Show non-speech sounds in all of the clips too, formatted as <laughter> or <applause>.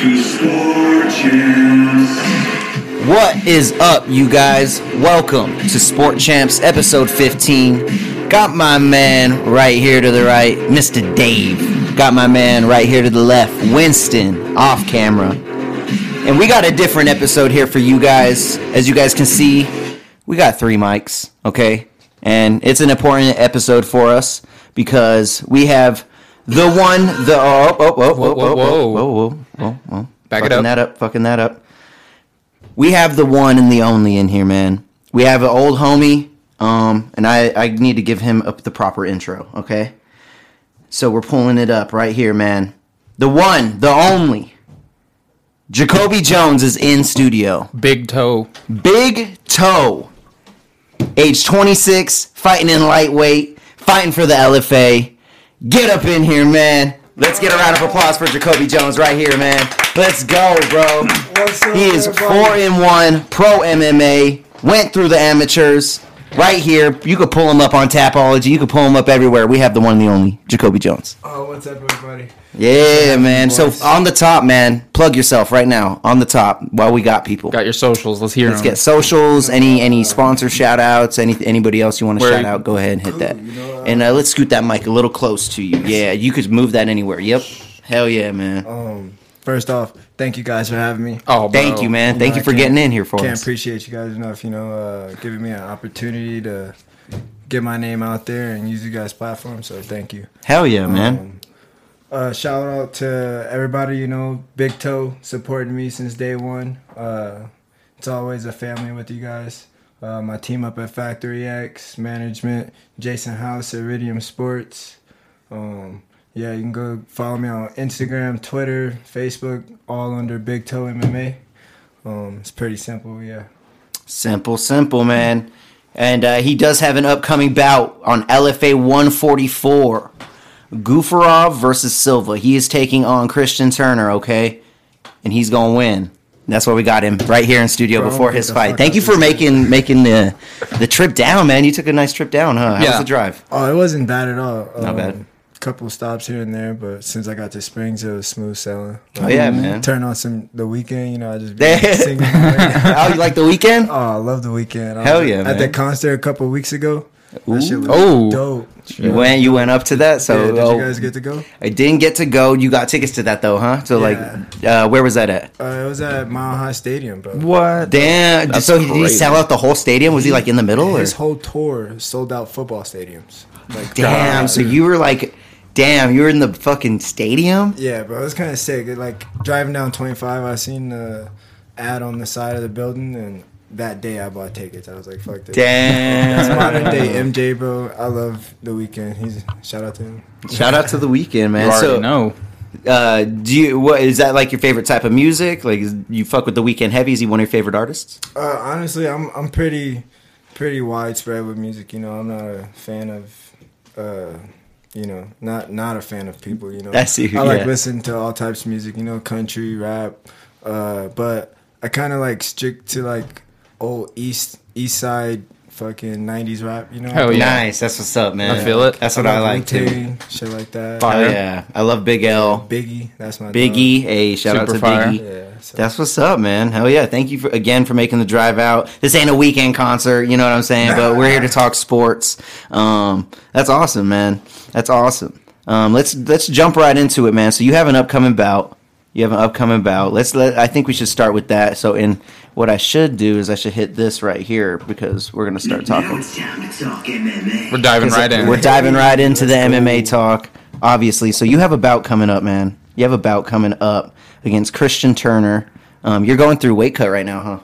What is up, you guys? Welcome to Sport Champs episode 15. Got my man right here to the right, Mr. Dave. Got my man right here to the left, Winston, off camera. And we got a different episode here for you guys. As you guys can see, we got three mics, okay? And it's an important episode for us because we have the one, the oh, oh, oh, oh, Whoa, oh, whoa, oh, whoa. oh, oh, oh, oh. Back it fucking up. that up, fucking that up. We have the one and the only in here, man. We have an old homie, um, and I, I need to give him up the proper intro, okay? So we're pulling it up right here, man. The one, the only. Jacoby Jones is in studio. Big toe. Big Toe, age 26, fighting in lightweight, fighting for the LFA. Get up in here, man. Let's get a round of applause for Jacoby Jones right here, man. Let's go, bro. Up, He is everybody? four in one, pro MMA, went through the amateurs. Right here, you could pull him up on Tapology. You could pull him up everywhere. We have the one and the only Jacoby Jones. Oh, what's up, everybody? Yeah, man. So on the top, man, plug yourself right now on the top while we got people. Got your socials. Let's hear Let's them. get socials. Any any sponsor shout outs? Any anybody else you want to Where- shout out? Go ahead and hit that. you know, uh, And uh, let's scoot that mic a little close to you. Yeah, you could move that anywhere. Yep. Hell yeah, man. Um, first off, thank you guys for having me. oh, bro. Thank you, man. Thank know, you for getting in here for us. Can't appreciate you guys enough. You know, uh, giving me an opportunity to get my name out there and use you guys' platform. So thank you. Hell yeah, man. Um, uh, shout out to everybody. You know, Big Toe supporting me since day one. Uh, it's always a family with you guys. Uh, my team up at Factory X Management, Jason House, Iridium Sports. Um, yeah, you can go follow me on Instagram, Twitter, Facebook, all under Big Toe MMA. Um, it's pretty simple, yeah. Simple, simple, man. And uh, he does have an upcoming bout on LFA 144. Gufarov versus Silva. He is taking on Christian Turner, okay? And he's going to win. That's why we got him right here in studio Bro, before his fight. Thank you for this making making the the trip down, man. You took a nice trip down, huh? How was the drive? Oh, it wasn't bad at all. Not bad. Couple stops here and there, but since I got to Springs, it was smooth sailing. Oh yeah, man. Turn on some the Weeknd, you know. I just be <laughs> Yeah. singing. How you like the Weeknd? oh, I love the Weeknd. I Hell was yeah, At man. the concert a couple weeks ago, that shit was Oh. dope. You went you went up to that, so yeah, did oh, you guys get to go? I didn't get to go. You got tickets to that though, huh? So like, uh, where was that at? Uh, it was at Mile High Stadium, bro. What? Damn. That's so did he sell out the whole stadium? Was he like in the middle? Or? His whole tour sold out football stadiums. Like Damn. So you were like, damn, you were in the fucking stadium. Yeah, bro, it was kind of sick. It, like driving down 25, I seen the ad on the side of the building, and that day I bought tickets. I was like, "Fuck this." Damn. That's modern day MJ, bro. I love the Weeknd. He's shout out to him. Shout out to the Weeknd, You man. already So, know. uh, do you what is that like your favorite type of music? Like, is, you fuck with the Weeknd heavy? Is he one of your favorite artists? Uh, honestly, I'm I'm pretty pretty widespread with music. You know, I'm not a fan of. Uh, you know, not not a fan of people. You know, <laughs> I see, I like yeah. listen to all types of music. You know, country, rap, uh, but I kind of like stick to like old east east side fucking '90s rap. You know, Hell yeah. Nice. That's what's up, man. I feel it. That's what I, love like too. Shit like that. Fire. Oh yeah, I love Big L, Biggie, that's my Biggie. Hey, shout out to fire. Biggie. Yeah, so. That's what's up, man. Hell yeah. Thank you for, again for making the drive out. This ain't a Weeknd concert, you know what I'm saying? But we're here to talk sports. Um, that's awesome, man. That's awesome. Um, let's let's jump right into it, man. So you have an upcoming bout. You have an upcoming bout. Let's let I think we should start with that. So in what I should do is I should hit this right here because we're gonna start talking. it's time to talk We're diving right in. We're diving right into the MMA talk, obviously. So you have a bout coming up, man. You have a bout coming up against Christian Turner. Um, you're going through weight cut right now, huh?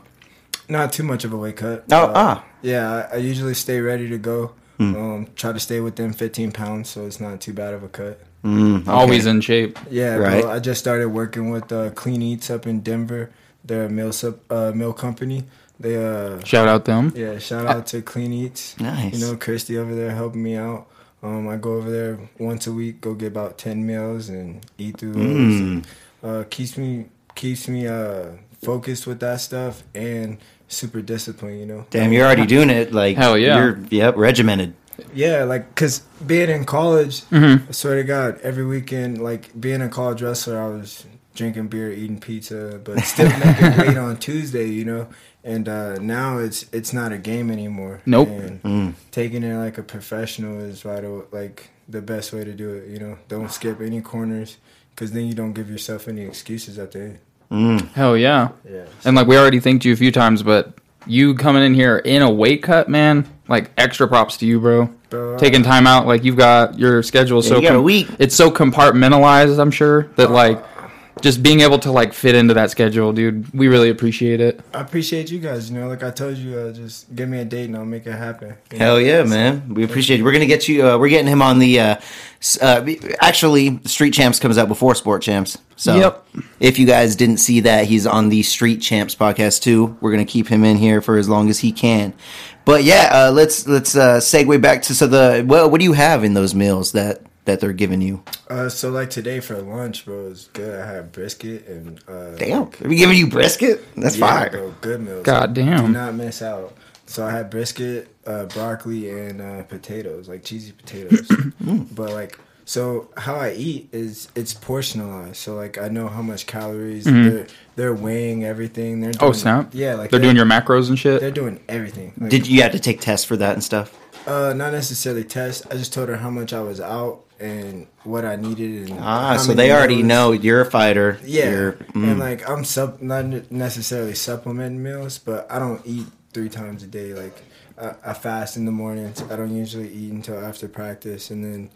not too much of a weight cut. Oh, ah. Yeah, I, I usually stay ready to go. Hmm. Um, try to stay within 15 pounds, so it's not too bad of a cut. Mm, okay. Always in shape. Yeah, Right. bro. I just started working with uh, Clean Eats up in Denver. They're a meal sup, uh, meal company. They uh Shout out them. yeah, shout out to Clean Eats. Nice. You know, Christy over there helping me out. Um, I go over there once a week, go get about ten meals and eat through those. Mm. And, uh, keeps me keeps me uh focused with that stuff and super disciplined. You know. Damn, you're already <laughs> doing it. Like Hell yeah. You're yep regimented. Yeah, like cause being in college, Mhm. I swear to God, every weekend, like being a college wrestler, I was drinking beer, eating pizza, but still <laughs> making weight on Tuesday, you know. And uh, now it's it's not a game anymore. Nope. And taking it like a professional is right, like the best way to do it. You know, don't skip any corners, because then you don't give yourself any excuses at the end. Mm. Hell yeah. Yeah. And like we already thanked you a few times, but you coming in here in a weight cut, man, like extra props to you, bro. Bro, Taking time out, like you've got your schedule Yeah, so you got a week. it's so compartmentalized. I'm sure that like just being able to like fit into that schedule, dude. We really appreciate it. I appreciate you guys. You know, like I told you, uh, just give me a date and I'll make it happen. Hell know? yeah, man. We appreciate it. We're gonna get you. Uh, we're getting him on the. Uh, uh, actually, Street Champs comes out before Sport Champs. So Yep. if you guys didn't see that, he's on the Street Champs podcast too. We're gonna keep him in here for as long as he can. But yeah, uh, let's let's uh, segue back to so the well, what do you have in those meals that that they're giving you? Uh, so like today for lunch, bro, it was good. I had brisket and uh, Damn, are we giving you brisket? That's yeah, fire. bro, good meals. God damn. do not miss out. So I had brisket, uh, broccoli, and uh, potatoes, like cheesy potatoes. <coughs> Mm. but like, so how I eat is it's portionalized. So like I know how much calories Mhm. they're they're weighing everything. They're doing, Oh snap! Yeah, like they're doing your macros and shit. they're doing everything. Like, Did you have to take tests for that and stuff? Uh, not necessarily tests. I just told her how much I was out and what I needed. And Ah, so they already meals. know you're a fighter. Yeah, You're, mm. and like I'm sub not necessarily supplementing meals, but I don't eat three times a day. Like I, I fast in the mornings. I don't usually eat until after practice, and then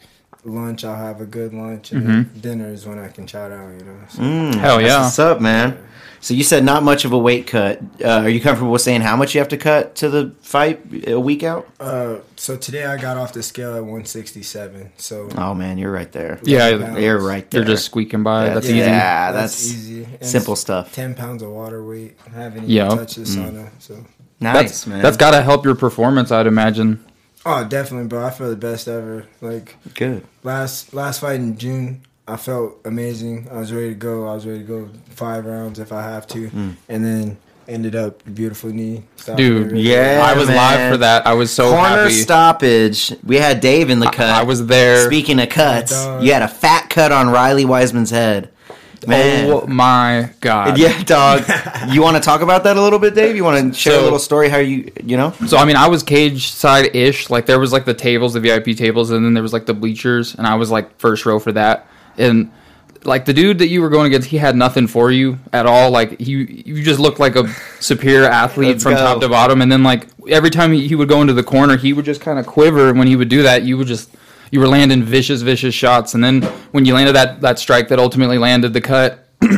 lunch I'll have a good lunch, and then dinner is when I can chow down. You know. So, Mm, Hell that's yeah. What's up, man? So you said not much of a weight cut. Uh, are you comfortable with saying how much you have to cut to the fight a week out? uh, so today I got off the scale at 167. So Oh man, you're right there. Yeah, pounds. You're right there. They're just squeaking by. That's yeah, easy. Yeah, that's, easy. And simple stuff. Ten pounds of water weight. I haven't even Yeah. touched the Mm. sauna. So. Nice, That's man. that's got to help your performance, I'd imagine. Oh, definitely, bro. I feel the best ever. Like good. last last fight in June, I felt amazing. I was ready to go. I was ready to go five rounds if I have to, Hmm. and then ended up beautiful knee. stopped Dude, me. yeah. I was man. live for that. I was so Corner happy. stoppage. We had Dave in the cut. I was there. Speaking of cuts, you had a fat cut on Riley Wiseman's head. Man. Oh my god. yeah, dog. <laughs> you want to talk about that a little bit, Dave? You want to share a little story how you, you know? So I mean, I was cage side ish. Like there was like the tables, the VIP tables, and then there was like the bleachers, and I was like first row for that. And like the dude that you were going against, he had nothing for you at all. Like he, you just looked like a superior <laughs> athlete from go. top to bottom. And then like every time he, he would go into the corner, he would just kind of quiver. And when he would do that, you would just you were landing vicious, vicious shots. And then when you landed that that strike that ultimately landed the cut. <clears throat>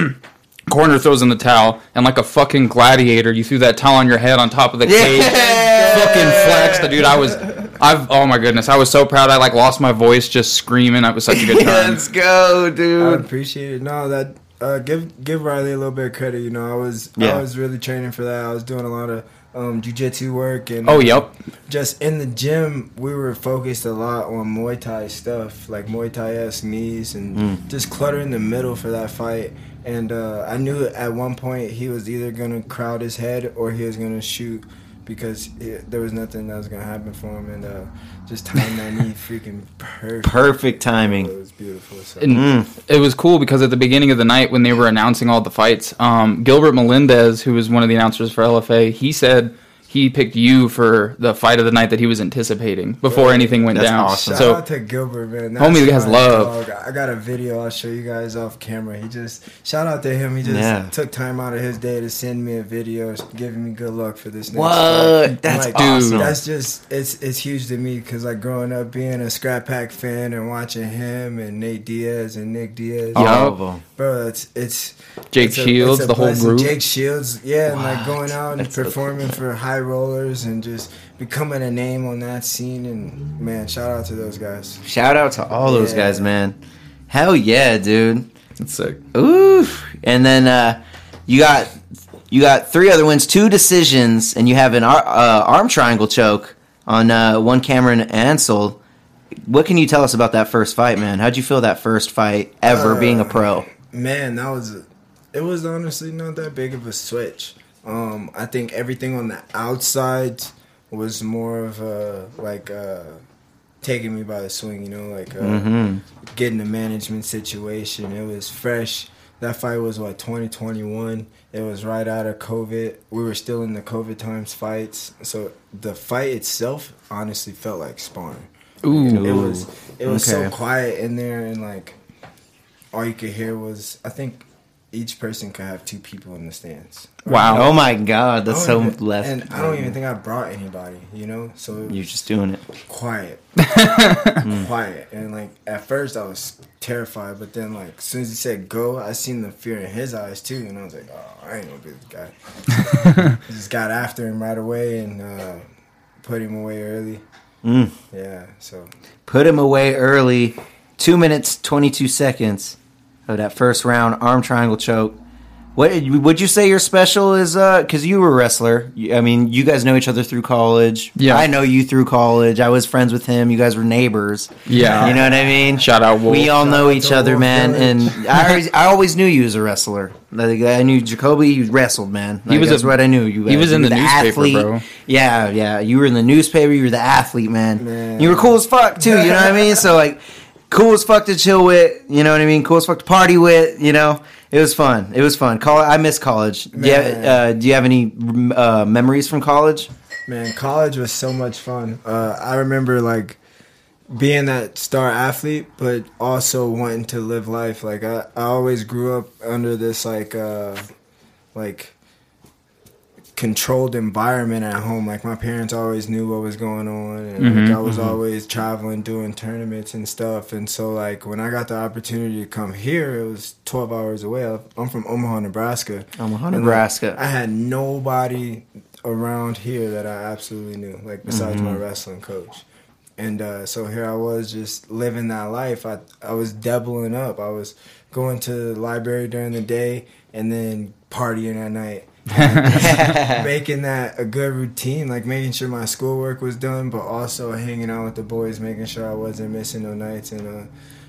Corner throws in the towel, and like a fucking gladiator, you threw that towel on your head on top of the cage fucking flexed, dude. I was, I've, oh my goodness, I was so proud. I like lost my voice just screaming. It was such a good time. Let's go, dude. I appreciate it. No, that uh, give give Riley a little bit of credit. You know, I was Yeah. I was really training for that. I was doing a lot of um, jujitsu work and Oh, yep. just in the gym, we were focused a lot on Muay Thai stuff, like Muay Thai esque knees and Mm. just clutter in the middle for that fight. And uh, I knew at one point he was either gonna crowd his head or he was gonna shoot because it, there was nothing that was gonna happen for him. And uh, just tying that <laughs> knee freaking perfect. Perfect timing. It timing. was beautiful. So. And Mm. it was cool because at the beginning of the night when they were announcing all the fights, um, Gilbert Melendez, who was one of the announcers for LFA, he said he picked you for the fight of the night that he was anticipating before Right. anything went That's down. awesome. Shout So out to Gilbert, man. Homie has love. dog. I got a video. I'll show you guys off camera. He just shout out to him. He just Yeah. took time out of his day to send me a video, giving me good luck for this. Next What? fight. That's like, awesome. That's just it's it's huge to me because like growing up being a Skrap Pack fan and watching him and Nate Diaz and Nick Diaz. All of them. Bro, it's it's Jake it's a- Shields, it's a the whole group. Jake Shields, yeah, and like going out and That's so performing for high rollers and just becoming a name on that scene. And man, shout out to those guys. Shout out to all those Yeah. guys, man. Hell yeah, dude. it's sick. Ooh. And then uh, you got you got three other wins, two decisions, and you have an ar- uh, arm triangle choke on uh, one Cameron Ansel. What can you tell us about that first fight, man? How'd you feel that first fight ever Uh, being a pro? Man, that was it was honestly not that big of a switch. Um, I think everything on the outside was more of a like uh, taking me by the swing, you know, like uh, hmm getting the management situation. It was fresh. that fight was what 2021. It was right out of COVID. We were still in the COVID times fights, so the fight itself honestly felt like sparring. Ooh. It was it was so quiet in there, and like all you could hear was I think each person could have two people in the stands. Wow. Oh my god, that's so don't even- left. And I don't even think I brought anybody, you know. So You're just doing it. quiet, <laughs> quiet, and like at first I was terrified, but then like as soon as he said go, I seen the fear in his eyes too, and I was like, oh, I ain't gonna be this guy. <laughs> Just got after him right away and uh, put him away early. Mm. Yeah, so Put him away early. Two minutes, 22 seconds of that first round arm triangle choke. What would you say your special is? Uh, because you were a wrestler. I mean, you guys know each other through college. Yeah. I know you through college. I was friends with him. You guys were neighbors. Yeah. you know what I mean. Shout out Wolf. We all know Shout out each other, Wolf man. Village. And I always, I always knew you as a wrestler. Like, I knew Jacoby. You wrestled, man. Like, was that's a- what I knew. You. he was in were the newspaper, bro. Yeah, yeah. You were in the newspaper. You were the athlete, man. Man. You were cool as fuck too. You know what I mean? So like, cool as fuck to chill with. You know what I mean? Cool as fuck to party with. You know, it was fun. It was fun. Col- I miss college. Do you, have, uh, do you have any uh, memories from college? Man, college was so much fun. Uh, I remember like being that star athlete, but also wanting to live life. Like I, I always grew up under this like uh, like controlled environment at home. Like my parents always knew what was going on, and like, Mhm, I was always traveling, doing tournaments and stuff. And so like when I got the opportunity to come here, it was twelve hours away. I'm from Omaha, Nebraska. Omaha, And, like, Nebraska. I had nobody around here that I absolutely knew, like besides my wrestling coach. And uh, so here I was just living that life. I I was doubling up. I was going to the library during the day and then partying at night. <laughs> making that a good routine, like making sure my schoolwork was done, but also hanging out with the boys, making sure I wasn't missing no nights, and uh,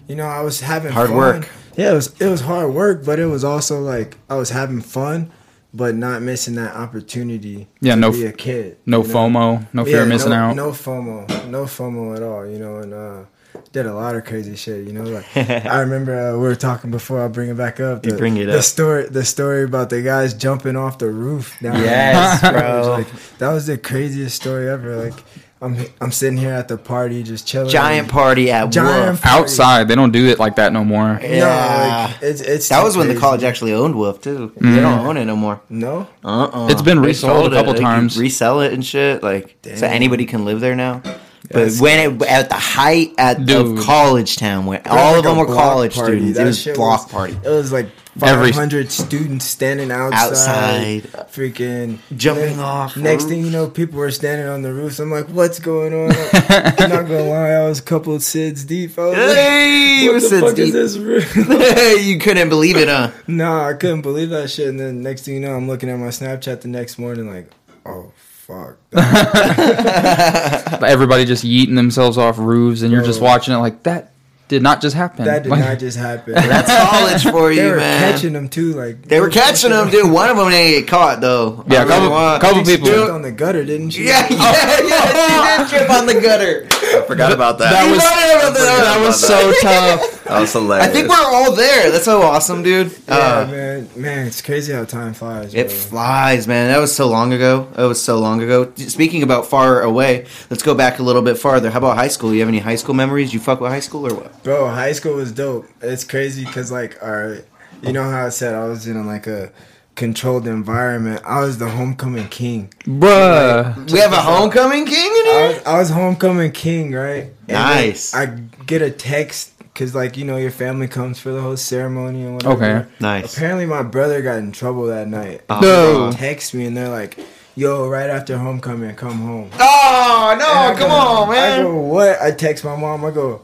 you know I was having Hard fun. work. Yeah, it was it was hard work, but it was also like I was having fun, but not missing that opportunity. Yeah, to no be a kid. No you know? FOMO. No fear Yeah, of missing no, out. No FOMO. No FOMO at all. You know, and uh, did a lot of crazy shit. You know, like <laughs> I remember uh, we were talking before. I'll bring it back up. You The, bring it the up. story. The story about the guys jumping off the roof. Down Yes, <laughs> college. bro. Like, that was the craziest story ever. Like I'm I'm sitting here at the party just chilling. Giant party at Giant Wolf. party. Outside, they don't do it like that no more. No, Yeah. like, it's it's That too was when the college actually owned Wolf too. They Mhm. don't own it no more. No, Uh uh It's been resold a couple times. resell it and shit, like so anybody can live there now. But That's- when it at the height at Dude. of college town, when was all like of them were college party. students, That it was block party. It was like Every- 500 students standing outside, Outside. freaking Jumping off Next thing you know, people were standing on the roofs. I'm like, what's going on? I'm not gonna lie, I was a couple of sids deep. I was Hey, like, what the fuck deep. is this? <laughs> you couldn't believe it, huh? nah, I couldn't believe that shit. And then next thing you know, I'm looking at my Snapchat the next morning, like, oh fuck. <laughs> Everybody just yeeting themselves off roofs, and you're just watching it like that did not just happen. That did Like, not just happen. That's <laughs> college for you, they were man. catching them too, like They were catching them, dude. One of them didn't get caught though. Yeah, I a couple- remember one. couple She people- on the gutter, didn't she? Yeah, yeah, yeah. She did trip on the gutter. I forgot about that. That was- wanted about that was so tough. <laughs> That was I think we're all there. That's so awesome, dude. Yeah, Uh, man, man, it's crazy how time flies. It flies, man. That was so long ago. That was so long ago. Speaking about far away, let's go back a little bit farther. How about high school? You have any high school memories? You fuck with high school or what? Bro, high school was dope. It's crazy because, like, all right, you know how I said I was in like a controlled environment. I was the homecoming king. Bruh. We have a homecoming king in I here. was, I was homecoming king, right? And Nice. I get a text because, like, you know, your family comes for the whole ceremony and whatever. Okay. Nice. Apparently, my brother got in trouble that night. Oh, No. They text me and they're like, "Yo, right after homecoming, come home." Oh no! Come go- on, I man. go, what? I text my mom. I go,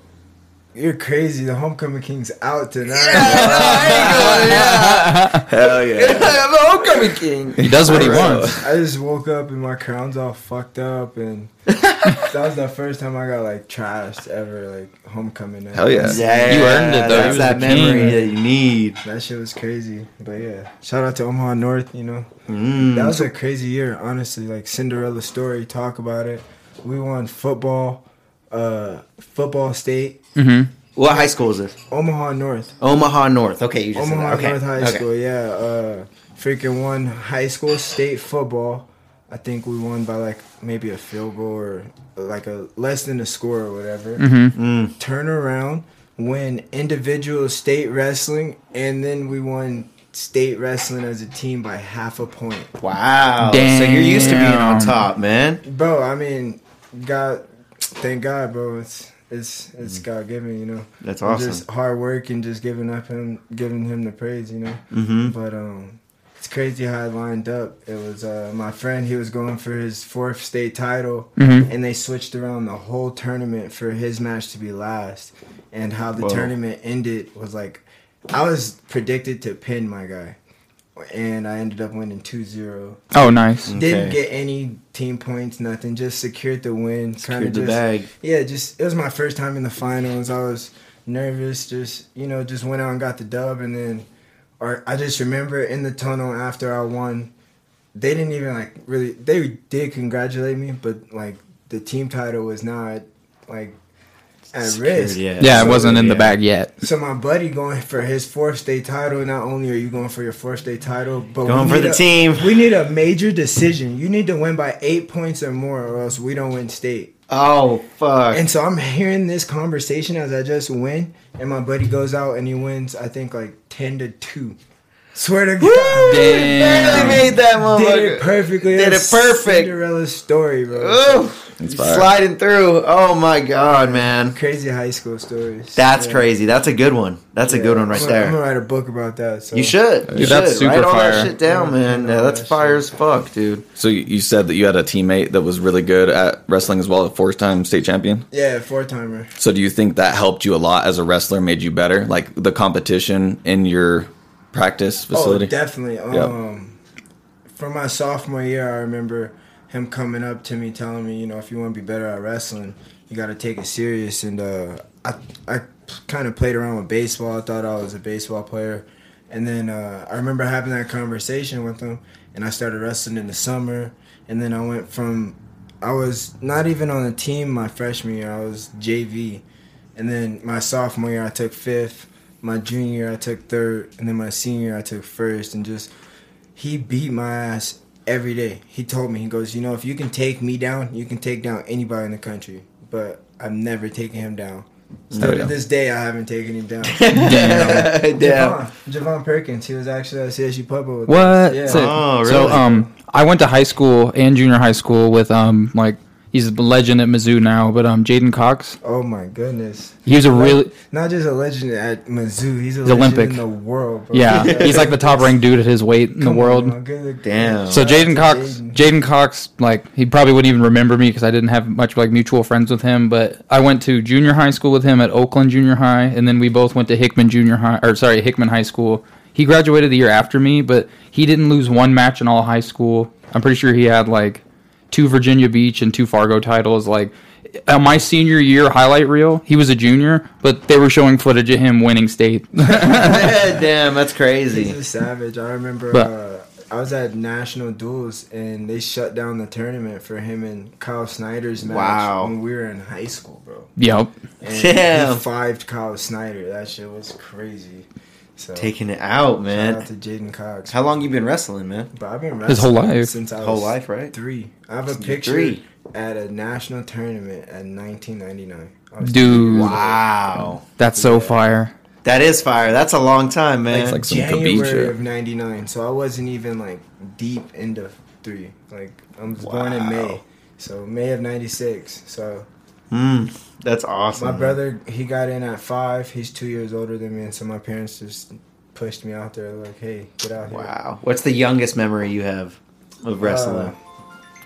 you're crazy. The homecoming king's out tonight. yeah. <laughs> Hell yeah. I'm a homecoming king. He does what he wants. I just woke up and my crown's all fucked up, and <laughs> that was the first time I got like trashed ever, like homecoming night. Hell yeah. Yeah, You earned it, though. That's that the memory king. that you need. That shit was crazy, but yeah. Shout out to Omaha North. You know, Mm. that was a crazy year. Honestly, like Cinderella story. Talk about it. We won football, uh, football state. Hmm What high school is this? Omaha North. Omaha North. Okay, you just said Omaha that. Okay. North High okay. School, yeah. Uh, freaking won high school state football. I think we won by like maybe a field goal or like a less than a score or whatever. Mm. Turn around, win individual state wrestling, and then we won state wrestling as a team by half a point. Wow. So you're used to being on top, man. Bro, I mean, God, thank God, bro. It's it's it's God given, you know. That's awesome. Just hard work and just giving up him, giving him the praise, you know. Mm-hmm. But um, it's crazy how it lined up. It was uh, my friend. He was going for his fourth state title, Mhm. and they switched around the whole tournament for his match to be last. And how the Whoa. tournament ended was like, I was predicted to pin my guy, and I ended up winning 2-0. Oh, nice. Didn't Okay. get any team points, nothing. Just secured the win. Secured of the bag. yeah, just it was my first time in the finals. I was nervous. Just you know, just went out and got the dub, and then, or I just remember in the tunnel after I won, they didn't even like really. They did congratulate me, but like the team title was not like at Secured, risk. yeah. Yeah, it wasn't in the bag yet. So my buddy going for his fourth state title. Not only are you going for your fourth state title, but Going we for the a- team. We need a major decision. You need to win by eight points or more, or else we don't win state. Oh fuck. And so I'm hearing this conversation as I just win, and my buddy goes out and he wins. I think like ten to two. Swear to God, Barely made that did it perfectly. Did That's it perfect. Cinderella's story, bro. Oh, It's fire. sliding through. Oh my god, man. Crazy high school stories. That's Yeah. crazy. That's a good one. That's a good one right I'm gonna- I'm gonna write a book about that. So. You should. You Dude, that's should. super Write all that fire. shit down, man. Yeah, Yeah, that's that fire shit. as fuck, dude. So you- you said that you had a teammate that was really good at wrestling as well, a four-time state champion. Yeah, four timer. So do you think that helped you a lot as a wrestler, made you better, like the competition in your practice facility? Oh, definitely. Um, from my sophomore year, I remember him coming up to me, telling me, you know, if you want to be better at wrestling, you got to take it serious. And uh, I, I kind of played around with baseball. I thought I was a baseball player. And then uh, I remember having that conversation with him, and I started wrestling in the summer. And then I went from, I was not even on the team my freshman year, I was JV. And then my sophomore year, I took fifth. My junior year, I took third. And then my senior year, I took first. And just, he beat my ass every day. He told me, he goes, you know, if you can take me down, you can take down anybody in the country. But I've never taken him down. Still to this day, I haven't taken him down. <laughs> <laughs> Damn. Javon, Javon Perkins, he was actually at CSU Pueblo with What? us. Yeah. Sick. Oh, So, um, I went to high school and junior high school with um, like he's a legend at Mizzou now, but um, J'den Cox. Oh my goodness. He was a really Not just a legend at Mizzou, he's a He's legend Olympic. in the world, bro. yeah. He's like the top <laughs> ranked dude at his weight in the world. on, Damn. So J'den Cox, J'den. J'den Cox, like he probably wouldn't even remember me because I didn't have much like mutual friends with him. But I went to junior high school with him at Oakland Junior High, and then we both went to Hickman Junior High, or sorry, Hickman High School. He graduated the year after me, but he didn't lose one match in all high school. I'm pretty sure he had like two Virginia Beach and two Fargo titles. Like on my senior year highlight reel, he was a junior, but they were showing footage of him winning state. <laughs> <laughs> Damn, that's He's crazy. a savage. I remember But- uh, I was at national duels and they shut down the tournament for him and Kyle Snyder's match Wow. when we were in high school, bro. yep. And Damn. he fived Kyle Snyder. That shit was crazy. So Taking it out, shout man. out to J'den Cox. How long you been wrestling, man? But I've been wrestling His whole life. since I was Whole life, right? three. I have a Since picture three. at a national tournament at 1999. Dude. three years old. Wow. That's so fire. That is fire. That's a long time, man. It's like some January Khabib of '99, so I wasn't even like deep into three. Like I was born in May, so May of '96. So Mm, that's awesome. my man. brother, he got in at five. He's two years older than me, and so my parents just pushed me out there. Like, hey, get out here. Wow. What's the youngest memory you have of wrestling? Uh,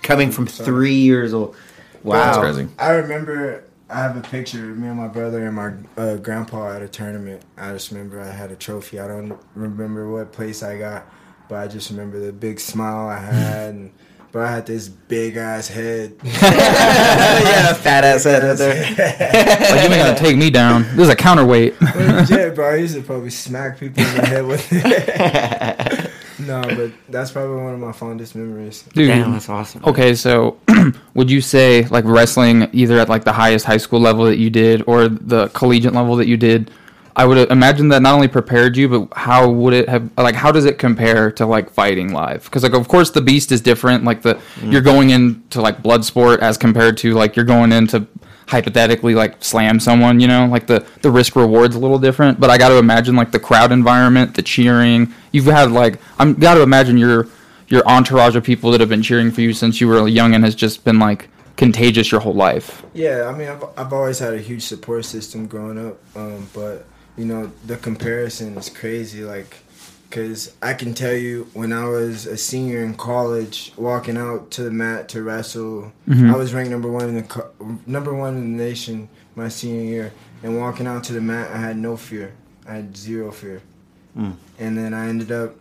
Coming from sorry. three years old. Wow. That's crazy. I remember I have a picture of me and my brother and my uh, grandpa at a tournament. I just remember I had a trophy. I don't remember what place I got, but I just remember the big smile I had. And, but I had this big ass head. <laughs> yeah, fat ass head out there. <laughs> Like you ain't gonna take me down. This is a counterweight. <laughs> Legit, bro. I used to probably smack people in the head with it. no, but that's probably one of my fondest memories. Dude. Damn, that's awesome. Okay, so <clears throat> would you say like wrestling either at like the highest high school level that you did or the collegiate level that you did? I would imagine that not only prepared you, but how would it have like how does it compare to like fighting live? Because like of course the beast is different. Like the you're going into like blood sport as compared to like you're going into hypothetically like slam someone. You know, like the the risk reward's a little different. But I got to imagine like the crowd environment, the cheering. You've had like I'm got to imagine your your entourage of people that have been cheering for you since you were young and has just been like contagious your whole life. Yeah, I mean, I've, I've always had a huge support system growing up, um, but you know, the comparison is crazy. Like, because I can tell you, when I was a senior in college, walking out to the mat to wrestle, I was ranked number one in the co- number one in the nation my senior year, and walking out to the mat, I had no fear. I had zero fear, and then I ended up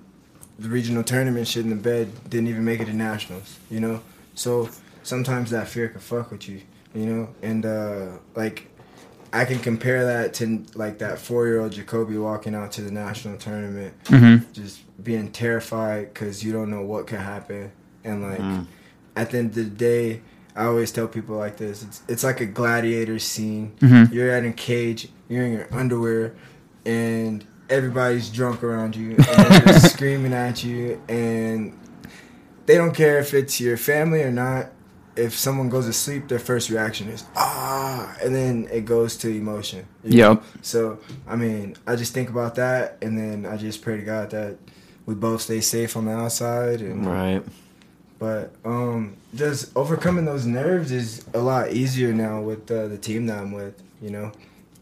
the regional tournament shit in the bed. Didn't even make it to nationals. You know, so sometimes that fear can fuck with you. You know, and uh, like I can compare that to like that four year old Jacoby walking out to the national tournament, mm-hmm. just being terrified because you don't know what could happen. And like mm-hmm. at the end of the day, I always tell people like this it's, it's like a gladiator scene. Mm-hmm. You're in a cage, you're in your underwear, and everybody's drunk around you and they're <laughs> screaming at you. And they don't care if it's your family or not if someone goes to sleep, their first reaction is ah, and then it goes to emotion. you know? Yep. So I mean, I just think about that, and then I just pray to God that we both stay safe on the outside. And Right. but um, just overcoming those nerves is a lot easier now with uh, the team that I'm with. You know,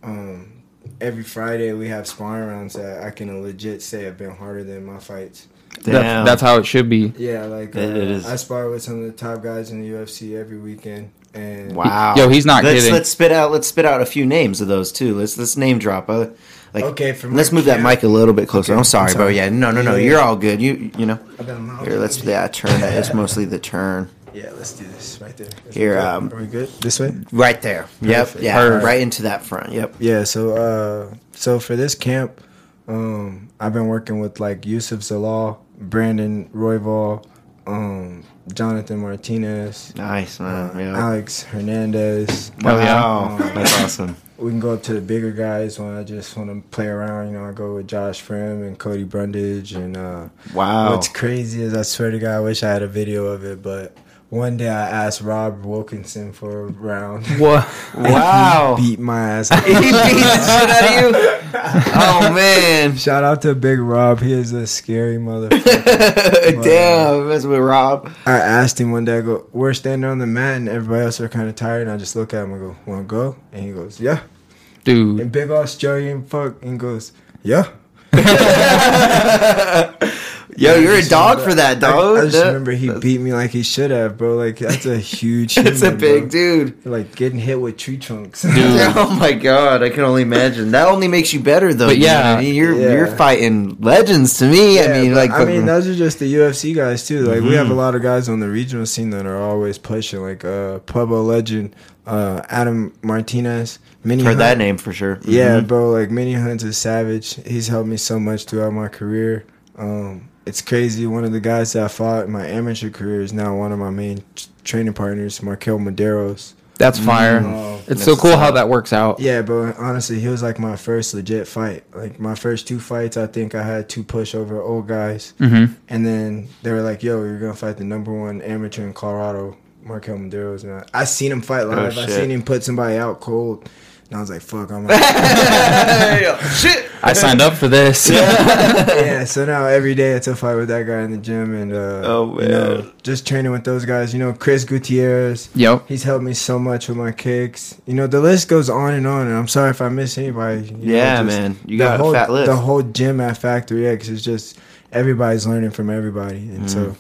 um, every Friday we have sparring rounds that I can legit say have been harder than my fights. Damn. That's, that's how it should be. Yeah, like uh, It- it is. I spar with some of the top guys in the UFC every weekend, and Wow. Yo, he's not let's kidding. let's spit out let's spit out a few names of those too. Let's let's name drop. Uh, like Okay, from let's my move that mic a little bit closer. Okay, I'm sorry, I'm bro. Yeah, no, no, no. Yeah. You're all good. You you know. I got 'em out. Here, let's yeah turn that. It's mostly the turn Yeah, let's do this right there. Is Here, we good? um, are we good? This way. right there. Yep. Perfect. Yeah. Perfect. Right into that front. Yep. Yeah. So, uh, so for this camp, um, I've been working with like Youssef Zalal, Brandon Royval, um, Jonathan Martinez, Nice man. Yeah. Alex Hernandez. Hell yeah. Wow. That's awesome. We can go up to the bigger guys when I just want to play around. You know, I go with Josh Fremd and Cody Brundage. And uh, Wow. what's crazy is I swear to God, I wish I had a video of it. But one day I asked Rob Wilkinson for a round. What? <laughs> Wow. Beat my ass. <laughs> he beat the shit out of you. <laughs> <laughs> Oh man. Shout out to Big Rob. He is a scary motherfucker. <laughs> Damn. That's with Rob. I asked him one day, I go, we're standing on the mat and everybody else are kind of tired. And I just look at him and go, want to go? And he goes, yeah. Dude. And big Australian fuck and goes, yeah. <laughs> Yo, you're a dog for that, dog. I just That- remember he beat me like he should have, bro. Like, that's a huge <laughs> It's a big bro. dude. Like, getting hit with tree trunks. <laughs> Oh my god, I can only imagine. That only makes you better though. But yeah. I mean, you're Yeah. you're fighting legends to me. I mean, like I mean, those are just the UFC guys too. Like we have Mm-hmm. a lot of guys on the regional scene that are always pushing. Like uh, Pueblo legend uh, Adam Martinez. Mini heard that name for sure. Yeah, Mhm. bro. Like Mini Hunt's a savage. He's helped me so much throughout my career. Um, it's crazy. One of the guys that I fought in my amateur career is now one of my main t- training partners, Marquel Mederos. That's fire. Oh, It's so cool how that works out. Yeah, but honestly, he was like my first legit fight. Like my first two fights, I think I had two pushover old guys, Mm-hmm. and then they were like, "Yo, you're gonna fight the number one amateur in Colorado, Marquel Mederos." And I, I seen him fight live. I seen him put somebody out cold, and I was like, "Fuck, I'm." <laughs> Shit. I signed up for this. yeah, <laughs> so now every day it's a fight with that guy in the gym, and uh, Oh, you know, just training with those guys. You know, Chris Gutierrez. Yep. He's helped me so much with my kicks. You know, the list goes on and on, and I'm sorry if I miss anybody. You know, Yeah, just man. You got whole, a fat list. The whole gym at Factory X is just everybody's learning from everybody, and Mm. so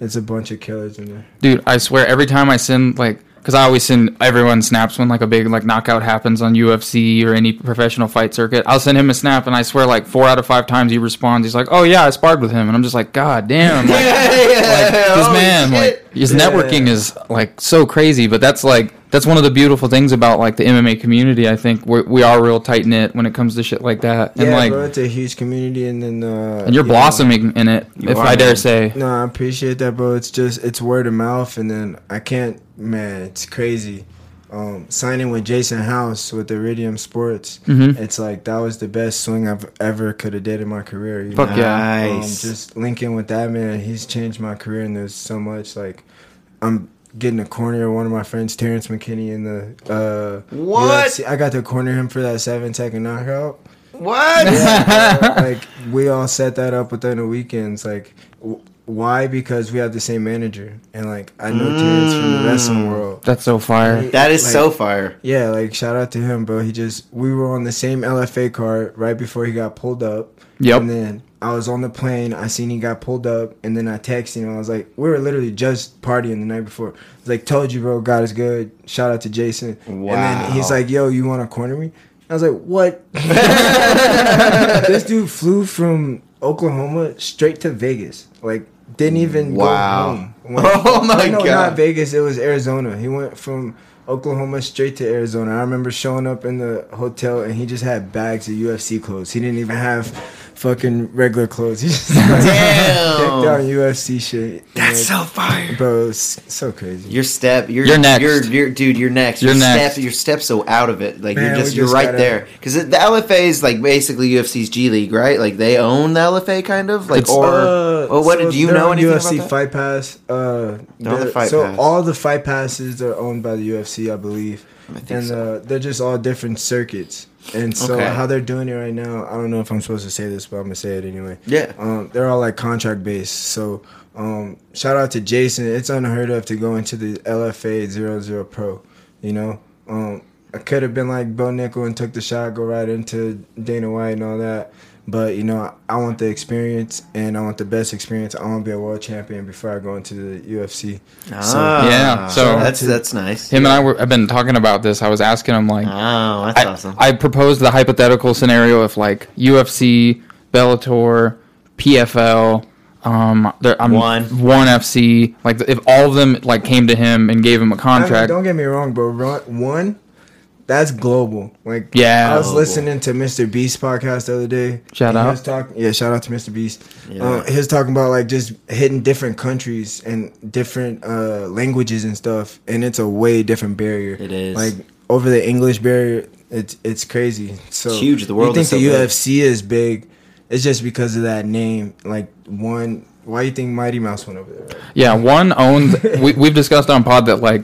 it's a bunch of killers in there. Dude, I swear every time I send like because I always send everyone snaps when like a big like knockout happens on UFC or any professional fight circuit. I'll send him a snap and I swear like four out of five times he responds. He's like, "Oh yeah, I sparred with him," and I'm just like, "God damn!" Like, <laughs> like this Holy man, shit. like his Yeah. networking is like so crazy. But that's like that's one of the beautiful things about like the MMA community. I think we we are real tight knit when it comes to shit like that, and yeah, like bro, it's a huge community, and then uh, and you're you know, blossoming in it, if are, I dare man. say. No, I appreciate that, bro. It's just it's word of mouth, and then I can't man, it's crazy. Um, signing with Jason House with Iridium Sports, Mhm. it's like that was the best swing I've ever could have did in my career. You Fuck know? yeah. Um, Nice. just linking with that man, he's changed my career, and there's so much like I'm getting a corner of one of my friends, Terrence McKinney, in the uh, What? UFC. I got to corner him for that seven second knockout. What? <laughs> like we all set that up within the weekends. Like, w- why? Because we have the same manager, and like I know Terrence from the wrestling mm. world. That's so fire. that is Like, so fire. Yeah, like shout out to him, bro. He just we were on the same LFA card right before he got pulled up. Yep. And then I was on the plane. I seen he got pulled up, and then I texted him. I was like, we were literally just partying the night before. I was like, told you, bro. God is good. Shout out to Jason. Wow. And then he's like, yo, you want to corner me? I was like, what? <laughs> this dude flew from Oklahoma straight to Vegas. Like, didn't even Wow. go home. <laughs> Oh went- Oh my no, God. not Vegas. It was Arizona. He went from Oklahoma straight to Arizona. I remember showing up in the hotel and he just had bags of UFC clothes. He didn't even have fucking regular clothes. <laughs> He just like, Damn. decked out in UFC shit. That's Like, so fire. bro. It's so crazy. Your step, you're, You're next. You're, you're, dude, you're next. You're your next. Step, your step's so out of it. Like Man, you're we just, you're right gotta- there. Because the LFA is like basically UFC's G League, right? Like they own the LFA, kind of. Like or, Uh, well, what so do you know on anything UFC about that? Fight Pass. Uh, the they're- Fight so Pass. all the fight passes are owned by the UFC, I believe, I think and so. uh, they're just all different circuits. And so Okay. how they're doing it right now, I don't know if I'm supposed to say this, but I'm gonna say it anyway. Yeah. Um, they're all like contract based. So um, shout out to Jason. It's unheard of to go into the LFA 00 Pro. You know, um, I could have been like Bo Nickal and took the shot, go right into Dana White and all that. But you know, I want the experience, and I want the best experience. I want to be a world champion before I go into the UFC. Ah, Yeah, so- that's that's nice. Him and I were. I've been talking about this. I was asking him like, Oh, that's I, awesome. I proposed the hypothetical scenario if like UFC, Bellator, PFL, um, there, I'm One. one FC, like if all of them like came to him and gave him a I mean, contract. don't get me wrong, bro. One, that's global. Like, Yeah. I was Global. listening to Mr. Beast podcast the other day. Shout and he out. was talk- yeah, shout out to Mr. Beast. Yeah. Uh, he was talking about like just hitting different countries and different uh, languages and stuff, and it's a way different barrier. It is. like over the English barrier. It's it's crazy. So It's huge. The world You is think so the big. UFC is big? It's just because of that name. Like one. Why do you think Mighty Mouse went over there? Yeah, one owns. we, we've discussed on pod that like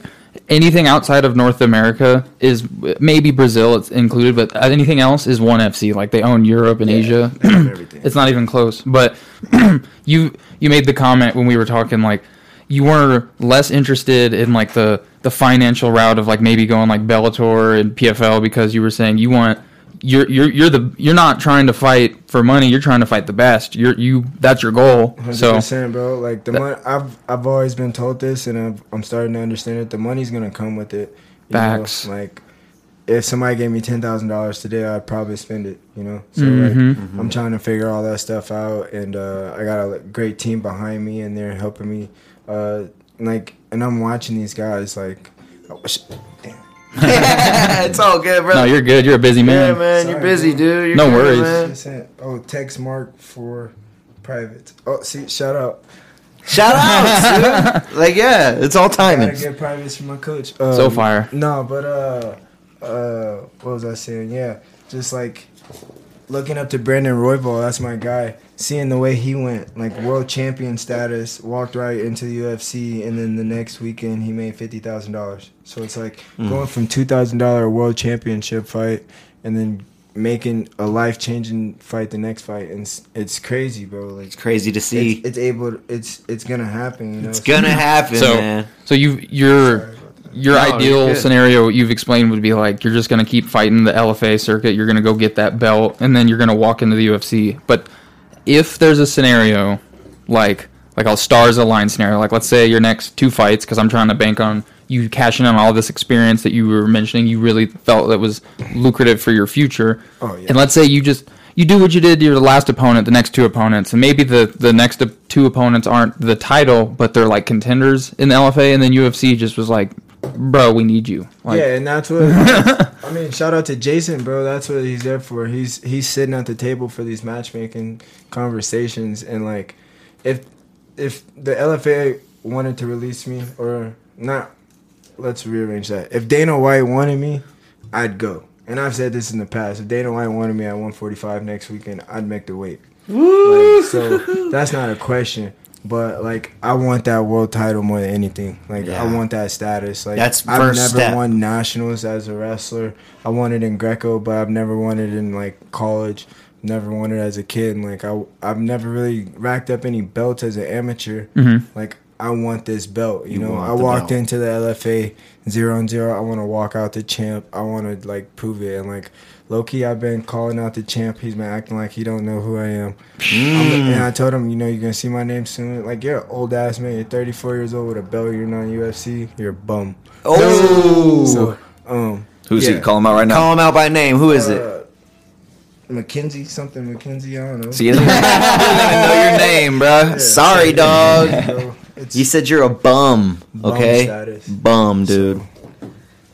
anything outside of North America is maybe Brazil it's included, but anything else is one FC. Like they own Europe and Asia. Have <clears throat> everything. it's not even close. But <clears throat> you you made the comment when we were talking like you were less interested in like the the financial route of like maybe going like Bellator and PFL because you were saying you want you're you're you're the you're not trying to fight for money. You're trying to fight the best. You're you that's your goal. Hundred So percent, bro. Like the That- money, I've I've always been told this, and I've, I'm starting to understand it. The money's gonna come with it. you know? Facts. Like, if somebody gave me ten thousand dollars today, I'd probably spend it. You know. So Mhm. like, I'm trying to figure all that stuff out, and uh, I got a great team behind me, and they're helping me. Uh, like, and I'm watching these guys. Like, sh- damn. It's all good, bro. no, you're good. You're a busy yeah, man. man. You're busy, bro. dude. You're No good, worries. man. Just sent- Oh, text Mark for private. Oh, see, shout out. Shout <laughs> out, dude. Like, yeah, it's all Gotta timing. get privates from my coach. So Um, fire. No, but uh, uh, what was I saying? Yeah, just like looking up to Brandon Royval. That's my guy. Seeing the way he went, like world champion status, walked right into the UFC, and then the next weekend he made fifty thousand dollars. So it's like Mm. going from two thousand dollar world championship fight, and then making a life changing fight the next fight, and it's, it's crazy, bro. Like It's crazy to see. it's, it's able, to, it's it's gonna happen. You know, It's gonna <laughs> happen, So man. so you your Sorry about that. your No, ideal good. scenario you've explained would be like you're just gonna keep fighting the LFA circuit. You're gonna go get that belt, and then you're gonna walk into the UFC. But if there's a scenario like like a stars align scenario, like let's say your next two fights, because I'm trying to bank on you cashing in on all this experience that you were mentioning, you really felt that was lucrative for your future. Oh, yeah. And let's say you just you do what you did to your last opponent, the next two opponents, and maybe the the next two opponents aren't the title, but they're like contenders in the LFA, and then UFC just was like, bro, we need you. Like, yeah, and that's what <laughs> I mean. Shout out to Jason, bro. That's what he's there for. He's he's sitting at the table for these matchmaking conversations, and like, if if the LFA wanted to release me or not, let's rearrange that. If Dana White wanted me, I'd go. And I've said this in the past. If Dana White wanted me at 145 next weekend, I'd make the weight. Like, so <laughs> that's not a question. But like, I want that world title more than anything. Like, Yeah. I want that status. Like, That's I've first never step. won nationals as a wrestler. I won it in Greco, but I've never won it in like college. Never won it as a kid. And, like, I I've never really racked up any belts as an amateur. Mm-hmm. Like, I want this belt. You, You know, I walked belt. into the LFA zero and zero. I want to walk out the champ. I want to like prove it. And like low key, I've been calling out the champ. He's been acting like he don't know who I am. I'm- and I told him, you know, you're gonna see my name soon. Like you're an old ass man. You're 34 years old with a belt. You're not UFC. You're a bum. Oh, So um, Who's yeah. he? Call him out right now. call him out by name. Who is it? Uh, McKenzie something McKenzie. I don't know. See, he doesn't even <laughs> know your name, bro. Sorry, dog. So, You said you're a bum. bum Okay, status. bum, dude.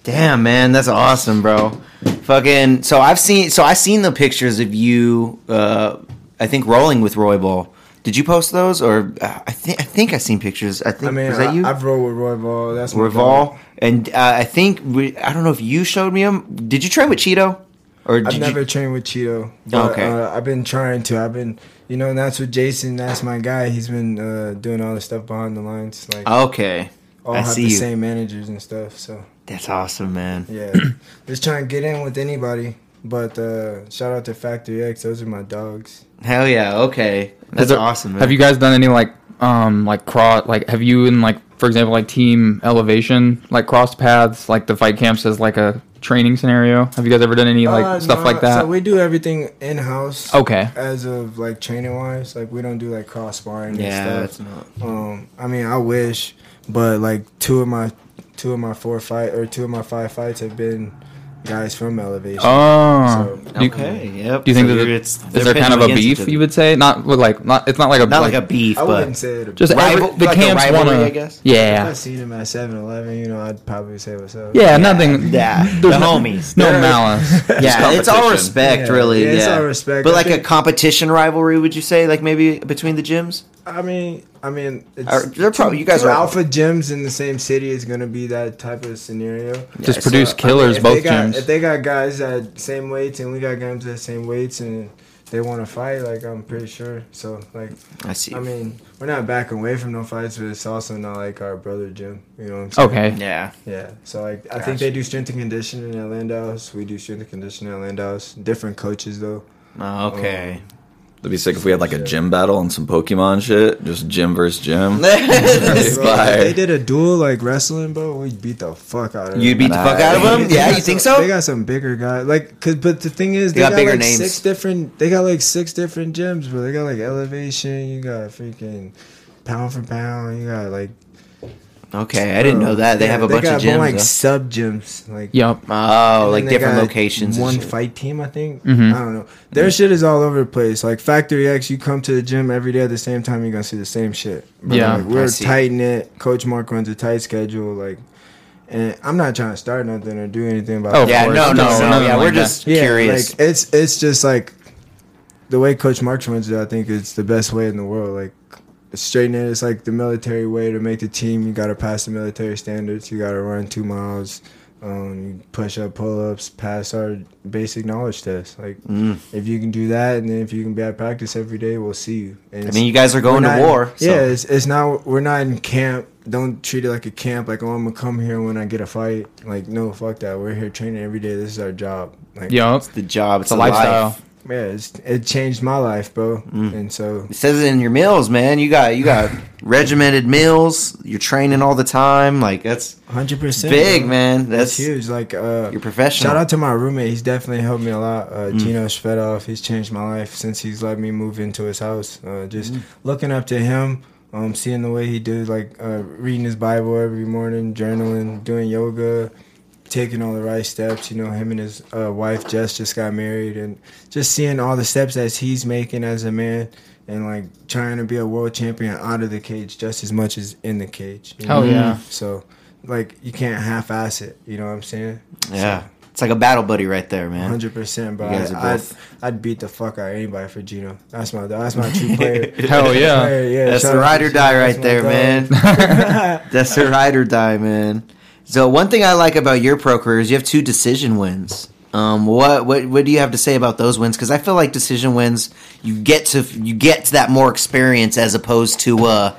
Damn, man, that's awesome, bro. Fucking. So I've seen. So I seen the pictures of you. Uh, I think rolling with Roy Ball. Did you post those, or uh, I think I think I seen pictures. I think I mean, was that you? I, have rolled with Roy Ball. That's Roy. Ball, and uh, I think we, I don't know if you showed me him. Did you train with Cheeto, or did I've you? never trained with Cheeto. But, Okay. Uh, I've been trying to. I've been, you know, and that's with Jason. That's my guy. He's been uh, doing all the stuff behind the lines. Like, Okay, all I have the you. same managers and stuff. So, That's awesome, man. yeah. <clears throat> Just trying to get in with anybody. But uh, shout out to Factory X. Those are my dogs. Hell yeah. Okay, that's there- awesome. Man. Have you guys done any like um like cross like have you in like for example like team elevation like crossed paths like the fight camps as like a training scenario? Have you guys ever done any like Uh, stuff no, like that? So we do everything in house. okay. As of like training wise, like we don't do like cross sparring Yeah, and that's not. Um, I mean, I wish, but like two of my two of my four fight or two of my five fights have been guys from Elevation. Oh. So- Do you- Okay. Yep. Do you think So that it's, it's- is there kind of a beef you would say? Not with like not it's not like a Not like, like, a beef, I but wouldn't say it. just Rival- every, the like camps rivalry, want I to guess? If yeah I seen him at 7-Eleven, you know, I'd probably say what's up. yeah nothing Yeah, <laughs> the there's no- homies. no They're- malice <laughs> Yeah, it's all respect, Yeah, really. yeah, Yeah, it's all respect. But I like a competition rivalry, would you say? Like maybe between the gyms? I mean, I mean, it's they're probably- you guys two are- alpha gyms in the same city is gonna be that type of scenario. just Yeah, produce so, I mean, killers if both they got, gyms. If they got guys at same weights and we got guys at same weights and they want to fight, like I'm pretty sure. So like, I see. I mean, we're not backing away from no fights, but it's also not like our brother gym. You know what I'm saying? okay. yeah. Yeah. So like, I Gotcha. think they do strength and conditioning at Landau's. We do strength and conditioning at Landau's. Different coaches though. Oh, okay. Um, It'd be sick if we had like a gym battle and some Pokemon shit. Just gym versus gym. <laughs> Bro, Inspired. they did a duel like wrestling, bro. We beat the fuck out of them. You'd beat the fuck out of them? They Yeah, got you think some- so? They got some bigger guys. Like, cause, but the thing is, They they, got got, bigger like names. six different. They got like six different gyms, bro. They got like elevation. You got freaking pound for pound. You got like. Okay, I didn't know that. They Yeah, have a bunch of got gyms. like though. sub gyms. Like yep. oh, like different got locations. and One shit. fight team, I think. Mhm. I don't know. Their shit is all over the place. Like Factory X, you come to the gym every day at the same time, you're gonna see the same shit. Bro, Yeah. like, we're see. tight knit. Coach Mark runs a tight schedule. Like, and I'm not trying to start nothing or do anything about. Oh, it. Yeah, no, no, No, no. Yeah, we're just Yeah, curious. like it's it's just like the way Coach Marks runs it. I think it's the best way in the world. Like straighten it. It's like the military way to make the team. You got to pass the military standards. You got to run two miles. Um, push up, pull ups, pass our basic knowledge test. Like Mm. if you can do that, and then if you can be at practice every day, we'll see you. And I mean, you guys are going we're to war. So. Yeah, it's, it's not. We're not in camp. Don't treat it like a camp. Like, oh, I'm gonna come here when I get a fight. Like, no, fuck that. We're here training every day. This is our job. Like, it's the job. It's, It's a a lifestyle. lifestyle. Yeah, it's, it changed my life, bro. Mm. And so, It says it in your meals, man. You got you got <laughs> regimented meals. You're training all the time. Like that's hundred percent, big, man. That's That's huge. Like, uh, you're professional. shout out to my roommate. He's definitely helped me a lot. Uh, Mm. Gino Shvedov. He's changed my life since he's let me move into his house. Uh, just Mm. looking up to him. Um, seeing the way he did, like uh, reading his Bible every morning, journaling, doing yoga, taking all the right steps. You know, him and his uh, wife Jess just got married, and just seeing all the steps that he's making as a man, and like trying to be a world champion out of the cage just as much as in the cage. you Hell yeah. So, like, you can't half-ass it. You know what I'm saying? yeah, it's like a battle buddy right there, man. Hundred percent, bro. You guys I, are I'd, I'd beat the fuck out of anybody for Gino. That's my that's my true player. <laughs> Hell yeah. Player, yeah That's shout the ride or die right there, dog. man. <laughs> That's the ride or die, man. So one thing I like about your pro career is you have two decision wins. Um, what what what do you have to say about those wins? Because I feel like decision wins, you get to you get to that more experience as opposed to uh,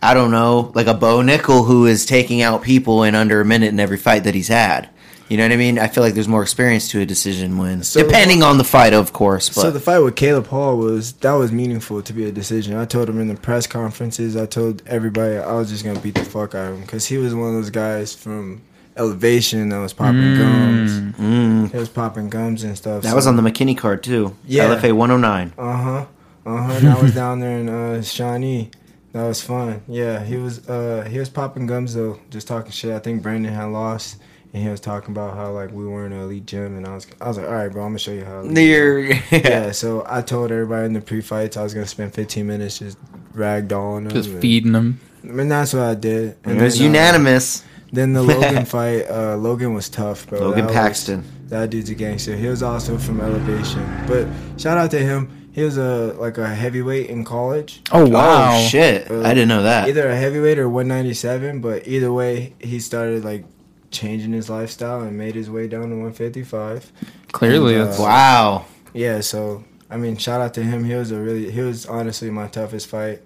I don't know, like a Bo Nickal who is taking out people in under a minute in every fight that he's had. You know what I mean? I feel like there's more experience to a decision win, So- depending on the fight, of course. But So the fight with Caleb Hall was that was meaningful to be a decision. I told him in the press conferences. I told everybody I was just gonna beat the fuck out of him because he was one of those guys from Elevation that was popping gums. mm, He was popping gums and stuff. that was on the McKinney card too. Yeah. LFA 109. Uh huh. Uh huh. And <laughs> I was down there in uh, Shawnee. That was fun. Yeah, he was. Uh, he was popping gums though, just talking shit. I think Brandon had lost, and he was talking about how like we were in an elite gym, and I was. I was like, all right, bro, I'm gonna show you how. elite we are." Near, <laughs> yeah, so I told everybody in the pre-fights I was gonna spend 15 minutes just ragdolling them. Just and- feeding them. And that's what I did. And it was then, uh, unanimous. then the Logan <laughs> fight, uh, Logan was tough, bro. Logan That was- Paxton. that dude's a gangster. He was also from Elevation, but shout out to him. He was a like a heavyweight in college. Oh wow! Oh shit! Uh, I didn't know that. Either a heavyweight or 197, but either way, he started like changing his lifestyle and made his way down to 155. Clearly, And, uh, Wow. Yeah, so I mean, shout out to him. He was a really, he was honestly my toughest fight.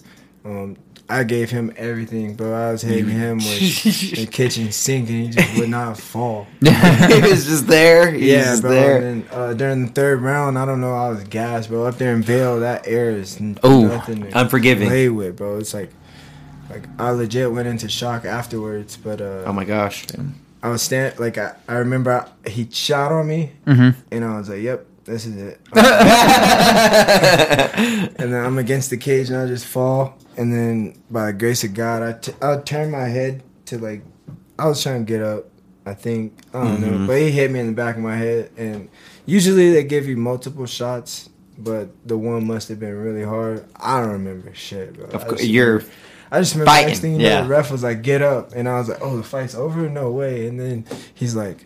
Um, I gave him everything, bro. I was hitting <laughs> him with the <laughs> kitchen sink, and he just would not fall. <laughs> he was just there. He yeah, just bro. there. And then uh, during the third round, I don't know, I was gassed, bro. Up there in Vail, that air is n- Ooh, nothing to unforgiving. play with, bro. It's like, like I legit went into shock afterwards, but uh, Oh my gosh. I was stand like I, I remember I, he shot on me, Mhm. and I was like, "Yep, this is it." <laughs> <laughs> and then I'm against the cage, and I just fall. And then by the grace of God, I t- I turned my head to like I was trying to get up. I think I don't know, but he hit me in the back of my head. And usually they give you multiple shots, but the one must have been really hard. I don't remember shit, bro. Of course, you're I just remember Fighting, next thing you yeah. know, the ref was like, "Get up," and I was like, "Oh, the fight's over? No way!" And then he's like,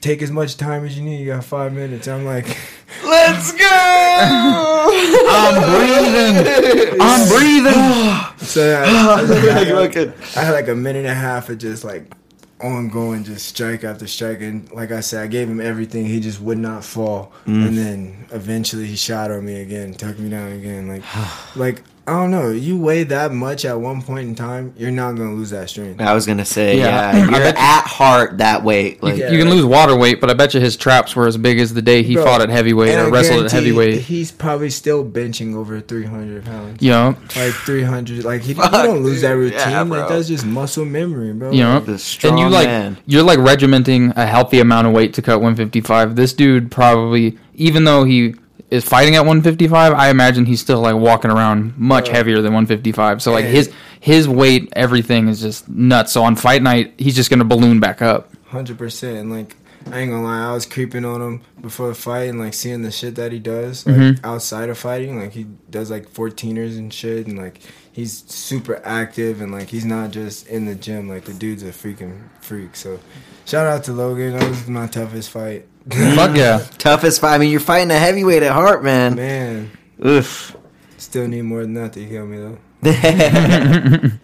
"Take as much time as you need. You got five minutes." I'm like, <laughs> Let's go. <laughs> I'm breathing. I'm <laughs> breathing. <sighs> so I, I, was like, had, I had like a minute and a half of just like ongoing, just strike after strike, and like I said, I gave him everything. He just would not fall, Mm. and then eventually he shot on me again, took me down again. Like, <sighs> like I don't know. You weigh that much at one point in time, you're not gonna lose that strength. I was gonna say, Yeah. yeah, <laughs> I you're bet at heart that weight. Like, Yeah. You can lose water weight, but I bet you his traps were as big as the day he Bro, fought at heavyweight or I wrestled at heavyweight. He's probably still benching over 300 pounds. You know, Like 300. Like, he, you don't lose that routine. Yeah, like, that's just muscle memory, bro. you know, The strong and you like man. you're like regimenting a healthy amount of weight to cut 155. This dude probably, even though he is fighting at 155, I imagine he's still like walking around much heavier than 155. So like his his weight, everything is just nuts. So on fight night, he's just gonna balloon back up. 100%. And, like, I ain't gonna lie, I was creeping on him before the fight and, like, seeing the shit that he does, like, Mhm. outside of fighting. Like, he does, like, 14ers and shit. And, like, he's super active and, like, he's not just in the gym. Like, the dude's a freaking freak. So, shout out to Logan. That was my toughest fight. Fuck yeah. toughest fight. I mean, you're fighting a heavyweight at heart, man. Man, Oof. still need more than that to kill me, though. <laughs> <laughs> then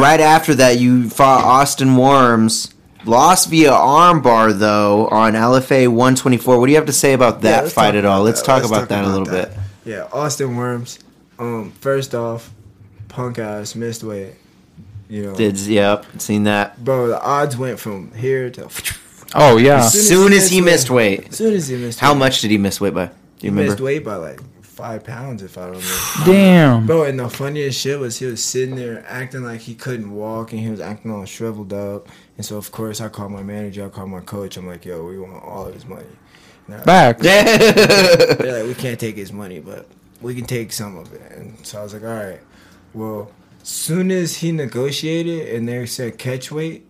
right after that, you fought Austin Worms. Lost via armbar though on LFA 124. What do you have to say about that let's fight at all? Let's that. talk Let's about talk that a little that. bit. Yeah, Austin Worms. Um, first off, punk ass missed weight. You know, Did yep, seen that. bro, the odds went from here to Oh yeah. As soon as he missed weight. as soon as he missed. How weight. much did he miss weight by? Do He you missed weight by like five pounds, if I don't. <sighs> Damn. Bro, and the funniest shit was he was sitting there acting like he couldn't walk, and he was acting all shriveled up. And so of course I called my manager, I called my coach. I'm like, yo, we want all of his money. And they're like- Back. <laughs> They're like, we can't take his money, but we can take some of it. And so I was like, all right. Well, soon as he negotiated and they said catch weight,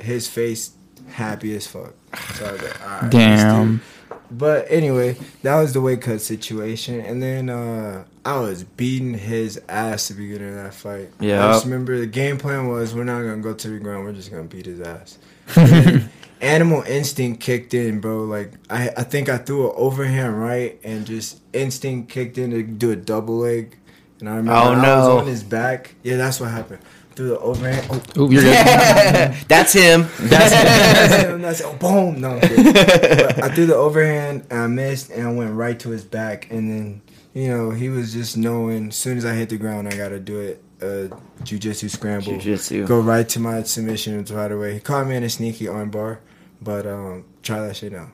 his face happy as fuck. So I was like, right. Damn. But anyway, that was the weight cut situation. And then uh, I was beating his ass to begin of that fight. Yeah. I just remember the game plan was we're not to go to the ground. We're just to beat his ass. <laughs> Animal instinct kicked in, bro. Like I, I think I threw an overhand right, and just instinct kicked in to do a double leg. And I remember Oh, I no. was on his back. Yeah, that's what happened. Threw the overhand. Oh, Ooh, you're good. <laughs> That's him. and that's him. <laughs> oh, boom. No, I threw the overhand and I missed and I went right to his back and then you know he was just knowing as soon as I hit the ground I gotta do it. Uh, jujitsu scramble. Jiu-jitsu. Go right to my submission right away. He caught me in a sneaky arm bar, but um, try that shit out.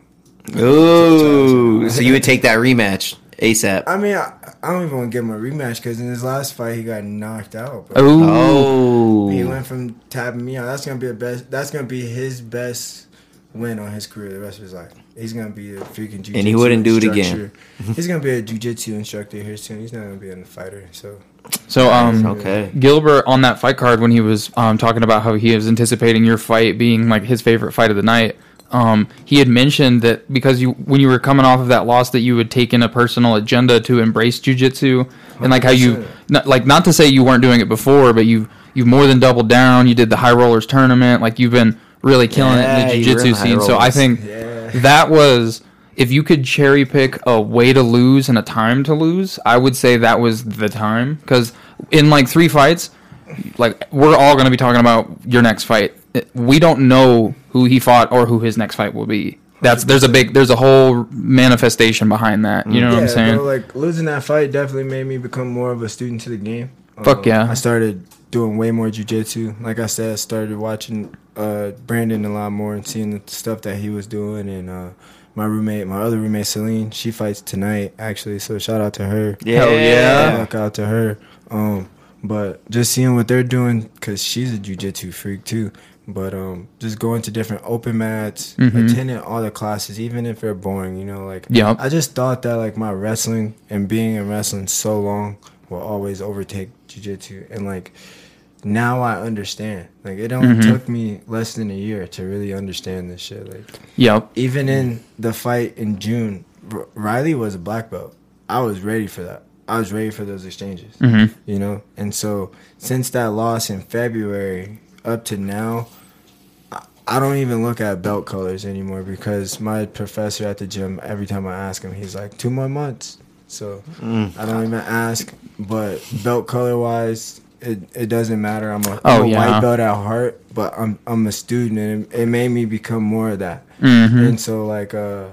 Ooh. So you would take that rematch ASAP. I mean, I, I don't even want to give him a rematch because in his last fight he got knocked out. Bro. Oh. He went from tapping me out. That's gonna be a best. That's gonna be his best win on his career the rest of his life. He's gonna be a freaking jiu-jitsu And he wouldn't do it again. He's gonna be a jiu-jitsu instructor here soon. He's not gonna be a fighter. So So um, Okay. Gilbert on that fight card when he was um, talking about how he was anticipating your fight being like his favorite fight of the night. Um, he had mentioned that because you when you were coming off of that loss that you had taken a personal agenda to embrace jujitsu and like how you not, like not to say you weren't doing it before, but you've you've more than doubled down. You did the high rollers tournament, like you've been really killing Yeah, it in the jujitsu scene. So I think Yeah. that was if you could cherry pick a way to lose and a time to lose, I would say that was the time because in like three fights, like we're all going to be talking about your next fight. We don't know who he fought or who his next fight will be. That's there's a big there's a whole manifestation behind that. You know what I'm saying? bro, like losing that fight definitely made me become more of a student to the game. Fuck Um, yeah. I started doing way more jujitsu. Like I said, I started watching uh, Brandon a lot more and seeing the stuff that he was doing. And uh, my roommate, my other roommate Celine, she fights tonight actually. So shout out to her. Hell yeah. Shout out to her. Um, but just seeing what they're doing, cause she's a jujitsu freak too. But um, just going to different open mats, Mhm. attending all the classes, even if they're boring, you know, like Yep. I just thought that like my wrestling and being in wrestling so long will always overtake jujitsu, and like now I understand. Like it only Mhm. took me less than a year to really understand this shit. Like Yep. even in the fight in June, R- Riley was a black belt. I was ready for that. I was ready for those exchanges. hmm You know, and so since that loss in February up to now, I- don't even look at belt colors anymore because my professor at the gym, every time I ask him, he's like, two more months. So Mm. I don't even ask. But belt color wise, it, it doesn't matter. I'm a, Oh, I'm a yeah. white belt at heart, but I'm I'm a student, and it, it made me become more of that. Mhm. And so like uh,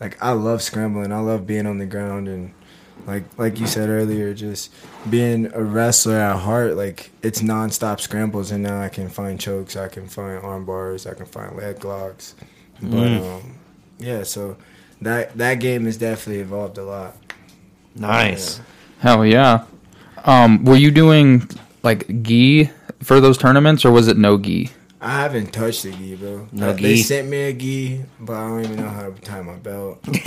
like I love scrambling. I love being on the ground and like like you said earlier, just being a wrestler at heart, like it's nonstop scrambles, and now I can find chokes, I can find arm bars, I can find leg locks, but um, yeah, so that that game has definitely evolved a lot. Nice. Hell yeah. Um, were you doing like gi for those tournaments or was it no gi? I haven't touched the gi, bro. No Uh, They sent me a gi, but I don't even know how to tie my belt. <laughs> like,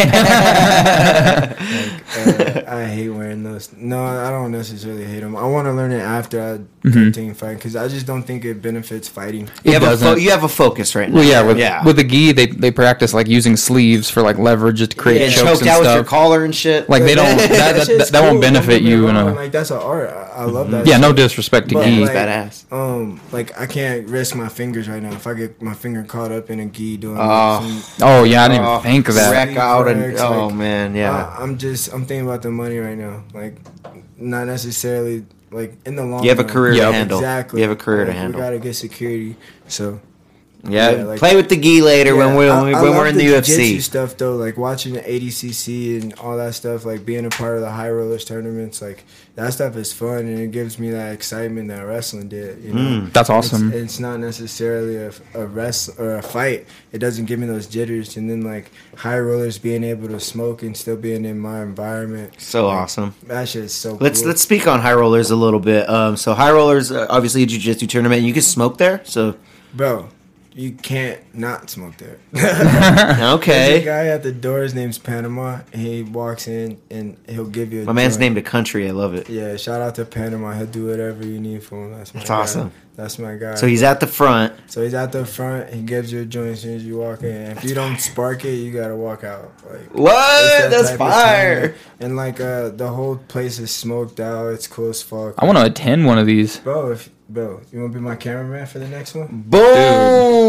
uh, I hate wearing those. No, I don't necessarily hate them. I want to learn it after I Mm-hmm. continue fighting because I just don't think it benefits fighting. You It have, a fo- you have a focus right now. Well, yeah, with yeah. with the gi, they they practice like using sleeves for like leverage to create Getting chokes choked and out with your collar and shit. Like they don't that that, that, that won't cool, don't benefit get me you in wrong, a like that's an art. I, I love that. yeah. No disrespect to But, gi. like, badass. Um, like I can't risk my fingers right now. If I get my finger caught up in a gi doing Oh. some oh yeah, I didn't even oh, think of that. Wreck out and oh like, man, yeah. I, I'm just I'm thinking about the money right now. Like not necessarily like in the long. You have a run. career to handle. Exactly. You have a career to Like, handle. We gotta get security. So yeah, yeah, like- play with the gi later when we're when, I when we're in the, jiu-jitsu UFC. stuff though. Like watching the ADCC and all that stuff. Like being a part of the high rollers tournaments. Like that stuff is fun and it gives me that excitement that wrestling did. You know. Mm. That's awesome. It's, it's not necessarily a, a wrest or a fight. It doesn't give me those jitters. And then like high rollers being able to smoke and still being in my environment. So like, awesome. That shit is so. Let's cool. let's speak on high rollers a little bit. Um, so high rollers, uh, obviously a jiu-jitsu tournament. You can smoke there. So bro. You can't not smoke there. <laughs> <laughs> Okay. There's a okay, guy at the door. His name's Panama. And he walks in and he'll give you. A my man's joint. named a country. I love it. Yeah, shout out to Panama. He'll do whatever you need for him. That's my That's guy. awesome. That's my guy. So he's at the front. So he's at the front. He gives you a joint as soon as you walk in. If you don't spark it, you gotta walk out. Like it's What? that That's fire. And like uh, the whole place is smoked out. It's cool as fuck. I want to attend one of these. bro. If bro, you want to be my cameraman for the next one? Boom. I'm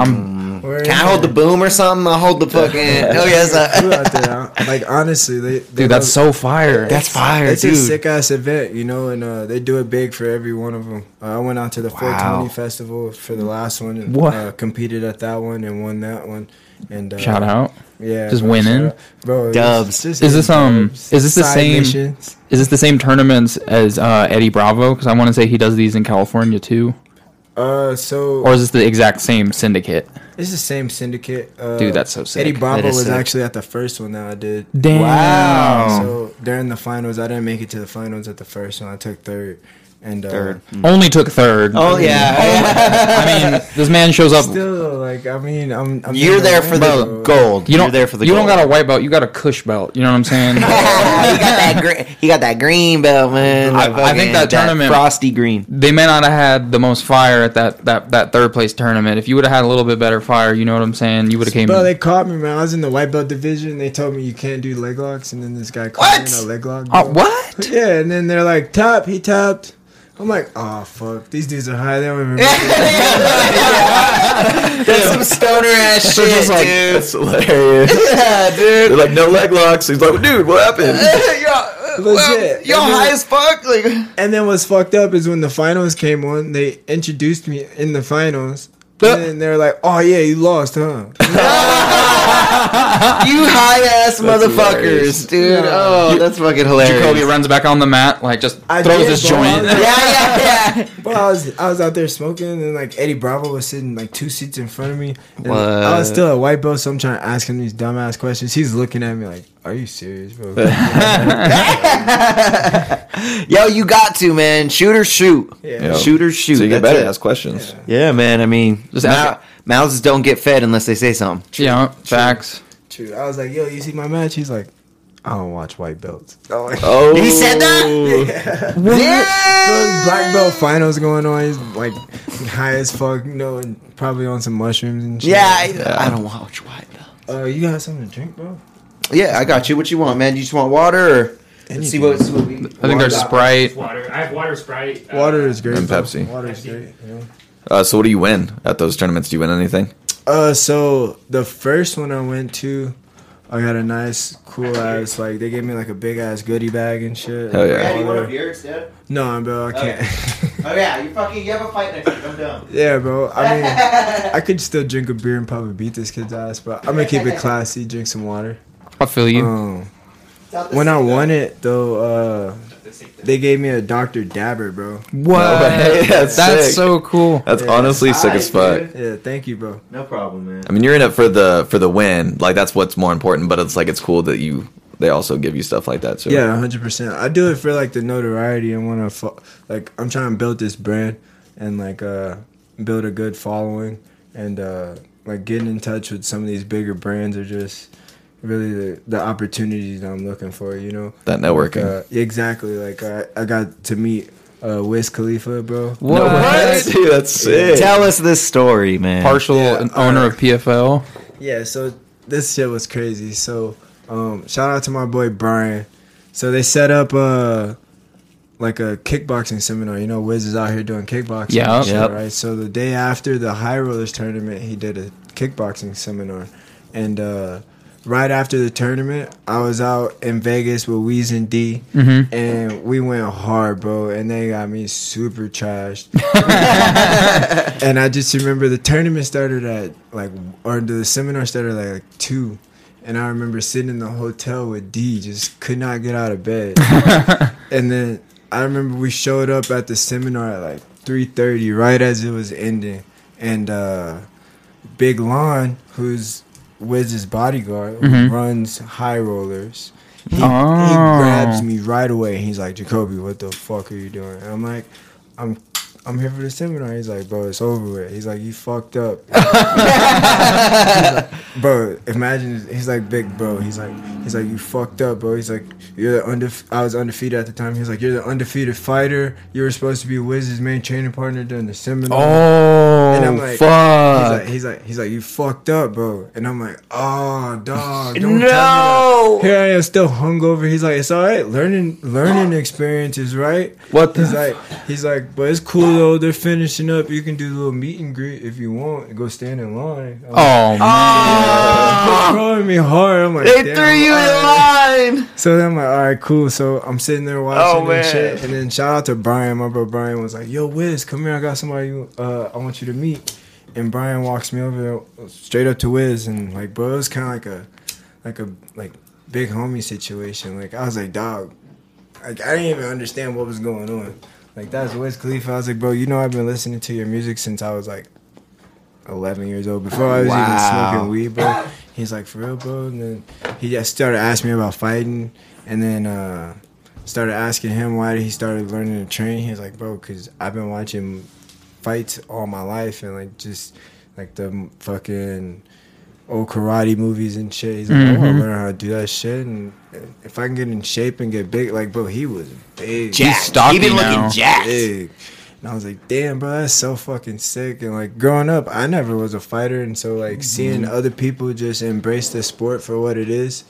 Um, We're can I hold the boom or something? I'll hold the <laughs> fucking. oh yes, Crew uh, out there, huh? like honestly, they, they Dude, that's so fire. that's fire, It's dude. a sick ass event, you know, and uh, they do it big for every one of them. Uh, I went out to the 420 festival for the last one and What? Uh, competed at that one and won that one. And uh, Shout out. yeah, Just bro, winning? bro. it's Dubs. just Is this, um, dubs. is this the Side same- missions. Is this the same tournaments as uh, Eddie Bravo? Because I want to say he does these in California too. Uh, so Or is this the exact same syndicate? it's the same syndicate. Uh, Dude, that's so sick. Eddie Bravo was sick. actually at the first one that I did. Damn. Wow. So during the finals, I didn't make it to the finals at the first one. I took third. And uh, Third. Only took third. Oh yeah, I mean, this man shows up. Still, like, I mean, I'm. I'm you're in there for the bro. gold. You You're don't. there for the. you gold. don't got a white belt. You got a cush belt. You know what I'm saying? <laughs> he got that green. He got that green belt, man. I- I think fucking- that tournament- frosty green. they may not have had the most fire at that that that third place tournament. If you would have had a little bit better fire, you know what I'm saying? You would have came. Bro, they caught me, man. I was in the white belt division. They told me you can't do leg locks, and then this guy caught me in a leg lock. Bro. what? Yeah, and then they're like, tap. He tapped. I'm like, oh fuck, these dudes are high. They don't even. <laughs> That's some stoner ass They're shit, just like, dude. that's hilarious. <laughs> Yeah, dude. They're dude. like, no leg locks. He's like, dude, what happened? <laughs> y'all, well, Legit. y'all And then- high as fuck. Like, and then what's fucked up is when the finals came on, they introduced me in the finals. And then they're like, "Oh yeah, you lost, huh?" You high ass motherfuckers, hilarious. dude. Yeah. Oh, that's fucking hilarious. Jacoby runs back on the mat, like just I throws did, his joint. Yeah, yeah, yeah. <laughs> But I was I was out there smoking, and like Eddie Bravo was sitting like two seats in front of me. And What? I was still a white belt, so I'm trying to ask him these dumbass questions. He's looking at me like, "Are you serious, bro?" <laughs> <laughs> Yo, you got to man. Shoot or shoot. Yeah. Yo. Shoot or shoot. So you get That's better it. ask questions. Yeah, man. I mean, Just mou- ask mouths don't get fed unless they say something. Yeah, facts. True. I was like, "Yo, you see my match?" He's like, "I don't watch white belts." I'm <laughs> like, Oh, He said that. <laughs> So there's black belt finals going on. He's like high as fuck, you know, and probably on some mushrooms and shit. Yeah, I, I don't watch white belt. Uh, you got something to drink, bro? Yeah, I got you. What you want, man? You just want water or? Let's see what. see what we, I think there's Sprite. Water. I have water Sprite. Uh, Water is great. And. Pepsi. Water is great. You know? Uh, so what do you win at those tournaments? Do you win anything? Uh, so the first one I went to, I got a nice, cool ass like they gave me like a big ass goodie bag and shit. Hell yeah. Yeah, you All want a beer instead? No, bro, I can't. <laughs> Oh yeah, you fucking you have a fight next week. I'm done. <laughs> yeah, bro. I mean, <laughs> I could still drink a beer and probably beat this kid's ass, but I'm gonna keep it classy. Drink some water. I feel you. Um, when I won it though, uh, they gave me a Dr. Dabber, bro. what? <laughs> way. That's That's so cool. That's Yeah. honestly sick as fuck. Alright, Yeah, thank you, bro. No problem, man. I mean, you're in it for the for the win. Like that's what's more important. But it's like it's cool that you they also give you stuff like that too. Yeah, hundred percent. I do it for like the notoriety and want to fo- like I'm trying to build this brand and like uh build a good following and uh like getting in touch with some of these bigger brands are just really the, the opportunities that I'm looking for. You know, that networking. uh, exactly. Like I I got to meet uh Wiz Khalifa, bro. What? <laughs> Dude, that's sick. Tell us this story, man. Partial Yeah, owner alright. of PFL. Yeah, so this shit was crazy. So, um, shout out to my boy Brian. So they set up uh like a kickboxing seminar. You know, Wiz is out here doing kickboxing. Yeah. shit, Yep. right. So the day after the High Rollers tournament, he did a kickboxing seminar, and uh, right after the tournament, I was out in Vegas with Weez and D, Mm-hmm. and we went hard, bro. And they got me super trashed. <laughs> <laughs> and I just remember the tournament started at like, or the seminar started at like two. And I remember sitting in the hotel with D, just could not get out of bed. <laughs> and then I remember we showed up at the seminar at like three thirty, right as it was ending. And uh, Big Lon, who's Wiz's bodyguard, who Mhm. runs high rollers. He, Oh. he grabs me right away. He's like, Jacoby, what the fuck are you doing? And I'm like, I'm I'm here for the seminar. He's like, bro, it's over with. He's like, you fucked up. like, <laughs> bro, imagine he's like big bro. He's like he's like you fucked up, bro. He's like you're the undefe- I was undefeated at the time. He's like you're the undefeated fighter. You were supposed to be Wiz's main training partner during the seminar. Oh, And I'm like, fuck. He's like, he's like, he's like, you fucked up, bro. And I'm like, oh, dog, don't No. tell me. Here I am, still hungover. He's like, it's all right. Learning, learning <gasps> experiences, right? What the He's like, he's like, but it's cool though. They're finishing up. You can do a little meet and greet if you want. Go stand in line. I'm like, oh, "They're throwing me hard. I'm like, They threw you all right." in line. So then I'm like, all right, cool. So I'm sitting there watching Oh, and shit. And then shout out to Brian. My bro Brian was like, yo, Wiz, come here. I got somebody you, uh, I want you to meet. And Brian walks me over there, straight up to Wiz. And like, bro, it was kind of like a, like a, like big homie situation. Like, I was like, dog, like, I didn't even understand what was going on. Like, that's Wiz Khalifa. I was like, bro, you know, I've been listening to your music since I was like 11 years old. Before I was Wow. even smoking weed, bro. He's like, for real, bro? And then he just started asking me about fighting. And then uh, started asking him why he started learning to train. He's like, bro, because I've been watching fights all my life and like just like the fucking old karate movies and shit. He's like, I want to learn how to do that shit. And if I can get in shape and get big, like, bro, he was big. Jacked. stocky He been now. looking jacked. big. And I was like, damn, bro, that's so fucking sick. And like growing up, I never was a fighter. And so like seeing Mm-hmm. other people just embrace the sport for what it is,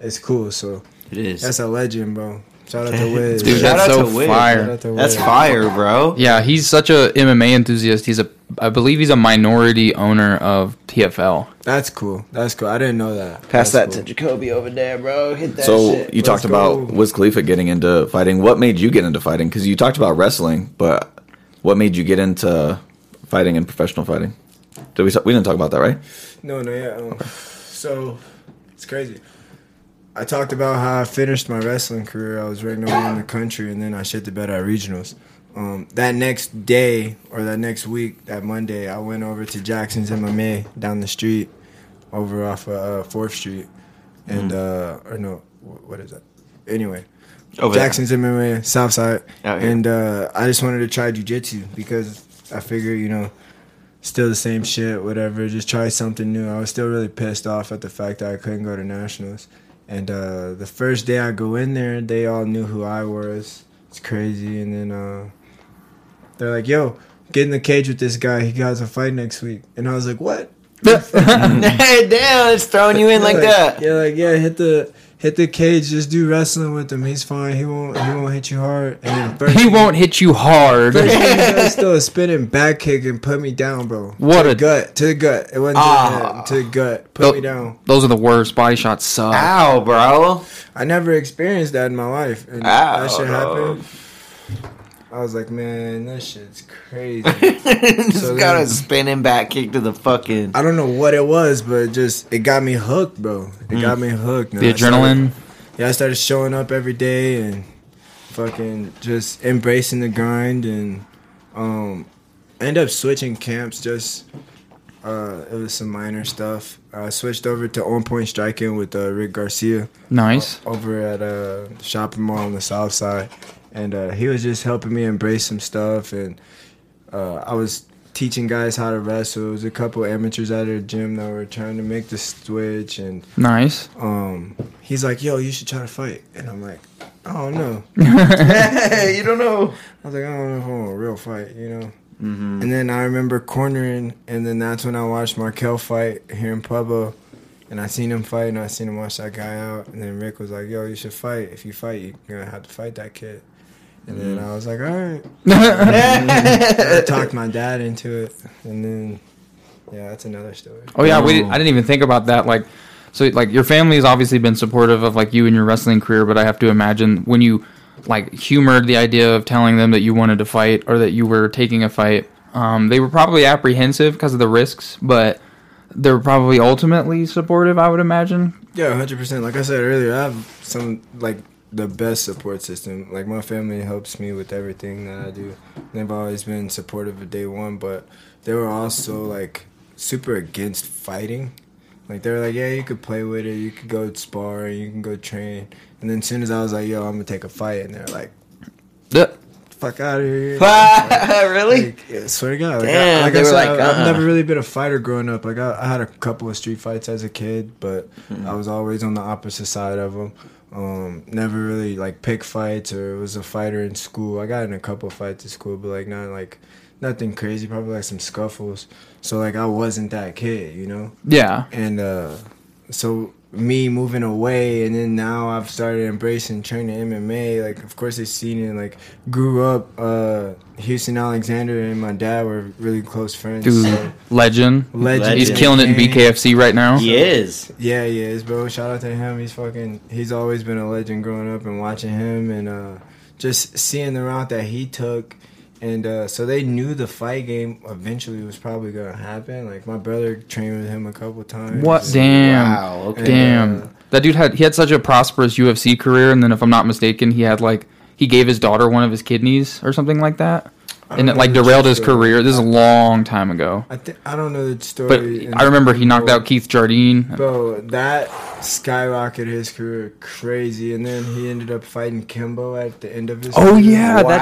it's cool. So It is. that's a legend, bro. Shout out to <laughs> Wiz. Dude, Shout that's out so to fire. Shout That's fire, bro. Yeah, he's such a MMA enthusiast. He's a, I believe he's a minority owner of PFL. That's cool. That's cool. I didn't know that. Pass That's that cool. to Jacoby over there, bro. Hit that So shit. you talked Let's about go. Wiz Khalifa getting into fighting. What made you get into fighting? Because you talked about wrestling, but what made you get into fighting and professional fighting? Did we? We didn't talk about that, right? No, no, yeah. Um, so it's crazy. I talked about how I finished my wrestling career. I was ranked number one in the country, and then I shit the bed at regionals. Um, that next day or that next week, that Monday, I went over to Jackson's MMA down the street, over off of Fourth Street, and uh, or no, wh- what is that? Anyway, Over there. Jackson's MMA Southside, Out and uh, I just wanted to try jujitsu because I figured, you know, still the same shit, whatever. Just try something new. I was still really pissed off at the fact that I couldn't go to nationals. And uh, the first day I go in there, they all knew who I was. It's crazy. And then uh, they're like, "Yo, get in the cage with this guy. He got a fight next week." And I was like, "What?" hey, <laughs> damn, <laughs> it's throwing you in like They're that. Yeah, like yeah, hit the hit the cage. Just do wrestling with him. He's fine. He won't he won't hit you hard. And then first <gasps> He thing- won't hit you hard. First thing still <laughs> a spinning back kick and put me down, bro. What to a- the gut to the gut. It wasn't Ah. to the head, to the gut. Put Tho- me down. Those are the worst. Body shots suck. Ow, bro. I never experienced that in my life. And Ow. that shit happened. I was like, man, that shit's crazy. <laughs> Just So got a spinning back kick to the fucking. I don't know what it was, but it just it got me hooked, bro. It got me hooked. The I started- adrenaline. yeah, I started showing up every day and fucking just embracing the grind and um I ended up switching camps just uh it was some minor stuff. I switched over to On Point Striking with uh, Rick Garcia Nice. over at a shopping mall on the south side and uh, he was just helping me embrace some stuff and uh, I was teaching guys how to wrestle. There was a couple amateurs at our gym that were trying to make the switch and Nice. um, he's like, "Yo, you should try to fight," and I'm like, "I don't know." You don't know. I was like, "I don't know if I want a real fight," you know. And then I remember cornering, and then that's when I watched Marquel fight here in Pueblo, and I seen him fight, and I seen him watch that guy out, and then Rick was like, "Yo, you should fight. If you fight, you're gonna have to fight that kid." And then I was like, "All right." <laughs> I talked my dad into it, and then yeah, that's another story. Oh yeah, we. I didn't even think about that. Like, so like your family has obviously been supportive of like you and your wrestling career, but I have to imagine when you like humored the idea of telling them that you wanted to fight or that you were taking a fight, um, they were probably apprehensive because of the risks, but they're probably ultimately supportive. I would imagine. Yeah, hundred percent. Like I said earlier, I have some like the best support system. Like my family helps me with everything that I do. They've always been supportive of day one, but they were also like super against fighting. Like they were like, yeah, you could play with it, you could go spar, you can go train. And then as soon as I was like, yo, I'm gonna take a fight, and they're like, Yeah. fuck out of here. <laughs> really? Like, yeah, swear to God. Like, Damn, I, like they I were said, like, I, uh-uh. I've never really been a fighter growing up. Like I, I had a couple of street fights as a kid, but Hmm. I was always on the opposite side of them. Um, never really like pick fights or was a fighter in school. I got in a couple fights at school, but like not like nothing crazy. Probably like some scuffles. So like I wasn't that kid, you know Yeah. and uh so me moving away and then now I've started embracing training MMA like of course they seen it like grew up uh Houston Alexander and my dad were really close friends Dude, so legend. legend He's killing it in. BKFC right now. He is. yeah he is bro shout out to him he's fucking he's always been a legend growing up and watching him and uh just seeing the route that he took and uh, so they knew the fight game eventually was probably gonna happen. Like my brother trained with him a couple times. What? Damn. Wow. Okay. Damn. uh, that dude had he had such a prosperous UFC career, and then if I'm not mistaken, he had like he gave his daughter one of his kidneys or something like that, I and it like derailed his career. This is a long time ago, I think I don't know the story. but I remember he knocked out Keith Jardine. Bro, that skyrocketed his career crazy, and then he ended up fighting Kimbo at the end of his. Oh career. yeah, Wow. that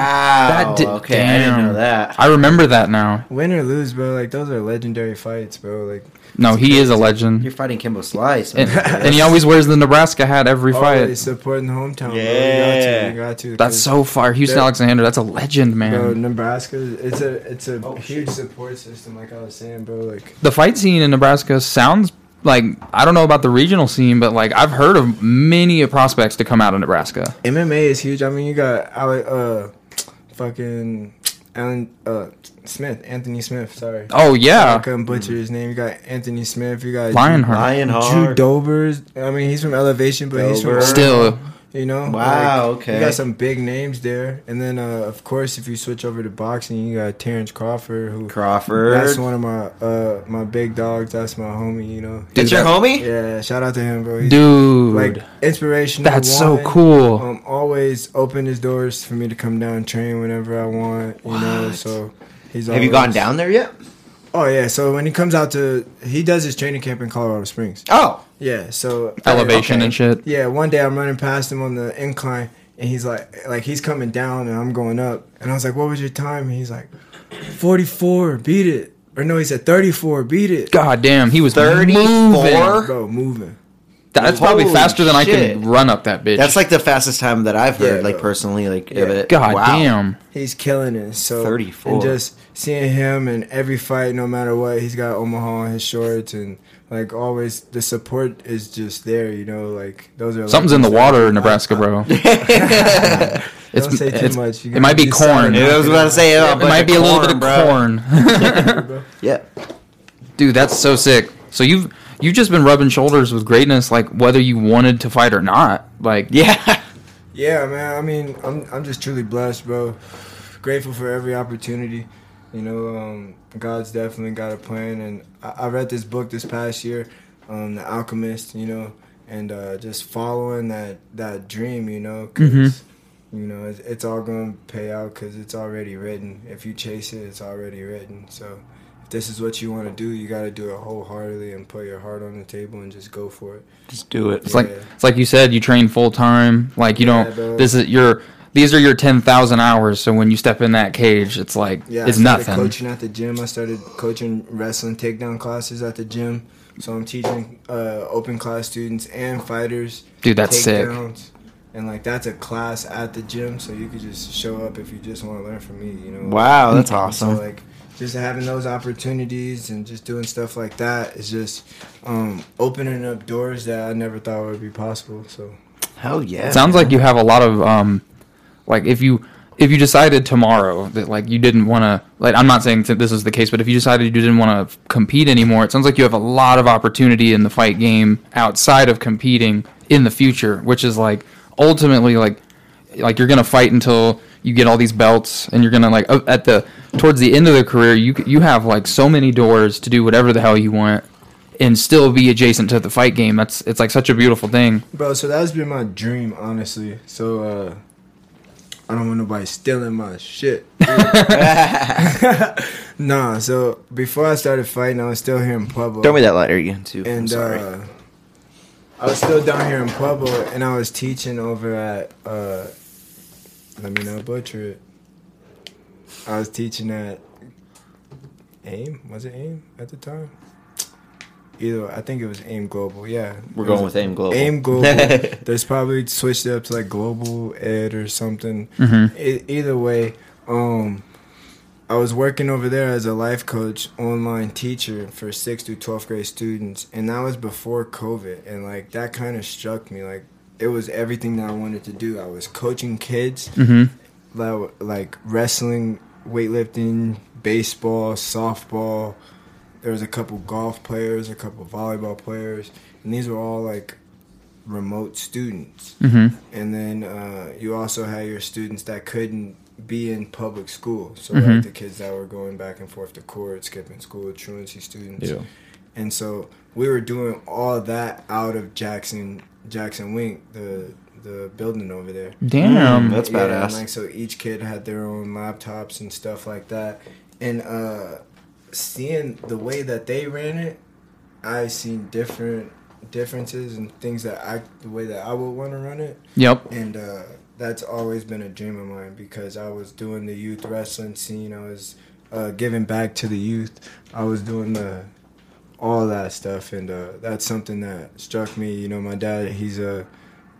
that did. okay, I didn't know that. I remember that now. Win or lose, bro. Like those are legendary fights, bro. Like No, he is a legend, You're fighting Kimbo Slice. and, and he always wears the Nebraska hat every always fight. supporting the hometown. Yeah. bro. You got to. You got to. That's 'cause, so far. Houston Alexander, that's a legend, Bro, man. Nebraska, it's a it's a Oh, huge support system. Like I was saying, bro. Like The fight scene in Nebraska sounds like I don't know about the regional scene, but like I've heard of many prospects to come out of Nebraska. MMA is huge. I mean, you got Ale- uh, fucking Alan uh Smith, Anthony Smith. Sorry. Oh I yeah, couldn't butcher his name. You got Anthony Smith. You got Lionheart. Drew Lionheart. Dobers. I mean, he's from Elevation, but he's from Dober. Still, you know. Wow, Like, okay. You got some big names there, and then uh, of course, if you switch over to boxing, you got Terrence Crawford, who Crawford. that's one of my uh my big dogs. That's my homie. You know. That's your that- homie? Yeah, shout out to him, bro. He's dude, like inspirational. that's so cool. Um, always open his doors for me to come down and train whenever I want. You know, so he's. Have you gone down there yet? Oh yeah, so when he comes out to, he does his training camp in Colorado Springs. Oh, Yeah, so Elevation okay. and shit. Yeah, one day I'm running past him on the incline, and he's like, like he's coming down, and I'm going up, and I was like, "What was your time?" And he's like, "44, beat it." Or no, he said 34, beat it. God damn, he was 34? moving. Bro, moving. That's probably Holy faster than I can run up that bitch. that's like the fastest time that I've heard, Yeah, like personally, like Yeah. of it. God wow. damn. He's killing it. So 34. and just seeing him in every fight, no matter what, he's got Omaha on his shorts, and like always, the support is just there. You know, like those are Something's in the water in Nebraska, bro. <laughs> Don't It's, say too it's- much. You it might be corn. not I was about to say, oh, it might be a little bit of corn. <laughs> Yeah. Dude, that's so sick. So you've you've just been rubbing shoulders with greatness, like whether you wanted to fight or not. Like, Yeah. <laughs> Yeah, man. I mean, I'm I'm just truly blessed, bro. Grateful for every opportunity. You know, um, God's definitely got a plan, and I, I read this book this past year, um, The Alchemist. You know, and uh, just following that that dream. You know, 'cause, Mhm. you know it's, it's all going to pay out because it's already written. If you chase it, it's already written. So. If this is what you want to do, you got to do it wholeheartedly and put your heart on the table and just go for it. Just do it. it's like it's like you said, you train full time. Like you Yeah, don't. This is your. These are your ten thousand hours. So when you step in that cage, it's like Yeah, it's I started nothing. coaching at the gym. I started coaching wrestling takedown classes at the gym. So I'm teaching uh, open class students and fighters. Dude, that's sick. takedowns. And like that's a class at the gym, so you could just show up if you just want to learn from me. You know. Wow, that's So awesome. like just having those opportunities and just doing stuff like that is just um, opening up doors that I never thought would be possible. So Hell yeah. It sounds like you have a lot of um, like if you if you decided tomorrow that like you didn't want to like I'm not saying that this is the case, but if you decided you didn't want to compete anymore, it sounds like you have a lot of opportunity in the fight game outside of competing in the future, which is like ultimately like like you're gonna fight until you get all these belts and you're gonna like uh, at the towards the end of the career you you have like so many doors to do whatever the hell you want and still be adjacent to the fight game that's it's like such a beautiful thing Bro, so that's been my dream, honestly. So uh I don't want nobody stealing my shit. <laughs> <laughs> nah, so before I started fighting, I was still here in Pueblo. Throw me that lighter again, too. I'm and sorry. uh I was still down here in Pueblo and I was teaching over at uh let me not butcher it. I was teaching at AIM. Was it AIM at the time? Either I think it was AIM Global. Yeah, We're going with AIM Global. AIM Global. <laughs> There's probably switched up to like Global Ed or something. E- either way, um, I was working over there as a life coach, online teacher for sixth through twelfth grade students, and that was before COVID. And like that kind of struck me. Like it was everything that I wanted to do. I was coaching kids, Mm-hmm. that- like wrestling, weightlifting, baseball, softball. There was a couple golf players, a couple volleyball players, and these were all like remote students. Mm-hmm. And then uh, you also had your students that couldn't be in public school. So Mhm. like the kids that were going back and forth to court, skipping school, truancy students. Yeah. And so we were doing all that out of Jackson Jackson Wink, the the building over there. Damn. That's Yeah, and, badass. like so each kid had their own laptops and stuff like that. And uh seeing the way that they ran it, I seen different differences and things that I the way that I would want to run it. Yep. And uh that's always been a dream of mine because I was doing the youth wrestling scene. I was uh, giving back to the youth. I was doing the all that stuff, and uh, that's something that struck me. You know, my dad, he's a,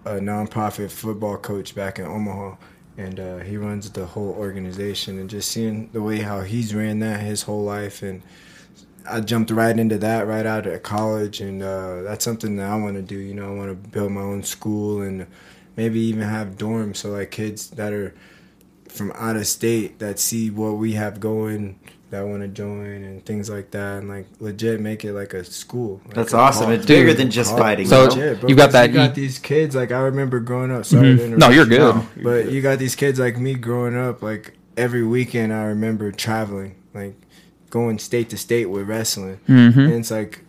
a nonprofit football coach back in Omaha, and uh, he runs the whole organization. And just seeing the way how he's ran that his whole life, and I jumped right into that right out of college, and uh, that's something that I want to do. You know, I want to build my own school and maybe even have dorms so like kids that are from out of state that see what we have going that want to join and things like that and like legit make it like a school like That's a awesome. college. It's bigger Dude. than just College. fighting. So- you know? Legit, bro, you got 'cause that You got e- these kids like I remember growing up. Sorry, to Mhm. No, you're interrupt you. good. But you got these kids like me growing up. Like every weekend, I remember traveling, like going state to state with wrestling, Mm-hmm. and it's like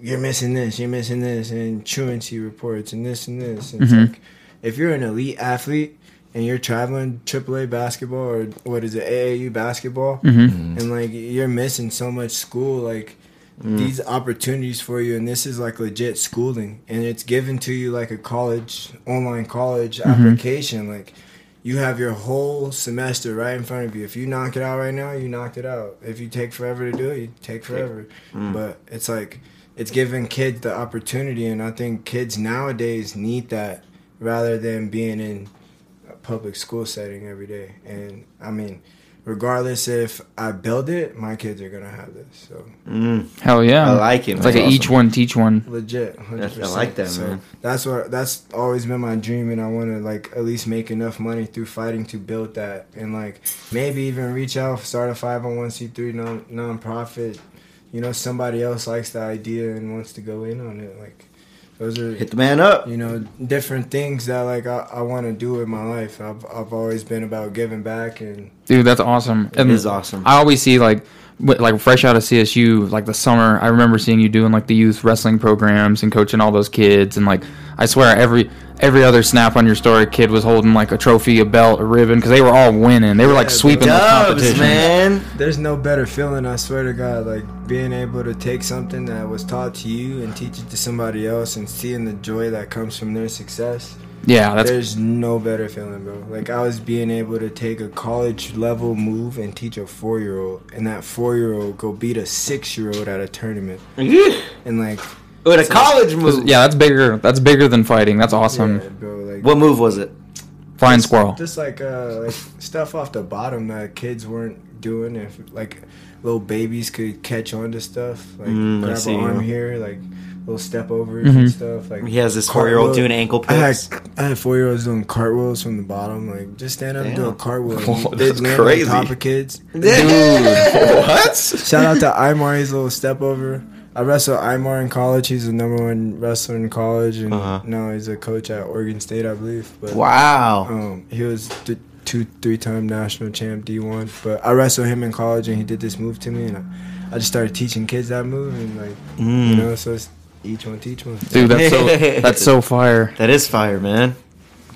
you're missing this, you're missing this, and truancy reports, and this and this. And Mhm. It's like if you're an elite athlete and you're traveling AAA basketball or what is it AAU basketball, mm-hmm. mm-hmm. and like you're missing so much school like mm. these opportunities for you and this is like legit schooling and it's given to you like a college online college mm-hmm. application like you have your whole semester right in front of you. If you knock it out right now you knocked it out. If you take forever to do it you take forever. Mm. But it's like it's giving kids the opportunity and i think kids nowadays need that rather than being in a public school setting every day and i mean regardless if i build it my kids are gonna have this so Mm, Hell yeah. I like it. It's like man. a each one teach one. legit 100%. I like that, so man. that's what that's always been my dream and i want to like at least make enough money through fighting to build that and like maybe even reach out start a 501c3 non non-profit you know somebody else likes the idea and wants to go in on it like those are Hit the man up. you know different things that like i, I want to do in my life I've, I've always been about giving back and Dude, that's awesome. It is awesome. I always see like wi- like fresh out of CSU, like the summer. I remember seeing you doing like the youth wrestling programs and coaching all those kids. And like I swear, every every other snap on your story, kid was holding like a trophy, a belt, a ribbon because they were all winning. They were like Yeah, sweeping the Dubs, competitions. man. there's no better feeling i swear to god like being able to take something that was taught to you and teach it to somebody else and seeing the joy that comes from their success Yeah, that's there's no better feeling bro like i was being able to take a college level move and teach a four year old and that four year old go beat a six year old at a tournament and like With a college move. yeah, that's bigger. That's bigger than fighting. That's awesome. yeah, bro like What move was it? Flying just- squirrel. just like uh like stuff off the bottom that kids weren't doing if like little babies could catch on to stuff like Mm, grab an arm here like little step overs Mhm. and stuff like He has this four-year-old doing ankle I had. I had four year olds doing cartwheels from the bottom, like just stand up and do a cartwheel. <laughs> Whoa, They that's land on crazy. top of kids. <laughs> Dude, what? Shout out to Imar, he's a little step over. I wrestled Imar in college. He's the number one wrestler in college, and Uh-huh. now he's a coach at Oregon State, I believe. But Wow. um, he was the two, three time national champ D one. But I wrestled him in college, and he did this move to me, and I, I just started teaching kids that move, and like you Mm. know, so it's each one teach one. Dude, that's so <laughs> that's so fire. That is fire, man.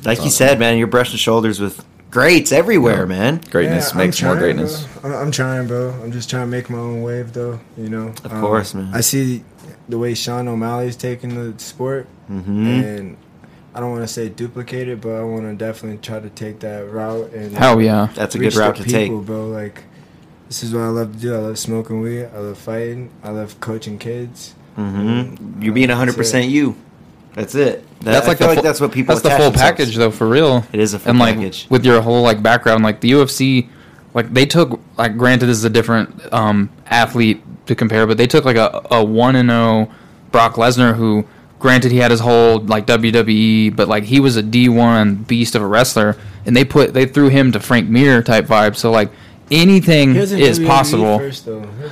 Like you said, man, you're brushing shoulders with greats everywhere, man. Greatness I'm makes more trying, greatness. bro. I'm, I'm trying, bro. I'm just trying to make my own wave, though. You know. Of Um, course, man. I see the way Sean O'Malley's taking the sport, Mm-hmm. and I don't want to say duplicate it, but I want to definitely try to take that route and Hell yeah. That's a reach good route the to take. people, bro. Like, this is what I love to do. I love smoking weed. I love fighting. I love coaching kids. Mm-hmm. You're being 100 percent you. That's it. That, That's I like feel like that's what people. That's the full themselves- package, though, for real. It is a full and like package. with your whole like background, like the UFC, like they took like granted this is a different um, athlete to compare, but they took like a a one and zero Brock Lesnar who, granted he had his whole like WWE, but like he was a D one beast of a wrestler, and they put they threw him to Frank Mir type vibe. So like anything He was in is WWE possible. First,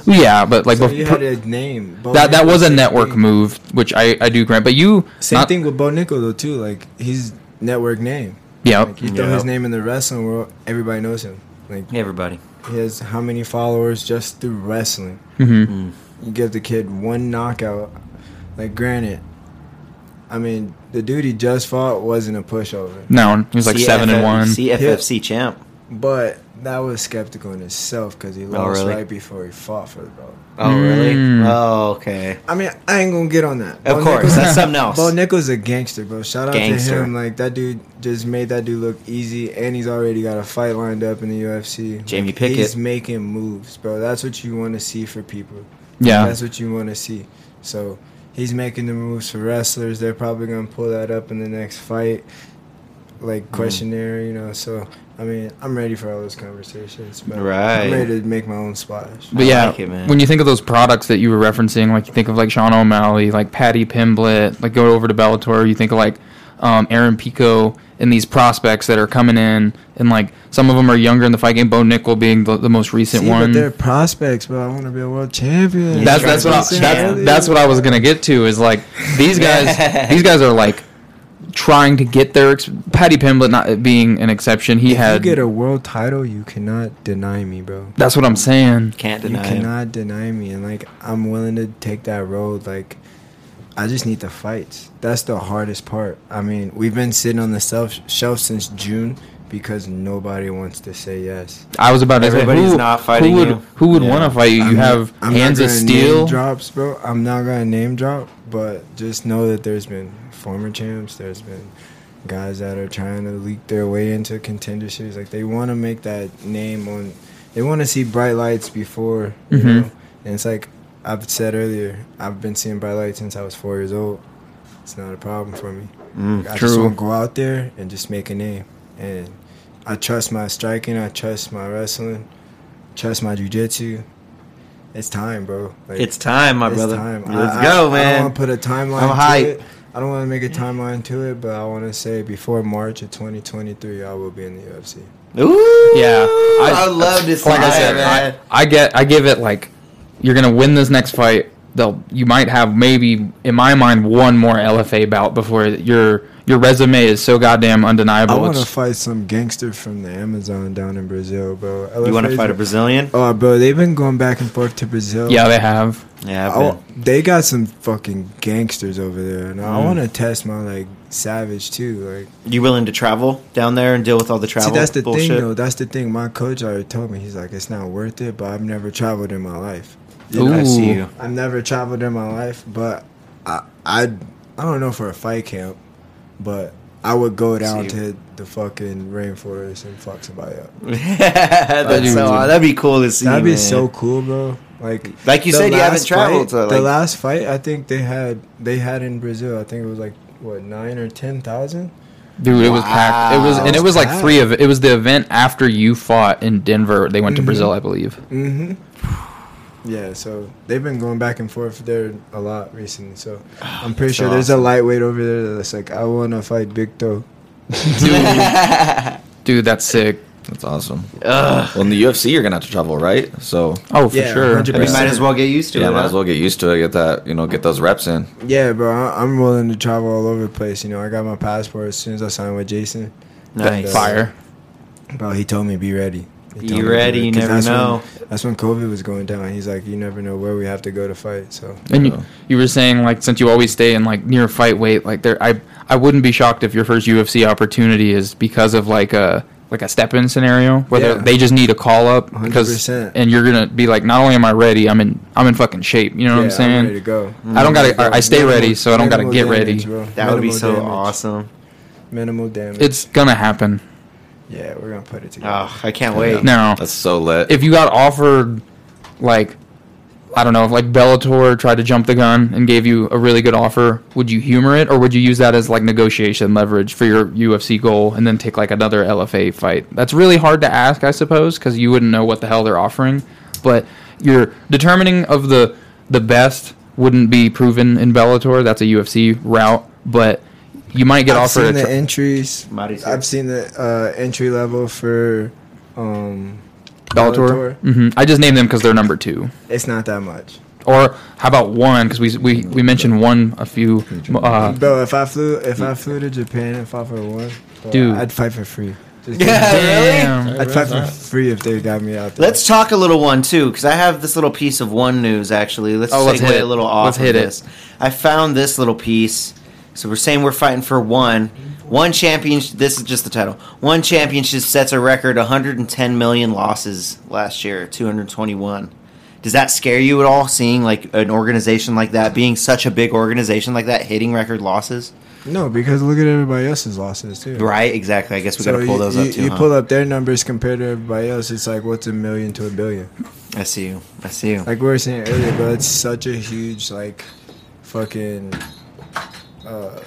Yeah, but like so bef- you had a name. Bo that that was a network thing. move, which I I do grant. But you Same not- thing with Bo Nickal though too. Like he's network name. Yeah, Like you throw Yeah. his name in the wrestling world, everybody knows him. Like Everybody. he has how many followers just through wrestling? hmm You give the kid one knockout. Like granted, I mean the dude he just fought wasn't a pushover, no, he was like seven and one. CFFC champ. but that was skeptical in itself because he Oh, lost really? right before he fought for the belt. Oh really? Mm. Oh okay. I mean, I ain't gonna get on that. Of Bo course, Nickal's- that's something else. Bo Nickal's a gangster, bro. Shout out Gangster. to him. Like that dude just made that dude look easy, and he's already got a fight lined up in the UFC. Jamie Like, Pickett. He's making moves, bro. That's what you want to see for people. Yeah. that's what you want to see. So he's making the moves for wrestlers. They're probably gonna pull that up in the next fight, Mm. like questionnaire, you know. So I mean, I'm ready for all those conversations. But Right. I'm ready to make my own splash. But I yeah, like it, man. when you think of those products that you were referencing, like you think of like Sean O'Malley, like Paddy Pimblett, like go over to Bellator, you think of like um, Aaron Pico and these prospects that are coming in, and like some of them are younger in the fight game. Bo Nickal being the, the most recent See, one. but they're prospects, but I want to be a world champion. that's that's what I, Champ. that's, that's what I was gonna get to is like these <laughs> guys these guys are like trying to get their ex- Paddy Pimblett not being an exception. He if had you get a world title, you cannot deny me, bro. that's what I'm saying. Can't You deny him. cannot deny me, and like I'm willing to take that road. Like I just need the fights. That's the hardest part. I mean, we've been sitting on the shelf shelf since June because nobody wants to say yes. I was about to say Everybody's who, not fighting who would you. who would Yeah. want to fight you? You I'm have I'm hands not of steel. Name drops, bro. I'm not gonna name drop, but just know that there's been former champs. There's been guys that are trying to leak their way into contender series. Like they want to make that name on. They want to see bright lights before, you Mhm. know. And it's like I've said earlier. I've been seeing bright lights since I was four years old. It's not a problem for me. Mm. I just want to go out there and just make a name. And I trust my striking. I trust my wrestling. Trust my jujitsu. It's time, bro. Like, It's time, my it's brother. time. Let's I- go, I, I man. don't want to put a timeline I'm to hype. it. I don't want to make a timeline to it, but I want to say before March of 2023, I will be in the UFC. Ooh, Yeah, I, I- love this. like I said, man. I, I get I give it like you're gonna win this next fight. They'll you might have maybe in my mind one more LFA bout before your your resume is so goddamn undeniable. I undeniable. want to fight some gangster from the Amazon down in Brazil, bro. you want to fight a Brazilian? Oh, bro, they've been going back and forth to Brazil. yeah, they have. Yeah, I've I, been. they got some fucking gangsters over there, and I Mm. want to test my like savage too. Like, You willing to travel down there and deal with all the travel? see, that's the bullshit? thing, though. That's the thing. My coach already told me. He's like, it's not worth it. But I've never traveled in my life. Ooh. I see you. I've never traveled in my life, but I, I, I don't know for a fight camp, but I would go down See. to the fucking rainforest and fuck somebody up. <laughs> That's Dude. so, that'd be cool to see. That'd be man. so cool, bro. Like, Like you said, you haven't last traveled fight- to the last fight, I think they had they had in Brazil. I think it was like what nine or ten thousand. Dude, it was packed. It was and it was like Packed. three of it. It was the event after you fought in Denver. They went to Mhm. Brazil, I believe. Mm-hmm. Yeah, so they've been going back and forth there a lot recently. So <sighs> I'm pretty That's sure there's a lightweight over there that's like, I want to fight Big Toe. <laughs> <laughs> Dude, that's sick. That's awesome. Ugh. Well, in the UFC, you're gonna have to travel, right? So Oh, for Yeah, sure. 100%. You might as well get used to yeah, it. might as well get used to it. Get that, you know, get those reps in. Yeah, bro, I- I'm willing to travel all over the place. You know, I got my passport as soon as I signed with Jason. Nice. Uh, Fire. Bro, he told me be ready. He Be told ready, you 'cause never that's when- know. that's when COVID was going down. He's like, you never know where we have to go to fight. So And you, Yeah. you were saying like since you always stay in like near fight weight, like there, I I wouldn't be shocked if your first UFC opportunity is because of like a like a step in scenario where Yeah. they they just need a call up because 100%. and you're gonna be like not only am I ready, I'm in I'm in fucking shape. You know what yeah, I'm ready to saying? go. I don't gotta I, I stay Minimal- ready, so I don't gotta get damage, ready. bro. That would be so damage. awesome. minimal damage. It's gonna happen. Yeah, we're gonna put it together. Oh, I can't wait. No, That's so lit. if you got offered, like, I don't know, if like Bellator tried to jump the gun and gave you a really good offer, would you humor it or would you use that as like negotiation leverage for your UFC goal and then take like another LFA fight? That's really hard to ask, I suppose, because you wouldn't know what the hell they're offering. But your determining of the the best wouldn't be proven in Bellator. That's a UFC route, but you might get I've offered. seen a the tr- entries. Marty's. I've seen the uh, entry level for um, Bellator. hmm I just named them because they're number two. It's not that much. Or how about one? Because we, we we mentioned one a few. Uh, Bro, if I flew if I flew to Japan and fought for one, bro, Dude. I'd fight for free. Just Yeah, damn. really? I'd fight for free if they got me out there. Let's talk a little one too, because I have this little piece of one news actually. Let's Oh, let's segue hit a little off Let's of hit it. this. I found this little piece. So we're saying we're fighting for one. One championship. This is just the title. One championship sets a record 110 million losses last year. 221. Does that scare you at all? Seeing like an organization like that, being such a big organization like that, hitting record losses. no, because look at everybody else's losses too. Right. Exactly. I guess we So got to pull those you, up too. you huh? pull up their numbers compared to everybody else. It's like what's a million to a billion. I see you. I see you. Like we were saying earlier, but It's such a huge like fucking uh,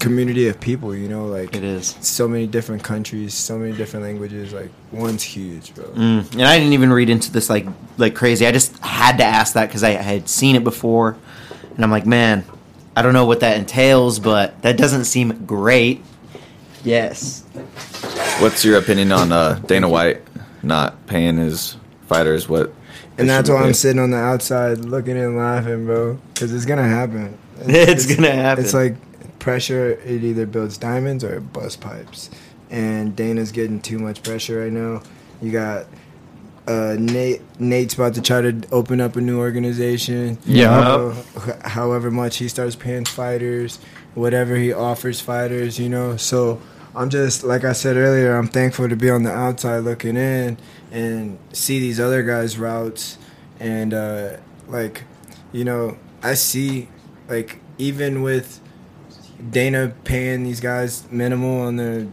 community of people. You know, like It is. so many different countries, so many different languages. Like one's huge, bro. Mm. And I didn't even read into this like like crazy. I just had to ask that because I had seen it before, and I'm like, man, I don't know what that entails, but that doesn't seem great. Yes. What's your opinion on uh, Dana White not paying his fighters what? And that's why I'm sitting on the outside looking and laughing, bro. Because it's gonna happen. <laughs> It's gonna happen. It's like pressure. It either builds diamonds or it busts pipes. And Dana's getting too much pressure right now. You got uh, Nate. Nate's about to try to open up a new organization. Yeah. H- however much he starts paying fighters, whatever he offers fighters, you know. So I'm just like I said earlier. I'm thankful to be on the outside looking in and see these other guys' routes, and uh, like, you know, I see like even with Dana paying these guys minimal on their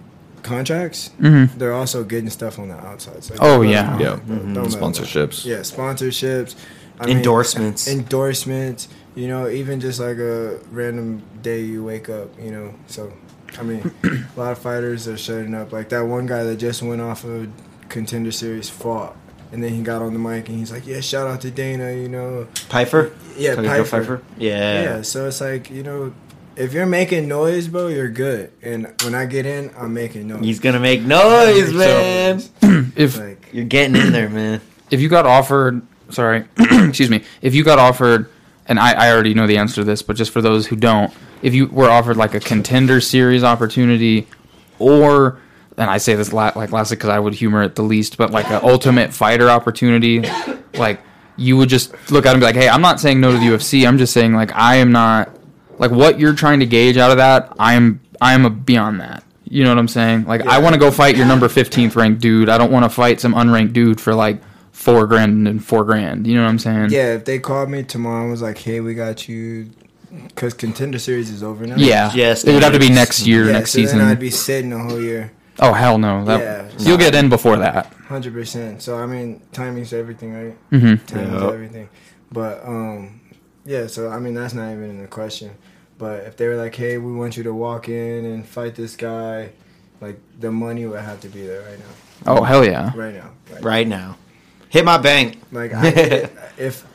contracts, Mhm. they're also getting stuff on the outside. So Oh, yeah. them- Yeah. don't- don't Sponsorships. Yeah, sponsorships. I Endorsements. endorsements. You know, even just like a random day you wake up. You know, so I mean, <coughs> a lot of fighters are shutting up. Like that one guy that just went off of contender series fought. And then he got on the mic and he's like, "Yeah, shout out to Dana, you know, Pyfer. yeah, Talking Joe Pyfer. Yeah. Yeah, so it's like, you know, if you're making noise, bro, you're good. And when I get in, I'm making noise. He's gonna make noise, So- man. <clears throat> if like, You're getting in there, man. if you got offered, sorry, <clears throat> excuse me, if you got offered, and I, I already know the answer to this, but just for those who don't, if you were offered like a contender series opportunity, or and I say this la- like lastly because I would humor it the least, but like an ultimate fighter opportunity, like you would just look at him and be like, hey, I'm not saying no to the UFC. I'm just saying like I am not like what you're trying to gauge out of that. I'm I'm a beyond that. You know what I'm saying? Like I want to go fight your number 15th ranked dude. I don't want to fight some unranked dude for like four grand and four grand. You know what I'm saying? yeah, if they called me tomorrow and was like, hey, we got you, because contender series is over now. Yeah. Yes, It would have to be next year, Yeah, next so season. then I'd be sitting the whole year, oh hell no. That, Yeah. You'll get in before that. hundred percent. So I mean, timing's everything, right? Mm-hmm. Timing's Yep. everything. But um, yeah. So I mean, that's not even in the question. But if they were like, hey, we want you to walk in and fight this guy, like the money would have to be there right now. Oh hell yeah. Right now. Right. Right now, hit my bank. Like I, <laughs> if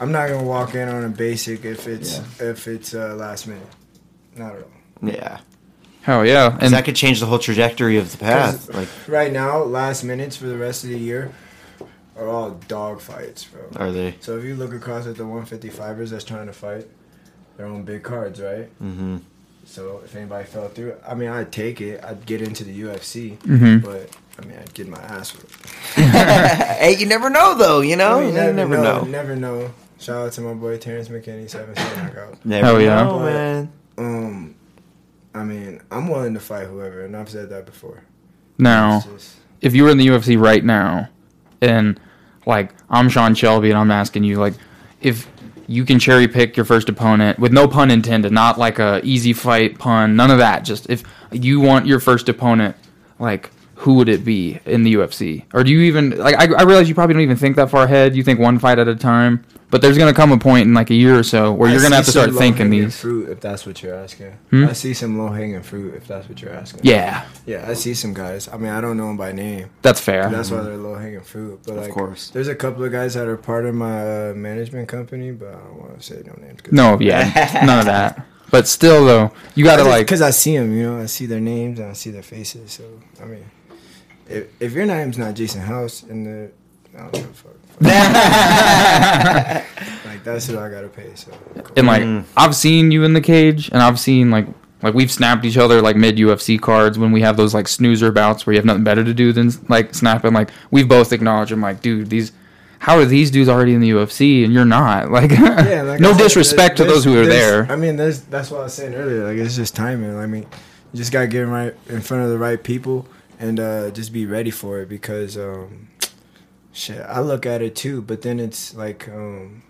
I'm not gonna walk in on a basic if it's if it's uh, last minute, not at all. Yeah, Hell yeah, And that could change the whole trajectory of the path. Like, right now, last minutes for the rest of the year are all dog fights, bro. are they? So if you look across at the 155ers that's trying to fight, their own big cards, right? Mm-hmm. So if anybody fell through, I mean, I'd take it. I'd get into the UFC, Mhm. but I mean, I'd get my ass whipped. <laughs> hey, you never know though. You know, I mean, you never, know. Never know. Shout out to my boy Terrence McKinney, seven star knockout. Never Hell yeah. know, man. Um, I mean, I'm willing to fight whoever, and I've said that before. now, just- if you were in the UFC right now, and like I'm Sean Shelby, and I'm asking you, like, if you can cherry pick your first opponent with no pun intended, not like a easy fight pun, none of that. Just if you want your first opponent, like who would it be in the UFC? Or do you even like? I, I realize you probably don't even think that far ahead. You think one fight at a time, but there's gonna come a point in like a year or so where you're gonna have to start some thinking these. fruit if that's what you're asking. Hmm? I see some low hanging fruit if that's what you're asking. Yeah, yeah, I see some guys. I mean, I don't know them by name. that's fair. That's why they're low hanging fruit. But like, course. there's a couple of guys that are part of my uh, management company, but I don't want to say no names. no, <laughs> yeah, none of that. But still, though, you gotta like. because I see them, you know, I see their names and I see their faces. So I mean, if if your name's not Jason House and the I don't give a fuck. <laughs> like that's who I gotta pay. So And like Mm. I've seen you in the cage, and I've seen like like we've snapped each other like mid UFC cards when we have those like snoozer bouts where you have nothing better to do than like snapping. Like we've both acknowledged, I'm like, dude, these how are these dudes already in the UFC and you're not? <laughs> Like, yeah, like no said, disrespect to those who are there. I mean, there's that's what I was saying earlier. Like it's just timing. I mean, you just gotta get right in front of the right people and uh, just be ready for it because um, shit, I look at it too. But then it's like um,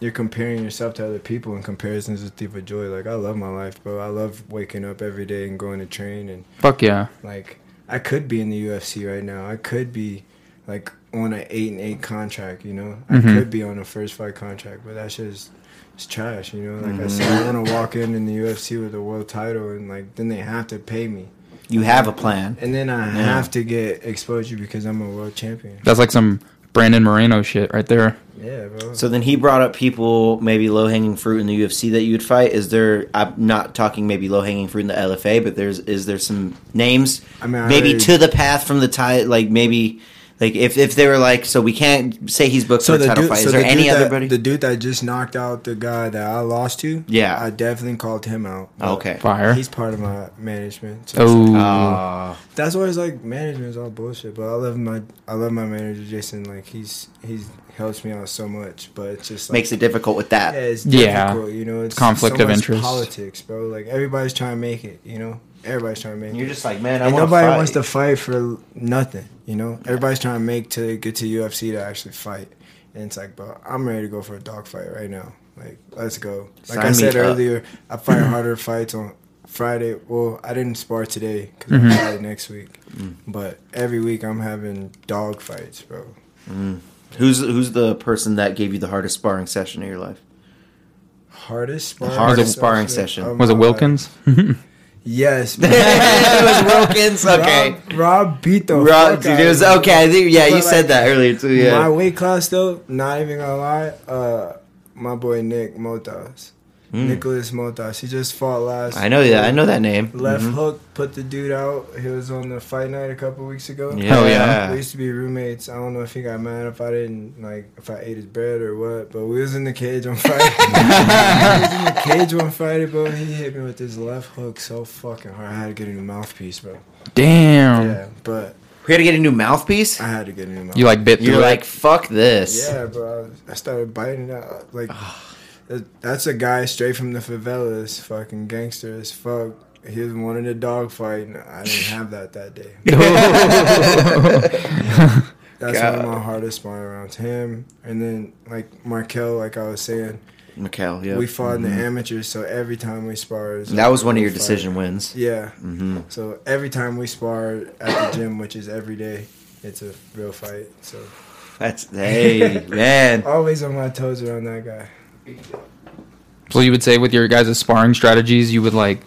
you're comparing yourself to other people, and comparisons is a thief of joy. Like I love my life, bro. I love waking up every day and going to train and Fuck yeah. like I could be in the UFC right now. I could be like on an eight and eight contract. You know, I Mhm. could be on a first fight contract, but that's just it's trash. You know, like I said, I want to walk in in the UFC with a world title, and like then they have to pay me, You have a plan. and then I Yeah. have to get exposure because I'm a world champion. That's like some Brandon Moreno shit right there. Yeah, bro. So then he brought up people maybe low hanging fruit in the UFC that you would fight. Is there? I'm not talking maybe low hanging fruit in the LFA, but there's is there some names I mean, I maybe already- to the path from the tie? Like maybe like if if they were like so we can't say he's booked so for a title fight. Is there the any other that, buddy? The dude that just knocked out the guy that I lost to. Yeah. I definitely called him out. Oh, okay. Fire. He's part of my management. so it's like- Oh, Uh, That's why it's like management is all bullshit. But I love my I love my manager Jason. Like he's he's helps me out so much. But it's just like, makes it difficult with that. yeah, it's Yeah. You know, it's Conflict so of much interest. Politics, bro. Like everybody's trying to make it. You know, everybody's trying to make And you're it. just like, man, I and want nobody fight. wants to fight for nothing. You know, everybody's trying to make to get to UFC to actually fight. And it's like, bro, I'm ready to go for a dog fight right now. Like, let's go. Like Sign I said earlier, I fight <clears throat> harder fights on Friday. Well, I didn't spar today because Mhm. I'm fighting next week. But every week I'm having dog fights, bro. Who's who's the person that gave you the hardest sparring session of your life? Hardest sparring hardest sparring session. of was it Wilkins? <laughs> Yes. <laughs> it was Wilkins. Okay. Rob, Rob beat the Rob, dude, it was okay. I think, yeah, you But, said that earlier too. Yeah. My weight class though, not even gonna lie, uh, my boy Nick Motas. Nicholas Motas. He just fought last. I know that. I know that name. Left Mhm. hook put the dude out. He was on the fight night a couple weeks ago. Hell yeah. We used to be roommates. I don't know if he got mad if I didn't like if I ate his bread or what, but we was in the cage on Friday. <laughs> we was in the cage on Friday, bro. He hit me with his left hook so fucking hard. I had to get a new mouthpiece, bro. Damn. Yeah, but We had to get a new mouthpiece. I had to get a new mouthpiece. You like bit through You're it. like, fuck this. Yeah, bro. I started biting it out. Like, that's a guy straight from the favelas, fucking gangster as fuck. He was wanting a dog fight, and I didn't have that that day. <laughs> That's one of my hardest sparring rounds. Him, and then, like, Marquel, like I was saying, Mikhail, yeah. we fought in the amateurs, so every time we sparred, is that was one of your fight. decision wins. Yeah. hmm So every time we spar at the gym, which is every day, it's a real fight. So That's hey man. always on my toes around that guy. So you would say with your guys' sparring strategies, you would like,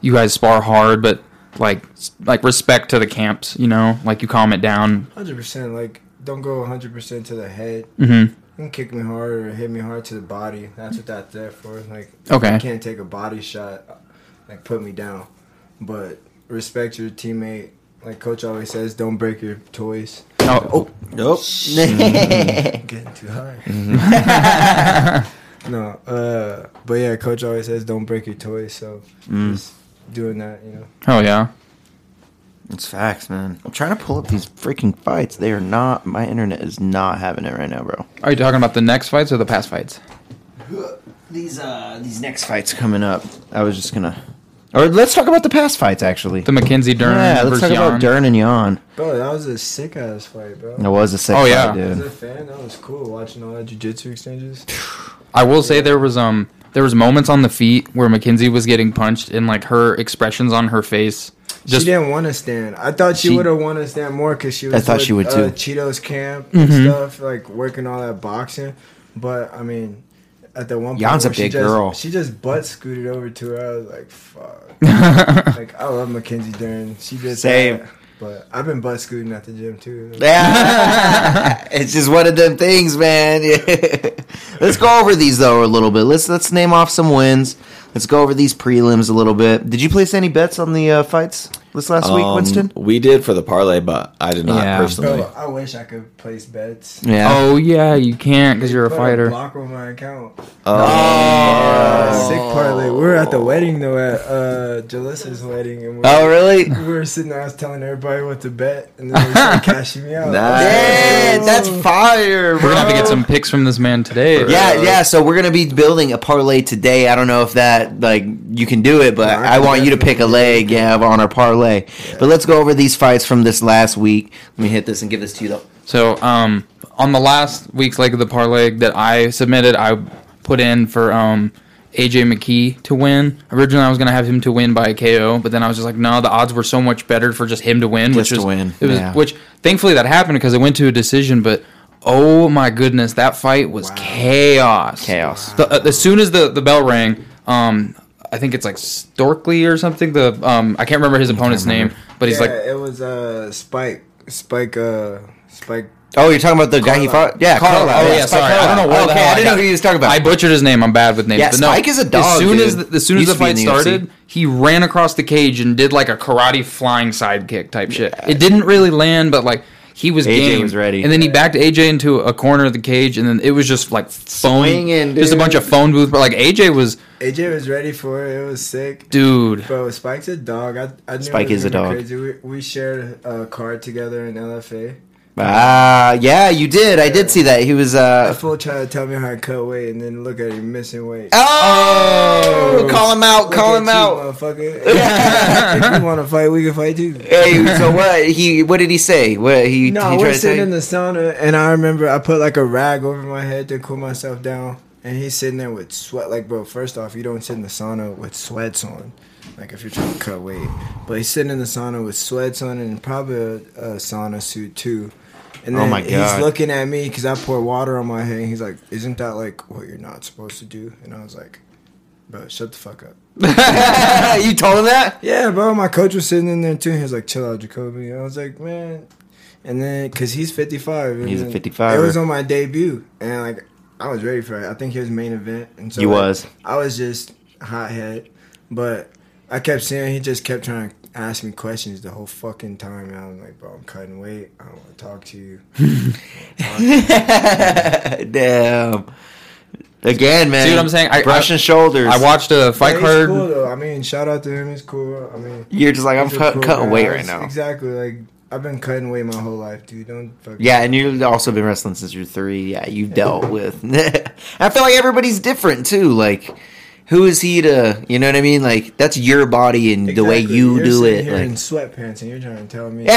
you guys spar hard, but like, like respect to the camps. You know, like you calm it down. Hundred percent. Like, don't go hundred percent to the head. Mm-hmm. You can kick me hard or hit me hard to the body. That's what that's there for. Like, Okay. you can't take a body shot, like put me down. But respect your teammate. Like coach always says, don't break your toys. Oh, oh. Nope. <laughs> Getting too high. <laughs> <laughs> no, uh, but yeah, coach always says, don't break your toys. So Mm. just doing that, you know. Oh yeah. It's facts, man. I'm trying to pull up these freaking fights. They are not. My internet is not having it right now, bro. Are you talking about the next fights or the past fights? These uh these next fights coming up. I was just gonna Or let's talk about the past fights, actually. The Mackenzie Dern yeah, let's versus talk about Yan. Dern and Yan. Bro, that was a sick ass fight, bro. It was a sick Oh, fight, yeah. As dude. a fan, that was cool watching all that jujitsu exchanges. <sighs> I will say there was um there was moments on the feet where Mackenzie was getting punched and like her expressions on her face just she didn't want to stand. I thought she, She- would have wanted to stand more because she was. I thought with, she would, uh, too. Cheetos camp and stuff, like working all that boxing. But I mean, at the one point, Yan's a where she big just, girl. She just butt scooted over to her. I was like, "Fuck!" <laughs> like I love Mackenzie Dern. She did Same. that. But I've been butt scooting at the gym too. Yeah, <laughs> it's just one of them things, man. <laughs> let's go over these though a little bit. Let's let's name off some wins. Let's go over these prelims a little bit. Did you place any bets on the uh, fights this last week, Um, Winston? We did for the parlay, but I did not Yeah. personally. Bro, I wish I could place bets. Yeah. Oh yeah, you can't because you're a Put fighter. block on my account. Oh. Uh, sick parlay. We were at the wedding though at uh, Jalissa's wedding, and we Oh, really? we were sitting there. I was telling everybody what to bet, and then they started cashing me out. Nice. Yeah, that's fire, bro. We're gonna have to get some picks from this man today. Yeah, yeah. So we're gonna be building a parlay today. I don't know if that like you can do it, but No, I I want you to pick a definitely leg, yeah, on our parlay. But let's go over these fights from this last week. Let me hit this and give this to you though. So um on the last week's leg of the parlay that I submitted, I put in for um AJ McKee to win. Originally, I was gonna have him to win by a KO, but then I was just like, no, the odds were so much better for just him to win, Just which to was win, It was yeah. which thankfully that happened because it went to a decision, but. Oh my goodness, that fight was chaos. Chaos. The, uh, as soon as the, the bell rang, um, I think it's like Storkley or something. The um, I can't remember his opponent's name, but he's yeah, like it was uh Spike, Spike, uh Spike. Oh, you're talking about the guy he fought? Yeah, Carl. Carlyle. Oh yeah, Spike sorry. I don't know Carlyle. where the okay, hell I didn't got- know who he was talking about. I butchered his name. I'm bad with names. Yeah, but no, Spike is a dog, As soon dude. as the, as soon as the to be in fight the UFC. started, he ran across the cage and did like a karate flying sidekick type shit. It didn't really land, but like he was AJ game. was ready. And then he backed AJ into a corner of the cage, and then it was just like phone, Swinging, just a bunch of phone booth. But like AJ was, AJ was ready for it. It was sick. dude. Bro, Spike's a dog. I, I knew Spike is a dog. Crazy. We, we shared a card together in LFA. Ah, yeah, you did. I did see that. He was That uh fool tried to tell me how to cut weight, and then look at him missing weight. Oh, call him out, Look call at him you, out. motherfucker. <laughs> if you want to fight, we can fight too. Hey, so what he what did he say? What he No, he we're tried to say? sitting in the sauna, and I remember I put like a rag over my head to cool myself down, and he's sitting there with sweat. Like, bro, first off, you don't sit in the sauna with sweats on, like if you're trying to cut weight. But he's sitting in the sauna with sweats on and probably a, a sauna suit too. And Oh then my he's looking at me because I pour water on my head. And he's like, "Isn't that like what you're not supposed to do?" And I was like, "Bro, shut the fuck up." <laughs> you told him that? Yeah, bro. My coach was sitting in there too. He was like, "Chill out, Jacoby." I was like, "Man," and then because he's fifty five. He's a 55er. It was on my debut, and like I was ready for it. I think he was main event, and so You like, was. I was just hot head, but I kept seeing he just kept trying to ask me questions the whole fucking time. And I'm like, "Bro, I'm cutting weight. I don't want to talk to you." <laughs> Damn. Again, man. See what I'm saying? I- brushing I- shoulders. I watched a fight But he's card. cool though. I mean, shout out to him. He's cool. I mean, You're just like I'm he's cut, cool cutting guy. weight right now. Exactly. Like I've been cutting weight my whole life, dude. Don't fuck. Yeah, and you've also been wrestling since you're three. Yeah, you've dealt with. <laughs> I feel like everybody's different too. Like, who is he to? You know what I mean? Like, that's your body and the way you You're do it. Here in Like, sweatpants, and you're trying to tell me <laughs>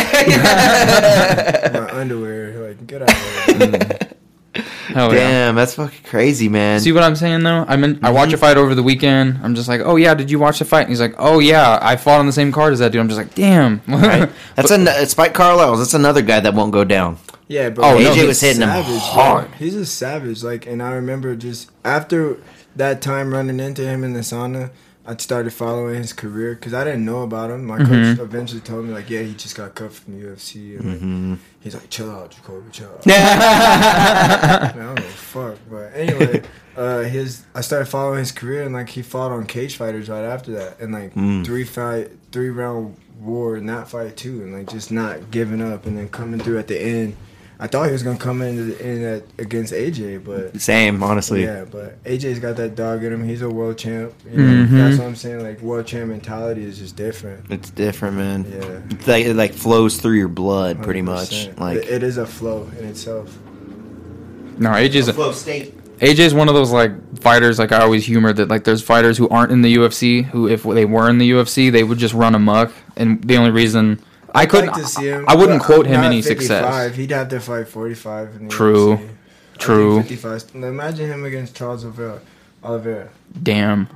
my underwear. Like, get out of here. <laughs> Hell yeah. Damn, that's fucking crazy, man. See what I'm saying though? I mean, I watch Mm-hmm. a fight over the weekend. I'm just like, oh yeah, did you watch the fight? And he's like, oh yeah, I fought on the same card as that dude. I'm just like, damn. Right? <laughs> That's a Spike Carlyle. That's another guy that won't go down. Yeah, bro. Oh, he's no, AJ was hitting him savage, bro. hard. He's a savage. Like, and I remember just after that time running into him in the sauna, I started following his career because I didn't know about him. My Mm-hmm. coach eventually told me like, yeah, he just got cut from the UFC, and like, Mm-hmm. he's like, chill out, Jacoby, chill out. <laughs> I don't give fuck. But anyway, <laughs> uh, his I started following his career and like he fought on Cage Fighters right after that, and like Mm. three fight, three round war in that fight too, and like just not giving up and then coming through at the end. I thought he was gonna come in, in at, against AJ, but Same, honestly. yeah, but AJ's got that dog in him. He's a world champ. You know, Mhm. That's what I'm saying. Like world champ mentality is just different. It's different, man. Yeah. It's like, it like flows through your blood, pretty much. 100%. Like it, it is a flow in itself. no, AJ's a, flow state. AJ's one of those like fighters. Like I always humor that like there's fighters who aren't in the UFC who if they were in the UFC they would just run amok, and the only reason I I'd couldn't, like to see him, I wouldn't quote him any 55. success. He'd have to fight 45. In the True. UFC. True. 55. Imagine him against Charles Oliveira. Oliveira. Damn,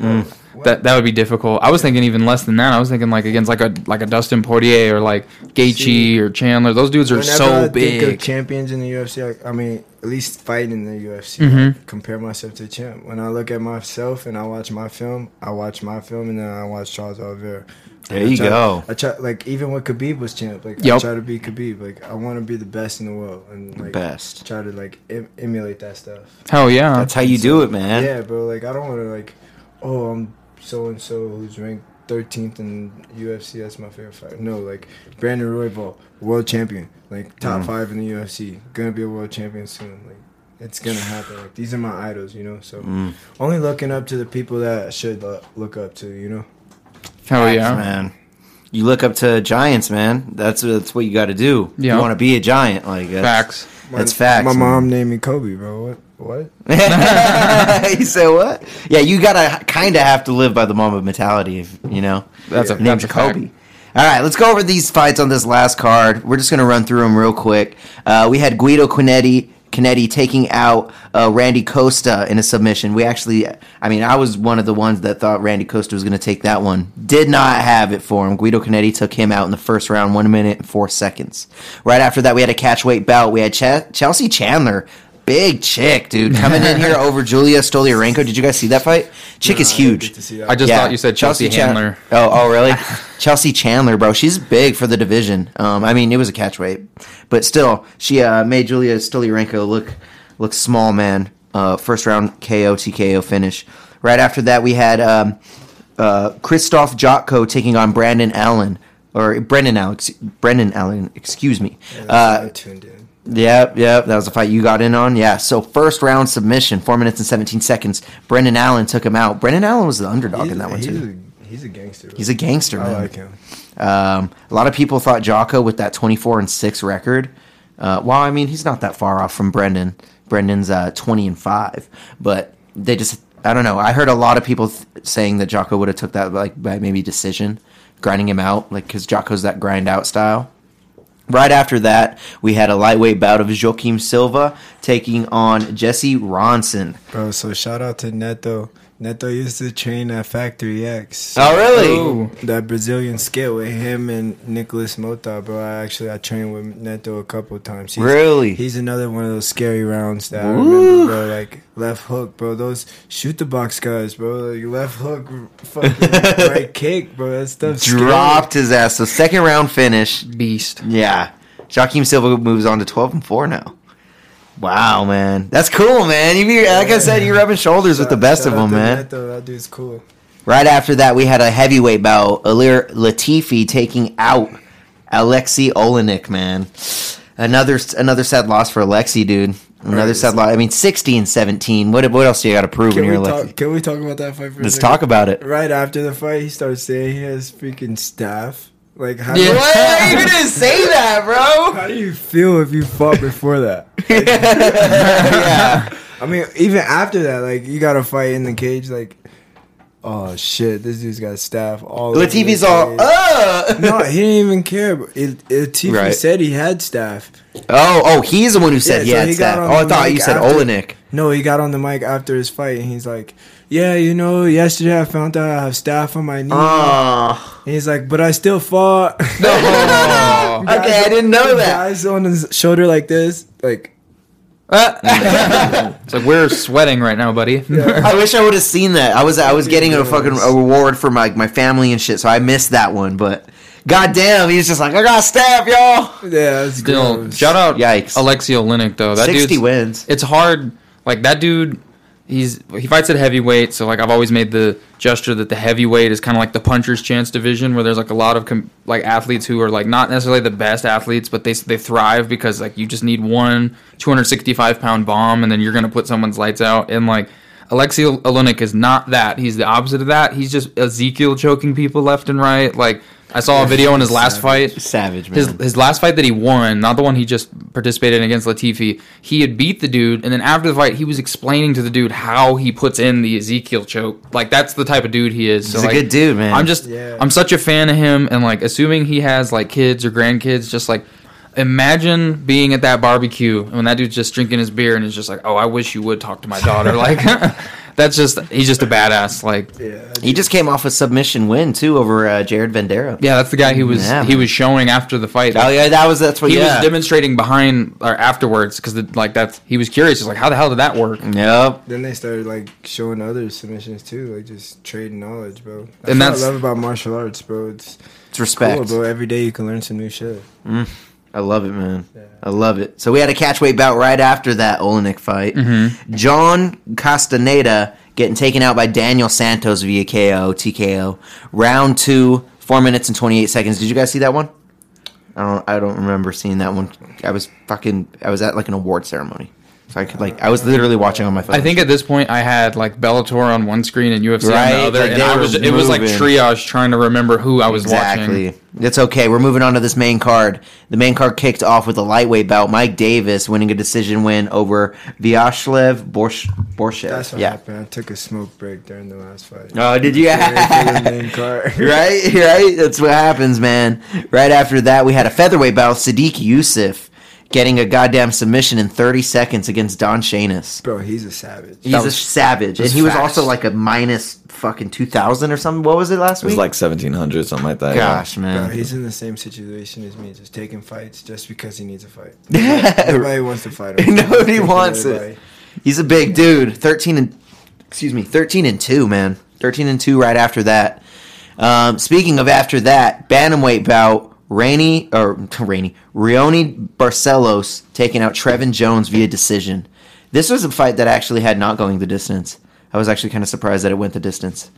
What? that that would be difficult. I was thinking even less than that. I was thinking like against like a like a Dustin Poirier or like Gaethje See, or Chandler. Those dudes are so I think of big. champions in the UFC, like, I mean, at least fighting in the UFC, Mhm. I compare myself to a champ. When I look at myself and I watch my film, I watch my film and then I watch Charles Oliveira. There you try- go. I try like even when Khabib was champ, like I try to be Khabib. Like I want to be the best in the world and like Best. try to like em- emulate that stuff. Hell yeah, That's how you do it, man. Yeah, bro. Like I don't want to like, oh, I'm so and so who's ranked 13th in UFC. That's my favorite fighter. No, like Brandon Royval, world champion, like top Mm. five in the UFC, gonna be a world champion soon. Like it's gonna happen. Like these are my idols, you know. So Mm. only looking up to the people that I should lo- look up to, you know. Hell Facts, yeah. man. You look up to giants, man. That's that's what you got to do. Yeah. You want to be a giant, like that's, Facts. My, That's facts. My man. mom named me Kobe, bro. What? What? <laughs> <laughs> you say what? Yeah, you gotta kind of have to live by the Mamba mentality, if, you know. That's a Named that's Kobe. fact. All right, let's go over these fights on this last card. We're just gonna run through them real quick. Uh, we had Guido Cannetti. Cannetti taking out uh, Randy Costa in a submission. We actually, I mean, I was one of the ones that thought Randy Costa was going to take that one. Did not have it for him. Guido Cannetti took him out in the first round, one minute and four seconds. Right after that, we had a catchweight bout. We had Ch- Chelsea Chandler, big chick, dude, coming in here <laughs> over Julia Stoliarenko. Did you guys see that fight? Chick is Nah, I huge. get to see that. I just thought you said Chelsea, Chan- Handler. oh, oh, really? <laughs> Chelsea Chandler, bro. She's big for the division. Um, I mean, it was a catch weight, but still, she uh, made Julia Stoliarenko look look small, man. Uh, first round KO TKO finish. Right after that, we had um, uh, Christoph Jotko taking on Brandon Allen or Brendan Alex Brendan Allen. Excuse me. Yeah, Uh, I tuned in. Yep, yep. That was the fight you got in on. Yeah. So first round submission, four minutes and seventeen seconds. Brendan Allen took him out. Brendan Allen was the underdog He's, in that one he's too. A, he's a gangster. He's a gangster, I like him. Um, a lot of people thought Jocko with that twenty four and six record. Uh, well, I mean, he's not that far off from Brendan. Brendan's uh, twenty and five, but they just. I don't know. I heard a lot of people th- saying that Jocko would have took that like by maybe decision, grinding him out, like because Jocko's that grind out style. Right after that, we had a lightweight bout of Joaquim Silva taking on Jesse Ronson. Bro, so shout out to Neto. Neto used to train at Factory X. Oh, really? Ooh. That Brazilian skill with him and Nicholas Mota, bro. I actually I trained with Neto a couple times. He's, Really? He's another one of those scary rounds that I Woo. remember, bro. Like left hook, bro. Those shoot the box guys, bro. Like left hook, fucking <laughs> right kick, bro. That stuff Dropped his ass. So second round finish. Beast. Yeah. Joaquim Silva moves on to 12 and 4 now. Wow, man. That's cool, man. You be, like I said, you're rubbing shoulders with the best of them, man. Neto, that dude's cool. Right after that, we had a heavyweight bout. Ilir Latifi taking out Alexei Oleinik, man. Another another sad loss for Alexei, dude. Another Right. sad loss. I mean, 16 17. What, what else do you got to prove Can in we, your Alexei? talk, can we talk about that fight for Let's talk about it. Right after the fight, he started saying he has freaking staff. Like, how, Yeah. What? You didn't say that, bro. how do you feel if you fought before that? <laughs> yeah. I mean, even after that, like, you got to fight in the cage. Like, oh shit, this dude's got staff all. over Latifi's all, cage. uh. No, he didn't even care. But it, Latifi Right. said he had staff. Oh, oh, he's the one who said Yeah, he so had he staff. Oh, I thought mic you said after- Oleinik. No, he got on the mic after his fight, and he's like, "Yeah, you know, yesterday I found out I have staff on my knee." Oh. And he's like, "But I still fought." <laughs> <laughs> Oh. Okay, I didn't know that. Guys on his shoulder like this, like <laughs> it's like we're sweating right now, buddy. I wish I would have seen that. I was I was getting a fucking a reward for my my family and shit, so I missed that one. But goddamn, he's just like I got stabbed, y'all. yeah, that's Still, gross. shout out Yikes. Alexei Oleinik though. That Sixty dude's, wins. It's hard. Like that dude, he's he fights at heavyweight. So like I've always made the gesture that the heavyweight is kind of like the puncher's chance division, where there's like a lot of com- like athletes who are like not necessarily the best athletes, but they they thrive because like you just need one 265 pound bomb, and then you're gonna put someone's lights out. And like Alexei Oleinik is not that. He's the opposite of that. He's just Ezekiel choking people left and right. Like I saw a video in his last fight. Savage, man. His his last fight that he won, not the one he just participated in against Latifi. He had beat the dude, and then after the fight, he was explaining to the dude how he puts in the Ezekiel choke. Like that's the type of dude he is. So He's a good dude, man. I'm just Yeah. I'm such a fan of him, and like assuming he has like kids or grandkids, just like. Imagine being at that barbecue and when that dude's just drinking his beer and he's just like, "Oh, I wish you would talk to my daughter." <laughs> Like, <laughs> that's just he's just a badass. Like, Yeah, he just came off a submission win too over uh, Jared Vanderaa. yeah, that's the guy he was Yeah, he man. was showing after the fight. Oh yeah, that was that's what he yeah. was demonstrating behind or afterwards because like that's he was curious. He's like, how the hell did that work? Yep. Then they started like showing other submissions too, like just trading knowledge, bro. That's And what that's- I love about martial arts, bro. It's It's respect. cool, bro. Every day you can learn some new shit. I love it, man. I love it. So we had a catchweight bout right after that Oleinik fight. Mm-hmm. John Castaneda getting taken out by Daniel Santos via KO, TKO. Round two, four minutes and twenty eight seconds. Did you guys see that one? I don't. I don't remember seeing that one. I was fucking. I was at like an award ceremony, so I could like. I was literally watching on my phone. I think at this point I had like Bellator on one screen and UFC on the other, like, and I were was it was like triage trying to remember who I was watching. Exactly. watching. It's okay. We're moving on to this main card. The main card kicked off with a lightweight bout. Mike Davis winning a decision win over Vyashlev Borsh- Borshev. That's what yeah. happened. I took a smoke break during the last fight. Oh, did you? <laughs> The main card. <laughs> right, right. That's what happens, man. Right after that, we had a featherweight bout. Sodiq Yusuff getting a goddamn submission in 30 seconds against Don Shainis. Bro, he's a savage. He's a savage, and was he was also like a minus fucking 2,000 or something. What was it last week? It was week? like seventeen hundred, something like that. yeah. Gosh, Bro, man. he's in the same situation as me, just taking fights just because he needs a fight. <laughs> Nobody wants to fight him. <laughs> Nobody Taking wants it. He's a big dude. Thirteen and excuse me, thirteen and two, man. Thirteen and two right after that. Um, speaking of after that, bantamweight bout. Rainy or <laughs> Rainy Raoni Barcelos taking out Trevin Jones via decision. This was a fight that actually had not going the distance. I was actually kind of surprised that it went the distance.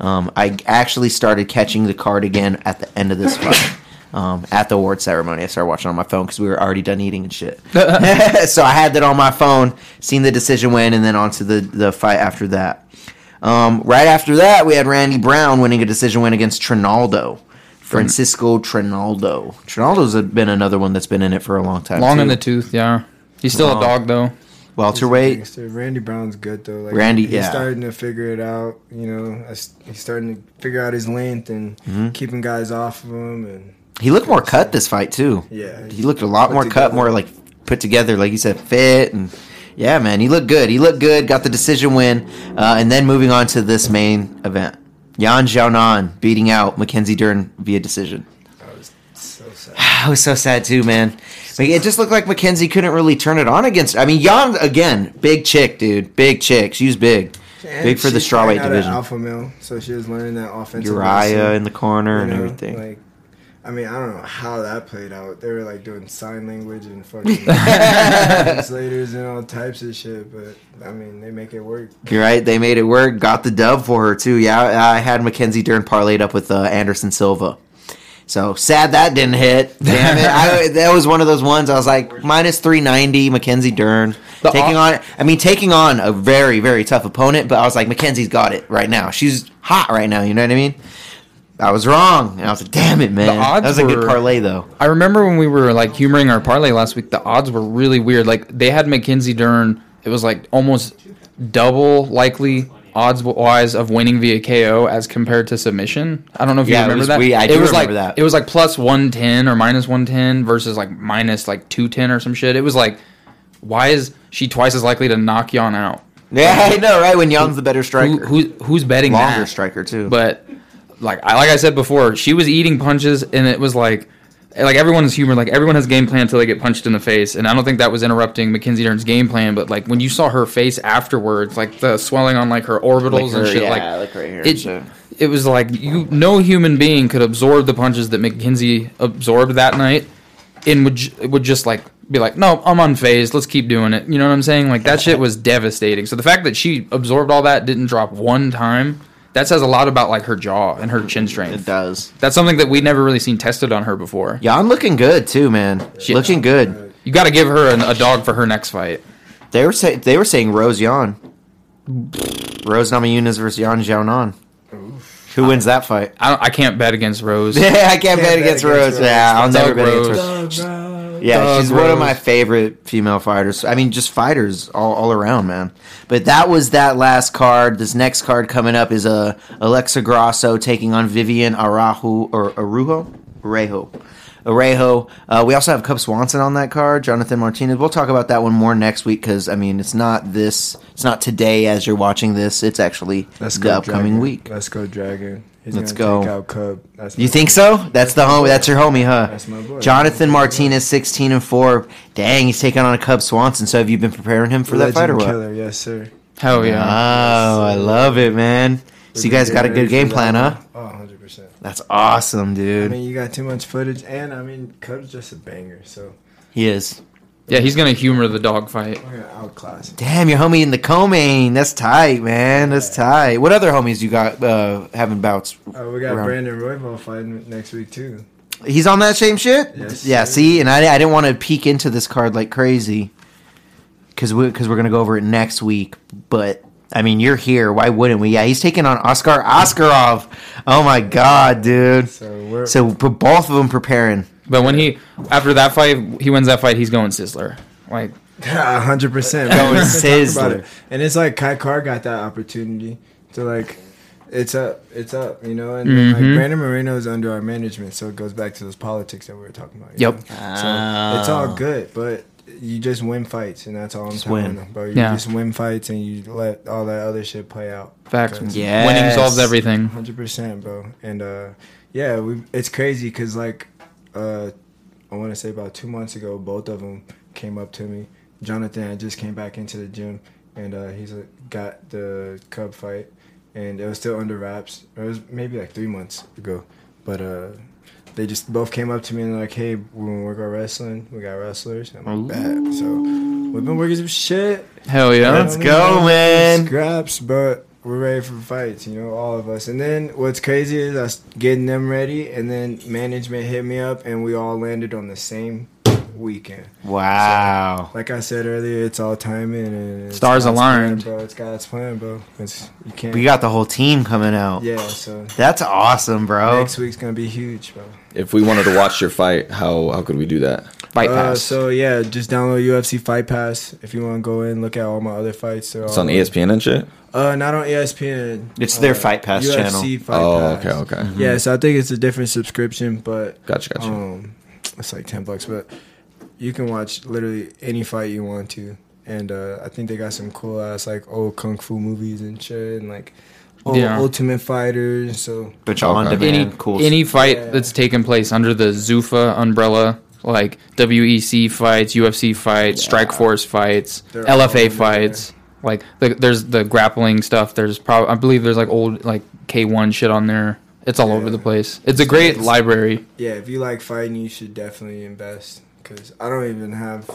Um, I actually started catching the card again at the end of this fight. <laughs> Um, at the award ceremony, I started watching on my phone because we were already done eating and shit. <laughs> so I had that on my phone, seen the decision win, and then on to the, the fight after that. Um, right after that, we had Randy Brown winning a decision win against Trinaldo. Francisco Trinaldo. Trinaldo's been another one that's been in it for a long time. Long too. in the tooth, yeah. He's still Long. a dog though. welterweight. Gangster. Randy Brown's good though. Like, Randy, he's yeah. starting to figure it out. You know, As- he's starting to figure out his length and Mm-hmm. keeping guys off of him. And He looked more cut this fight too. Yeah, he looked a lot put more cut, together. more like put together, like you said, fit and yeah, man, he looked good. He looked good. Got the decision win, uh, and then moving on to this main event, Yan Xiaonan beating out Mackenzie Dern via decision. I was so sad. I was so sad too, man. It just looked like Mackenzie couldn't really turn it on against. I mean, Yan again, big chick, dude, big chick. She was big, big for the strawweight division. Alpha male, so she was learning that offensive. Urijah wrestling, in the corner you and know, everything. Like, I mean, I don't know how that played out. They were like doing sign language and fucking <laughs> translators and all types of shit. But I mean, they make it work. You're right. They made it work. Got the dub for her too. Yeah, I had Mackenzie Dern parlayed up with uh, Anderson Silva. So sad that didn't hit. <laughs> Damn it! I, that was one of those ones. I was like minus three ninety. Mackenzie Dern The taking op- on. I mean, taking on a very very tough opponent. But I was like, Mackenzie's got it right now. She's hot right now. You know what I mean? I was wrong, and I was like, "Damn it, man!" odds that was a good were- parlay, though. I remember when we were like humoring our parlay last week, the odds were really weird. Like they had Mackenzie Dern, it was like almost double likely odds wise of winning via KO as compared to submission. I don't know if you Yeah, it remember was that. we- I it do was remember like that. it was like plus one ten or minus one ten versus like minus like two ten or some shit. It was like, why is she twice as likely to knock Yan out? Yeah, I know, right? When Young's the better Who, striker, who who's betting longer that? striker too. But like I like I said before, she was eating punches, and it was like like everyone's humor. Like everyone has game plan until they get punched in the face, and I don't think that was interrupting Mackenzie Dern's game plan. But like when you saw her face afterwards, like the swelling on like her orbitals Like and shit, yeah, like, like right here it. shit. It was like you, no human being could absorb the punches that Mackenzie absorbed that night, and would would just like be like, no, I'm unfazed. Let's keep doing it. You know what I'm saying? Like that shit was devastating. So the fact that she absorbed all that, didn't drop one time, that says a lot about like her jaw and her chin strength. it does. That's something that we'd never really seen tested on her before. Yan looking good too, man. She- looking good. You got to give her an, a dog for her next fight. They were say, they were saying Rose Yan. Rose Namajunas versus Yan Xiaonan. Who wins that fight? I, I can't bet against Rose. <laughs> Yeah, I can't, bet bet against against Rose. Rose. Yeah, I'll Doug never bet against Rose. Rose. Yeah, she's one of my favorite female fighters. I mean, just fighters all, all around, man. But that was that last card. This next card coming up is uh, Alexa Grasso taking on Vivian Arahu or Arujo, Arejo. Arejo. Uh, we also have Cub Swanson on that card. Jonathan Martinez. We'll talk about that one more next week because I mean, it's not this. It's not today as you're watching this. It's actually Let's the upcoming Dragon. week. Let's go, Dragon. He's Let's go. Take out Cub. That's You think boy. so? That's the homie. That's your homie, huh? That's my boy. Jonathan Martinez, sixteen and four. Dang, he's taking on a Cub Swanson. So have you been preparing him for that fight or what? Killer, yes sir. Hell yeah. Oh, I love it, man. So you guys got a good game plan, huh? Oh, 100 percent. That's awesome, dude. I mean, you got too much footage, and I mean, Cub's just a banger, so He is. Yeah, he's gonna humor the dog fight. we're gonna outclass. Damn, your homie in the co-main. That's tight, man. That's tight. What other homies you got uh, having bouts? Uh, we got Around. Brandon Royval fighting next week too. He's on that same shit. Yes, yeah. sir. See, and I, I didn't want to peek into this card like crazy, because we because we're gonna go over it next week. But I mean, you're here. Why wouldn't we? Yeah, he's taking on Askar Askarov. Oh my god, dude. So we're So but both of them preparing. But when he after that fight, he wins that fight. He's going Sizzler. Like <laughs> hundred percent. Going Sizzler. And it's like Kai Carr got that opportunity to like, it's up, it's up, you know. And then, like. Brandon Moreno is under our management, so it goes back to those politics that we were talking about. Yep. know? So it's all good, but you just win fights, and that's all I'm Just telling win. bro. You Yeah. just win fights, and you let all that other shit play out. facts. Yes. Winning solves everything. Hundred percent, bro. And uh, yeah, we it's crazy because like uh, I want to say about two months ago, both of them came up to me. Jonathan just came back into the gym, and uh, he's uh, got the Cub fight, and it was still under wraps. It was maybe like three months ago, but uh, they just both came up to me and they're like, "Hey, we want to work on wrestling. We got wrestlers." I'm like, "Bet." So we've been working some shit. Hell yeah. Let's go, man. Scraps, but we're ready for fights, you know, all of us. And then what's crazy is us getting them ready, and then management hit me up, and we all landed on the same weekend. Wow. Like I said earlier, it's all timing and it's Stars God's aligned. plan, bro. It's God's plan, bro. It's you can't. We got the whole team coming out. yeah. So That's awesome, bro. next week's gonna be huge, bro. If we wanted to watch your fight, how how could we do that? Fight Uh, pass. so yeah, just download UFC Fight Pass if you want to go in look at all my other fights. They're It's on ESPN and shit. Uh, not on ESPN. It's their Uh, Fight Pass UFC channel. Fight Oh, Pass. okay, okay. Yeah, so I think it's a different subscription, but Gotcha, gotcha. um, it's like ten bucks. But you can watch literally any fight you want to, and uh, I think they got some cool ass like old kung fu movies and shit, and like old Yeah. Ultimate Fighters. So But on Okay. demand. any cool. any fight Yeah. that's taken place under the Zuffa umbrella, like WEC fights, UFC fights, Strike Force fights, They're LFA in fights. Like the, there's the grappling stuff. There's probably I believe there's like old like K1 shit on there. It's all over the place. It's a great It's- library. yeah, if you like fighting, you should definitely invest because I don't even have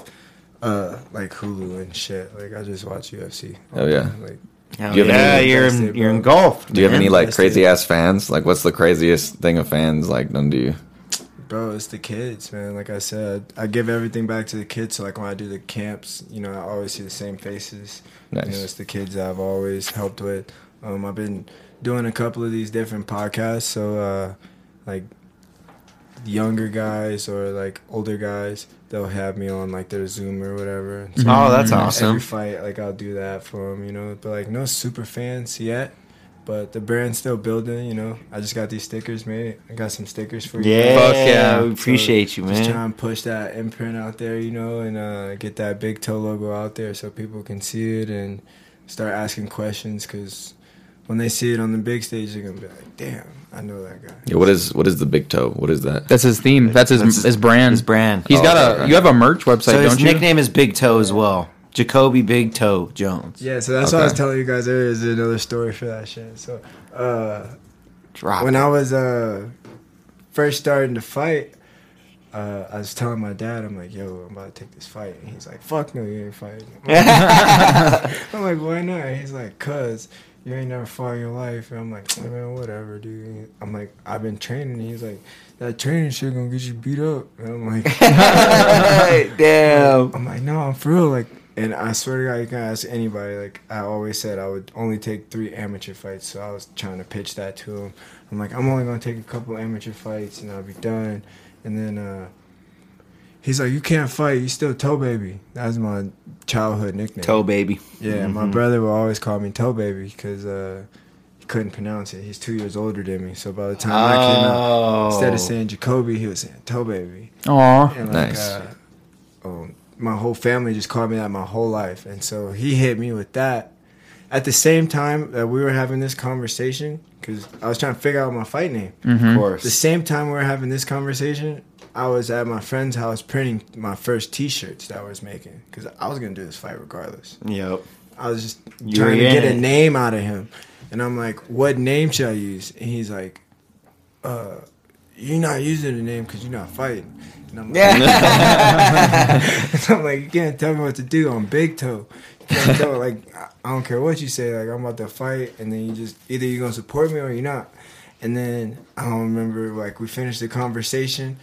uh like Hulu and shit. Like I just watch UFC. Oh, yeah. Like Hell Do you have yeah, any- you're Invested, you're bro. engulfed. Do you have any like crazy ass fans? Like, what's the craziest thing a fans like done to you? Bro, it's the kids, man. Like I said, I give everything back to the kids. So like when I do the camps, you know, I always see the same faces. You know, Nice. it's the kids that I've always helped with. Um, I've been doing a couple of these different podcasts. So uh, like younger guys or like older guys, they'll have me on like their Zoom or whatever. So Oh, that's awesome. every fight, like I'll do that for them, you know. But like no super fans yet. But the brand's still building, you know. I just got these stickers made. I got some stickers for you. Yeah. Fuck yeah. we appreciate you, man. Just trying to push that imprint out there, you know, and uh, get that big toe logo out there so people can see it and start asking questions. Because when they see it on the big stage, they're gonna be like, "Damn, I know that guy." Yeah, what is what is the big toe? What is that? That's his theme. That's his That's his, brand. His brand. He's Oh, got a. okay. You have a merch website, so his don't you? nickname is Big Toe as well. Jacoby Big Toe Jones. Yeah, so that's what I was Okay. telling you guys earlier. Is another story for that shit. So, uh, Drop. when. I was uh, first starting to fight, uh, I was telling my dad, I'm like, "Yo, I'm about to take this fight," and he's like, "Fuck no, you ain't fighting." <laughs> I'm like, "Why not?" He's like, "Cause." You ain't never fought in your life, and I'm like, "Hey, man, whatever, dude. I'm like, I've been training. And he's like, that training shit gonna get you beat up. And I'm like, <laughs> <laughs> Damn. I'm like, no, I'm for real. Like, And I swear to God, you can ask anybody. Like I always said, I would only take three amateur fights. So I was trying to pitch that to him. I'm like, I'm only gonna take a couple amateur fights and I'll be done. And then uh, he's like, you can't fight. You still toe baby. That was my childhood nickname. Toe baby. Yeah, my brother would always call me toe baby because uh, he couldn't pronounce it. He's two years older than me. So by the time I came out, instead of saying Jacoby, he was saying toe baby. Aw. Like, Nice. uh, um, my whole family just called me that my whole life, and so he hit me with that. At the same time that we were having this conversation, because I was trying to figure out my fight name. Of course. The same time we were having this conversation, I was at my friend's house printing my first T-shirts that I was making, because I was gonna do this fight regardless. Yep. I was just You trying to get a name out of him. And I'm like, what name should I use? And he's like, uh, you're not using a name because you're not fighting. And I'm like, so <laughs> I'm like, you can't tell me what to do on Big Toe. You can't tell, like, I- I don't care what you say. Like, I'm about to fight, and then you just either you're gonna support me or you're not. And then I don't remember. Like, we finished the conversation,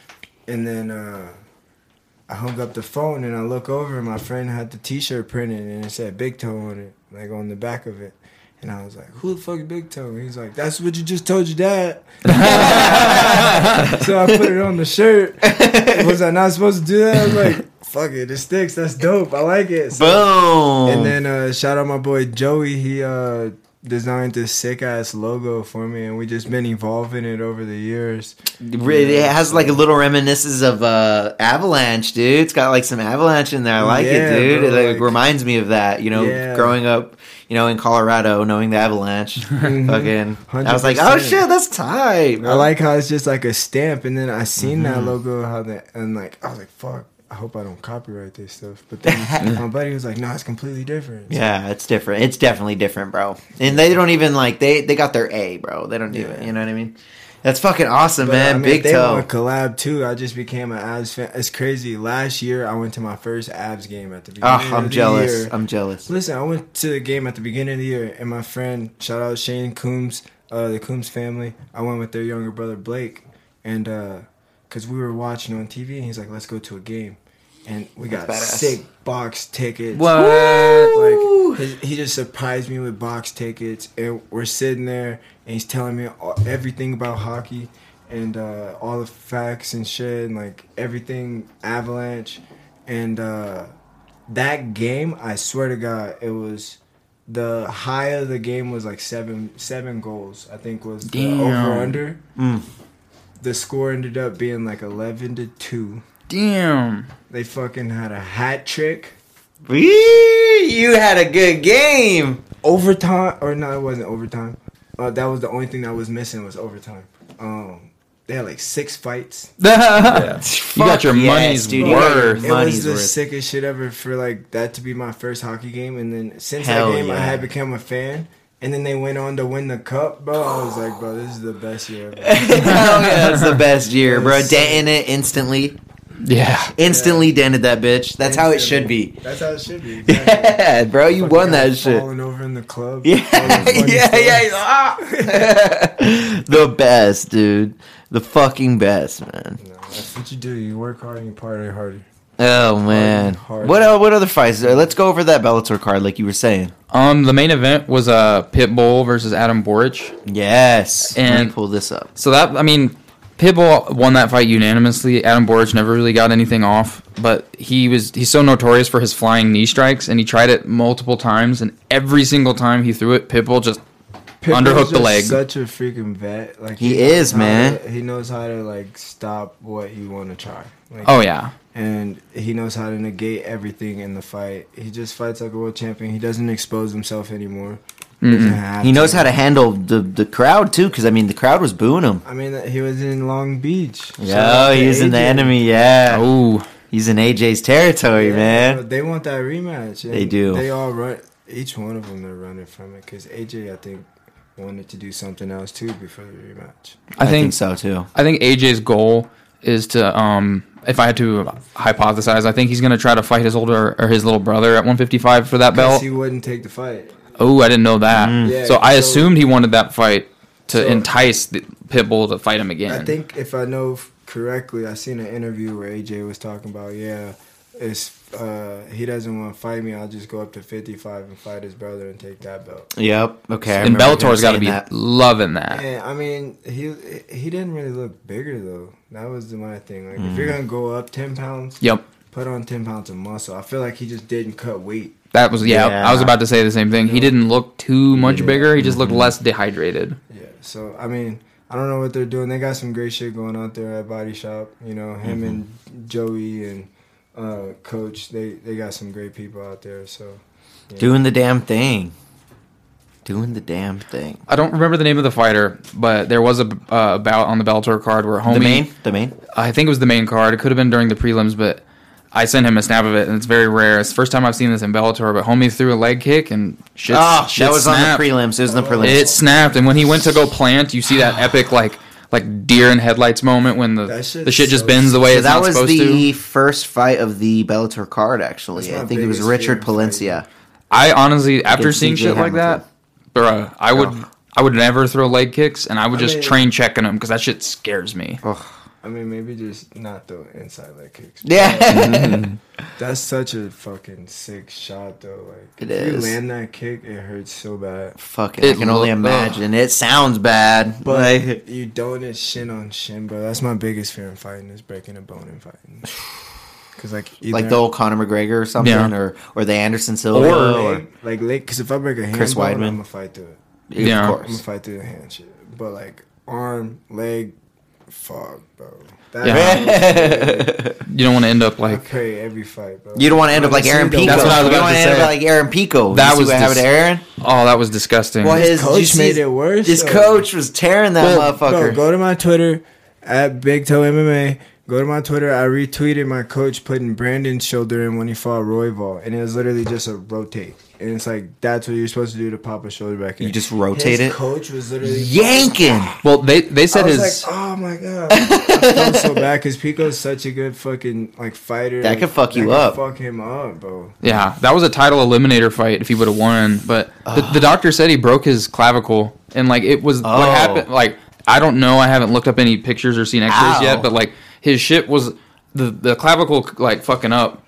and then uh, I hung up the phone, and I look over, and my friend had the T-shirt printed, and it said Big Toe on it, like on the back of it. And I was like, "Who the fuck is Big Toe?" And he's like, "That's what you just told your dad." <laughs> so I put it on the shirt. Was I not supposed to do that? I was like, "Fuck it, it sticks. That's dope. I like it." So- Boom. and then uh, shout out my boy Joey. He uh, designed this sick ass logo for me, and we just been evolving it over the years. Really, it has like a little reminiscence of uh, Avalanche, dude. It's got like some Avalanche in there. I like Yeah, it, dude. bro, it like, like- reminds me of that. You know, Yeah. growing up, you know, in Colorado, knowing the Avalanche. <laughs> <laughs> Fucking, I was like, oh shit, that's tight. I like how it's just like a stamp, and then I seen that Mm-hmm. logo, how that, and like I was like, "Fuck." I hope I don't copyright this stuff. But then <laughs> my buddy was like, "No, it's completely different." Yeah, it's different. It's definitely different, bro. And they don't even like they they got their A, bro. They don't do it. You know what I mean? That's fucking awesome, But, man. I mean, Big they toe. want to collab too. I just became an Avs fan. It's crazy. Last year, I went to my first Avs game at the beginning. Oh, of I'm the jealous. year. I'm jealous. Listen, I went to the game at the beginning of the year, and my friend, shout out Shane Coombs, uh, the Coombs family. I went with their younger brother Blake, and because we were watching on TV, and he's like, "Let's go to a game," and we got badass. sick box tickets. What? Like his, he just surprised me with box tickets, and we're sitting there, and he's telling me all, everything about hockey, and uh, all the facts and shit, and like everything Avalanche, and uh, that game, I swear to God, it was the high of the game was like seven seven goals. I think was the over under. Mm. The score ended up being like eleven to two. Damn. They fucking had a hat trick. Wee, you had a good game. overtime or no, it wasn't overtime. Uh, that was the only thing that was missing was overtime. Um, they had like six fights. <laughs> you got your yes, money's dude, you got your worth. It Money's was the worth. sickest shit ever for like that to be my first hockey game, and then since Hell that game, I yeah. had become a fan. And then they went on to win the cup, bro. I was like, bro, this is the best year ever. <laughs> Hell yeah, that's the <laughs> best year, bro. Yes. Denting it instantly. Yeah. Instantly dented that bitch. That's how it should be. That's how it should be. <laughs> Exactly. Yeah, bro, you Fucking won that shit. Falling over in the club. Yeah, the yeah, stuff. yeah. ah. the best, dude. The fucking best, man. No, that's what you do. You work hard and you party harder. Oh man. hard. What uh, what other fights? Uh, Let's go over that Bellator card, like you were saying. Um, the main event was uh Pitbull versus Adam Borics. Yes. Let me And- pull this up. So that I mean, Pitbull won that fight unanimously. Adam Borics never really got anything off, but he was he's so notorious for his flying knee strikes, and he tried it multiple times, and every single time he threw it, Pitbull just Pitbull's Underhook the leg. Such a freaking vet. Like He knows is, man. to- he knows how to like stop what you want to try. Like, oh yeah, and he knows how to negate everything in the fight. He just fights like a world champion. He doesn't expose himself anymore. He, doesn't He knows how to handle the the crowd too, because I mean the crowd was booing him. I mean, he was in Long Beach. Shout Yeah, out to he's in the enemy. Yeah, oh he's in AJ's territory, Yeah, man. They want that rematch. They do. They all run. Each one of them they're running from it because AJ, I think, wanted to do something else too before the rematch. I think so too. I think AJ's goal is to um if I had to hypothesize, I think he's gonna try to fight his older or his little brother at 155 for that Because belt. he wouldn't take the fight. Oh, I didn't know that. Yeah, so I so- assumed he wanted that fight to So- entice the Pitbull to fight him again. I think if I know correctly, I seen an interview where AJ was talking about, yeah, it's uh, he doesn't want to fight me, I'll just go up to 55 and fight his brother and take that belt. Yep. Okay. I and remember him Bellator's got to be that. loving that. And I mean, he he didn't really look bigger though. That was the, my thing. Like, if you're hmm. gonna go up 10 pounds, Yep. put on 10 pounds of muscle. I feel like he just didn't cut weight. That was yeah, Yeah. I was about to say the same thing. He didn't look too much bigger. He just looked mm-hmm. less dehydrated. Yeah. So I mean, I don't know what they're doing. They got some great shit going out there at Body Shop. You know, him mm-hmm. and Joey and uh, Coach. They they got some great people out there. So yeah. Doing the damn thing. Doing the damn thing. I don't remember the name of the fighter, but there was a uh, bout on the Bellator card where homie. The main. The main. I think it was the main card. It could have been during the prelims, but I sent him a snap of it, and it's very rare. It's the first time I've seen this in Bellator. But homie threw a leg kick and shit. Oh, shit that was snapped. on the prelims. It was the prelims. It snapped, and when he went to go plant, you see that epic like like deer in headlights moment when the the shit just so bends the way So it's that not was supposed the to. first fight of the Bellator card. Actually, That's I my think it was biggest Richard fear Palencia. I honestly, after Against seeing CJ shit like that, bruh, I would I would never throw leg kicks, and I would I just mean- train checking them because that shit scares me. I mean, maybe just not the inside leg kicks. Yeah. <laughs> That's such a fucking sick shot though. Like It if is. you land that kick, it hurts so bad. Fucking, I It can only look- imagine. It sounds bad, But like you don't it's shin on shin, bro. That's my biggest fear in fighting is breaking a bone in fighting. <sighs> Cause like either, like the old Conor McGregor or something, Yeah. or or the Anderson Silva, Or- or, leg, like leg. Cause if I break a hand Chris bone, Weidman. I'm gonna fight through it. Yeah. of course I'm gonna fight through the hand shit. But like arm, leg, fuck, bro. That Yeah. <laughs> You don't want to end up I like pray every fight, bro. You don't want to end up like Aaron Pico. That's what I was you don't about want to to end up say. like Aaron Pico. That you see was what happened to Aaron. oh that was disgusting. Well, his coach see made it worse, His though. coach was tearing that Well, motherfucker. Bro, go to my Twitter at Big Toe MMA. Go to my Twitter. I retweeted my coach putting Brandon's shoulder in when he fought Royval, and it was literally just a rotate. And it's like that's what you're supposed to do to pop a shoulder back in. You just rotate His it? Coach was literally Yanking. <laughs> well, they they I said was his like, oh my god, <laughs> I felt so bad because Pico's such a good fucking like fighter. That could fuck you could up. Fuck him up, bro. Yeah, that was a title eliminator fight if he would have won. But the, the doctor said he broke his clavicle, and like it was Oh. what happened. Like I don't know, I haven't looked up any pictures or seen X-rays Ow. yet. But like his shit was the the clavicle like fucking up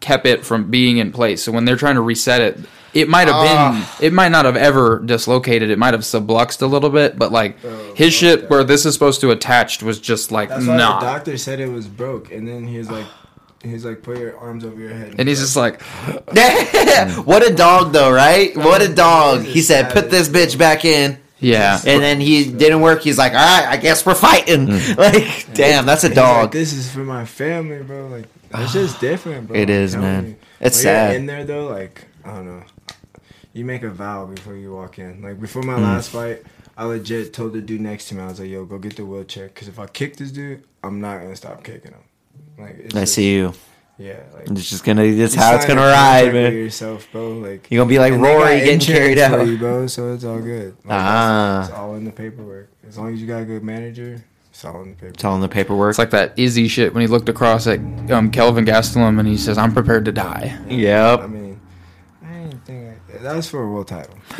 kept it from being in place. So when they're trying to reset it, it might have Ah. been it might not have ever dislocated. It might have subluxed a little bit, but like his shit where this is supposed to attached was just like That's nah. the doctor said it was broke, and then he's like, He's like, put your arms over your head. and he's just like, <laughs> <laughs> what a dog, though, right? What a dog. He said, "Put this bitch back in," yeah. and then he didn't work. He's like, "All right, I guess we're fighting." Mm. <laughs> Like, damn, that's a He's like, dog. this is for my family, bro. Like it's just <sighs> different, bro. It is, man. you. It's When sad. In there though, like I don't know. You make a vow before you walk in. Like before my mm. last fight, I legit told the dude next to me, I was like, "Yo, go get the wheelchair, because if I kick this dude, I'm not gonna stop kicking him." Like it's I just- see you. Yeah, like It's just gonna. This how it's sign gonna ride, man. Yourself, bro. Like You're gonna be like and they got Rory getting insurance carried out. you, bro. So it's all good. Like, Ah. it's, it's all in the paperwork. As long as you got a good manager, it's all in the paperwork. It's all in the paperwork. It's like that Izzy shit when he looked across at um, Kelvin Gastelum and he says, "I'm prepared to die." I yep. I didn't think I, that was for a world title. <laughs>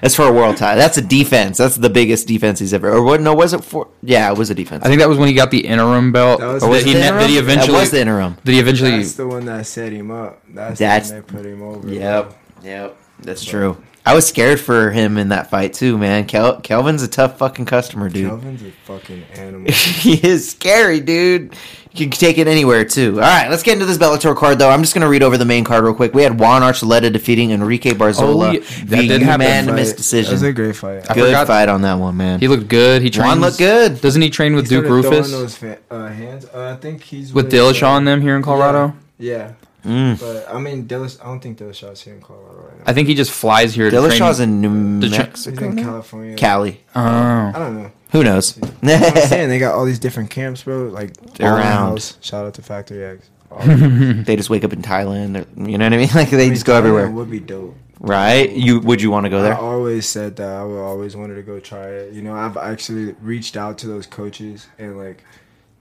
That's for a world title. That's a defense. That's the biggest defense he's ever. Or what? No, was it for? Yeah, it was a defense. I think that was when he got the interim belt. That was or the he, interim? did he eventually? That was the interim. Did he eventually? That's the one that set him up. That's, That's- the one that put him over. Yep. Yep. That's true. I was scared for him in that fight too, man. Kel- Kelvin's a tough fucking customer, dude. Kelvin's a fucking <laughs> animal. he is scary, dude. You can take it anywhere too. All right, let's get into this Bellator card though. I'm just gonna read over the main card real quick. We had Juan Archuleta defeating Enrique Barzola Oh, yeah, that via did happen. unanimous Fight. decision. That was a great fight. I Good forgot- fight on that one, man. he looked good. He trains. Juan looked good. Doesn't he train with He Duke Roufus? Those fa- uh, hands. Uh, I think he's with Dillashaw and them here in Colorado? Yeah, Mm. but I mean, Dillas. I don't think Dillashaw's here in Colorado right now. I think he just flies here. to Dillashaw's train. in New The tra- He's Mexico, in? California. Cali. Oh, I don't know. Who knows? I'm <laughs> saying they got all these different camps, bro. Like all around. house. Shout out to Factory X. All <laughs> they just wake up in Thailand. Or, you know what I mean? <laughs> Like they I mean, just go Thailand everywhere, Would be dope. right? You would you want to go there? I there? always said that I would always wanted to go try it. You know, I've actually reached out to those coaches and like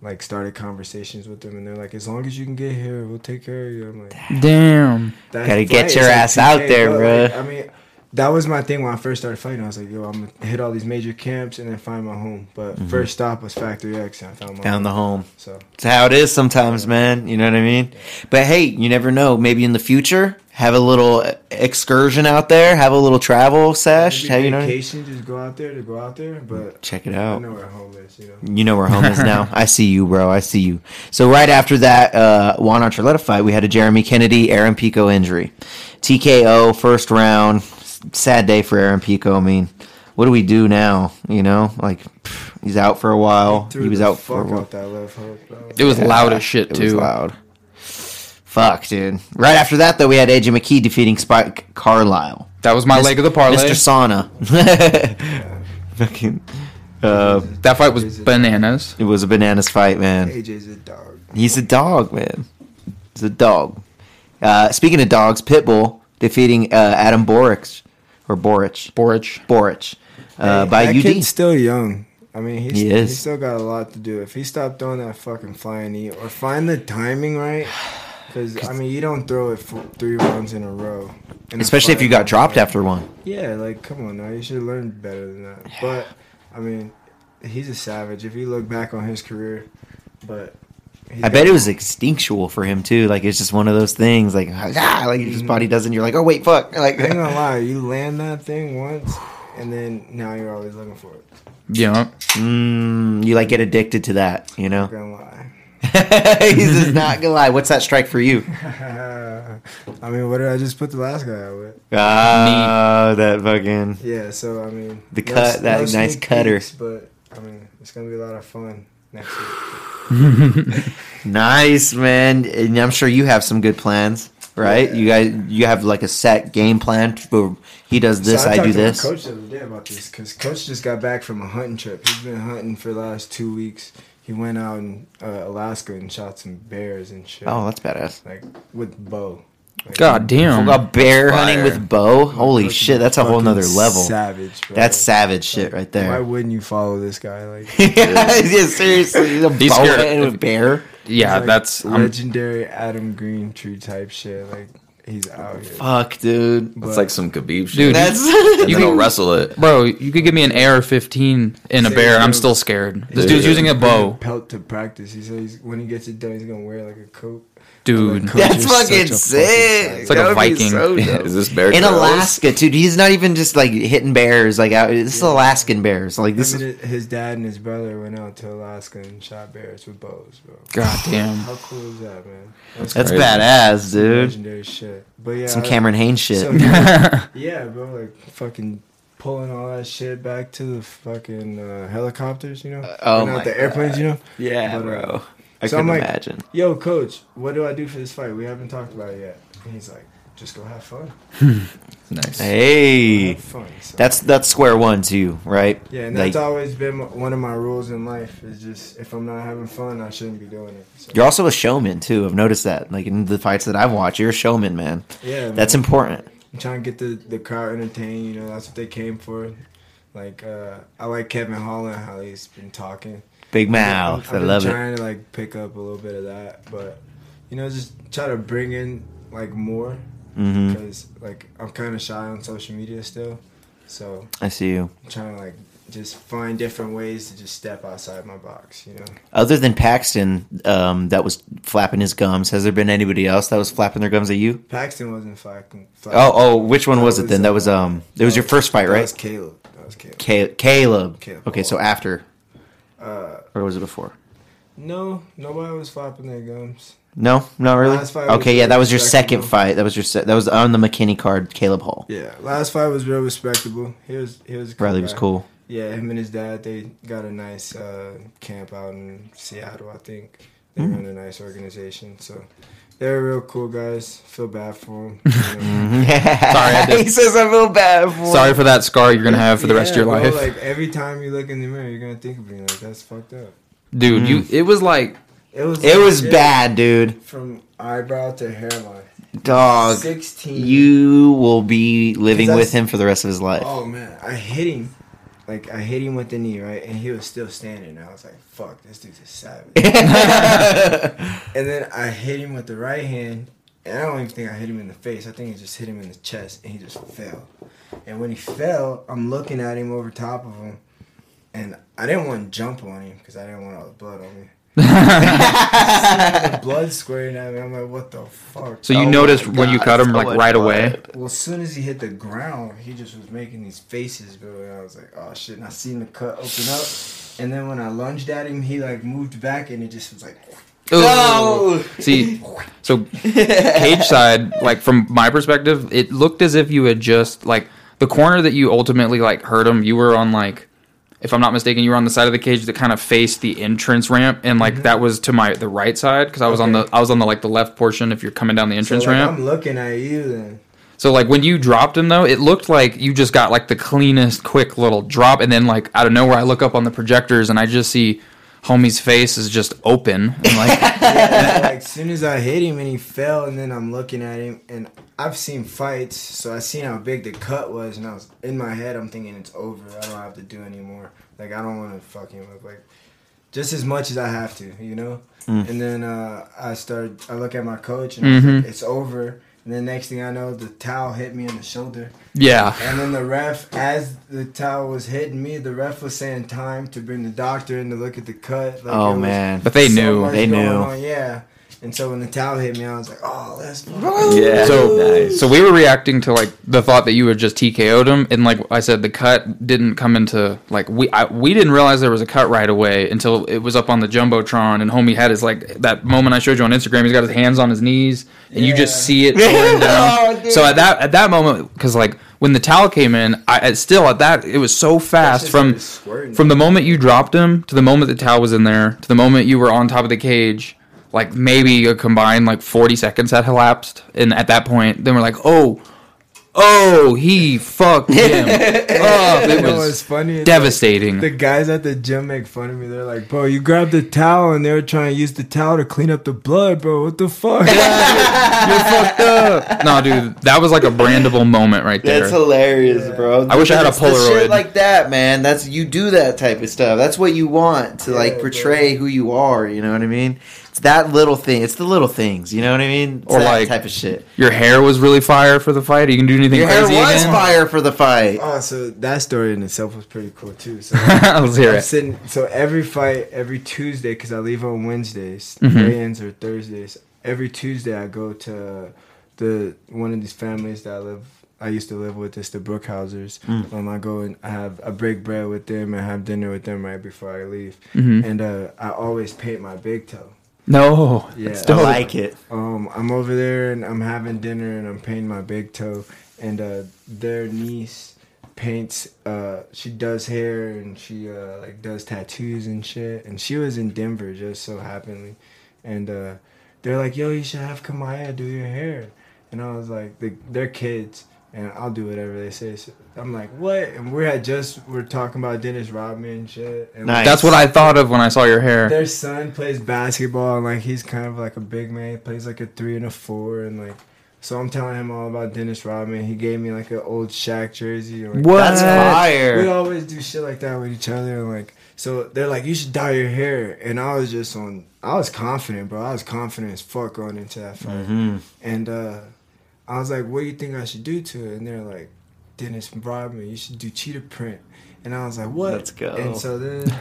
like started conversations with them and they're like, as long as you can get here, we'll take care of you. I'm like, damn. that's Gotta get your ass out there, like, I mean, that was my thing when I first started fighting. I was like, yo, I'm gonna hit all these major camps and then find my home. But first stop was Factory X, and I found my Mm-hmm. Found the home. So It's how it is sometimes, man. You know what I mean? But hey, you never know. Maybe in the future, have a little excursion out there, have a little travel sesh. maybe How you know? vacation, just go out there to go out there. But Check it I out. know where home is. You know. You know where home is now. <laughs> I see you, bro. I see you. So right after that uh, Juan Archuleta fight, we had a Jeremy Kennedy, Aaron Pico injury. TKO, first round. S- Sad day for Aaron Pico. I mean, what do we do now? You know, like pff, he's out for a while. Threw He was out for a fuck while. that left hook. It was loud as shit It too. was loud. Fuck, dude. Right after that, though, we had AJ McKee defeating Spike Carlyle. That was my leg of the parlay. Mr. Sauna. <laughs> Fucking. Uh, That fight was bananas. it was a bananas fight, man. AJ's a dog. He's a dog, man. He's a dog. Uh, speaking of dogs, Pitbull defeating uh, Adam Boric or Boric Boric. Boric uh, Hey, by that UD. kid's still young. I mean, he's, He he is. still got a lot to do. If he stopped throwing that fucking flying knee or find the timing right, because I mean, you don't throw it for three rounds in a row. Especially if you got dropped after one. Yeah, like come on now, you should learn better than that. But I mean, he's a savage. If you look back on his career, but he's I bet it was instinctual for him too. Like it's just one of those things. Like ah, like his body doesn't. You're like, oh wait, fuck. <laughs> Like I ain't gonna <laughs> lie, you land that thing once, and then now you're always looking for it. Yeah. mm, you like get addicted to that. You know. Not gonna lie. <laughs> He's just not gonna lie. What's that strike for you? I mean, what did I just put the last guy out with? Ah, that fucking. Yeah, so I mean, The cut, that nice sneak cutter. peeks, but I mean, it's gonna be a lot of fun next week. <laughs> Nice, man. And I'm sure you have some good plans, right? Yeah. You guys, you have like a set game plan. For he does this, So I, talked do this. Coach the other day about this because coach just got back from a hunting trip. He's been hunting for the last two weeks. He went out in uh, Alaska and shot some bears and shit. Oh, that's badass. like with bow. Like, God damn. A bear Fire. hunting with bow. Holy Coach is shit, that's a whole fucking nother level. Savage, bro. That's savage shit right there. Why there. wouldn't you follow this guy? Like, <laughs> yeah, seriously, he's a He's bow scared. hunting with bear. Yeah, like that's um, legendary Adam Greentree type shit. Like he's out here. Fuck, dude. It's like some Khabib shit. Dude, That's and you then <laughs> he'll can- wrestle it. bro. You could give me an AR-15 in a Say, bear, and I'm yo, still scared. This Dude. dude's using a bow, Pelt to practice. He says when he gets it done, he's gonna wear like a coat. Dude. That's fucking a fucking sick. It's like a That would be Viking. so. <laughs> Is this Bear in Grylls? Alaska, dude. He's not even just like hitting bears. Like out, this is Alaskan bears. Like this Him is his dad and his brother went out to Alaska and shot bears with bows, bro. God damn. How cool is that, man? That's that's badass, dude. legendary shit. But yeah, Some Cameron Hanes shit. so, yeah, <laughs> yeah, bro, like fucking pulling all that shit back to the fucking uh, helicopters, you know? oh And not my the airplanes, you know? yeah, But, uh, bro. I so can I'm like- imagine. Yo, coach, what do I do for this fight? We haven't talked about it yet. And he's like, just go have fun. <laughs> Nice. Go Hey, have fun. So, that's that's square one too, right? yeah, and like- that's always been one of my rules in life. Is just if I'm not having fun, I shouldn't be doing it. So, You're also a showman too. I've noticed that. Like in the fights that I've watched, you're a showman, man. yeah, That's man. important. I'm trying to get the the crowd entertained. You know, that's what they came for. Like, uh, I like Kevin Holland how he's been talking. Big I've mouth. I been love it. trying to like pick up a little bit of that, but you know, just try to bring in like more hmm because like I'm kind of shy on social media still, so I see you. I'm trying to like just find different ways to just step outside my box. You know, Other than Paxton, um, that was flapping his gums. Has there been anybody else that was flapping their gums at you? Paxton wasn't fucking. Oh, oh, which one was it then? That was um, it was your first fight, That right? was Caleb. That was Caleb. Ca- Caleb. Caleb. Okay, so after Uh, or was it before? no, nobody was flapping their gums. No, not really. Okay, yeah, that was your second fight. That was your se- that was on the McKinney card. Caleb Hall. Yeah, last fight was real respectable. He was he was Riley was cool. Yeah, him and his dad they got a nice uh, camp out in Seattle. I think they Mm. run a nice organization, so they're real cool guys. Feel bad for them. You? <laughs> Mm-hmm. Sorry, I <laughs> did- he says I feel bad for. Sorry for that scar you're gonna have for the rest of your Yeah, life, Like every time you look in the mirror, you're gonna think of me like that's fucked up. dude. You. Mm. It was like It was It was legit bad, dude. from eyebrow to hairline. Dog, Sixteen. you will be living with that's- him for the rest of his life. Oh man, I hit him. Like I hit him with the knee, right, and he was still standing. I was like, "Fuck, this dude's a savage." <laughs> and then I hit him with the right hand, and I don't even think I hit him in the face. I think I just hit him in the chest, and he just fell. And when he fell, I'm looking at him over top of him, and I didn't want to jump on him because I didn't want all the blood on me. The <laughs> <laughs> blood squirting at me. I'm like, what the fuck? So you Oh noticed when you God, cut him so like much right away. Well, as soon as he hit the ground, he just was making these faces, bro. And I was like, oh shit. And I seen the cut open up. And then when I lunged at him, he like moved back and it just was like, Ooh. <laughs> See, so cage side, like from my perspective, it looked as if you had just like the corner that you ultimately like hurt him. You were on like, if I'm not mistaken, you were on the side of the cage that kind of faced the entrance ramp, and like mm-hmm. that was to my the right side because I was on the I was on the like the left portion. If you're coming down the so entrance like, ramp, I'm looking at you then. So like when you dropped him though, it looked like you just got like the cleanest, quick little drop, and then like out of nowhere, I look up on the projectors and I just see homie's face is just open and like <laughs> Yeah, like as soon as I hit him and he fell, and then I'm looking at him, and I've seen fights, so I seen how big the cut was, and I was in my head, I'm thinking it's over. I don't have to do anymore. Like I don't want to fucking look like just as much as I have to, you know. And then uh, I started. I look at my coach, and I was like, it's over. And then next thing I know, the towel hit me in the shoulder. yeah. And then the ref, as the towel was hitting me, the ref was saying time to bring the doctor in to look at the cut. Like, Oh man. But they so knew. They knew. on, yeah. And so when the towel hit me, I was like, oh, that's Yeah. So nice. so we were reacting to like the thought that you had just TKO'd him, and like I said, the cut didn't come into like we I, we didn't realize there was a cut right away until it was up on the jumbotron, and homie had his like that moment I showed you on Instagram. He's got his hands on his knees, and you just see it <laughs> pouring down. Oh, so at that at that moment, because like when the towel came in, I still at that it was so fast from from the moment you dropped him to the moment the towel was in there to the moment you were on top of the cage like maybe a combined like 40 seconds had elapsed and at that point then we're like oh oh he fucked <laughs> him oh, it know was funny? Devastating Like, the guys at the gym make fun of me. They're like, bro, you grabbed the towel and they were trying to use the towel to clean up the blood, bro. What the fuck? <laughs> you fucked up no dude that was like a brandable moment right there That's hilarious, bro. I wish I had a It's shit Polaroid. like that, man. That's you do that type of stuff. That's what you want to like Yeah, portray who you are. You know what I mean? It's that little thing. It's the little things. You know what I mean? It's Or that like- type of shit. your hair was really fire for the fight you can do anything Your hair crazy was again fire for the fight. oh, so that story in itself was pretty cool too. So <laughs> I'm it sitting. So every fight, every Tuesday, because I leave on Wednesdays, Mhm. weigh-ins are Thursdays. Every Tuesday, I go to the one of these families that I live. I used to live with. It's the Brookhausers. Mm. Um, I go and I have I break bread with them and have dinner with them right before I leave. Mhm. And uh, I always paint my big toe. No Yeah. it's I dope. like it. Um, I'm over there and I'm having dinner and I'm painting my big toe, and uh, their niece paints. Uh, she does hair and she uh, like does tattoos and shit. And she was in Denver just so happenly, and uh, they're like, "Yo, you should have Kamaya do your hair," and I was like, they, "They're kids." And I'll do whatever they say. So I'm like, what? And we had just we're talking about Dennis Rodman and shit. And Nice. that's what i thought of when i saw your hair their son plays basketball and like he's kind of like a big man. He plays like a three and a four and like so I'm telling him all about Dennis Rodman. He gave me like an old Shaq jersey. Like, What? That's fire. We always do shit like that with each other and like so they're like you should dye your hair and I was just on I was confident, bro. I was confident as fuck going into that fight. Mhm. And uh I was like, what do you think I should do to it? And they're like, Dennis Rodman, you should do cheetah print. And I was like, what? Let's go. And so then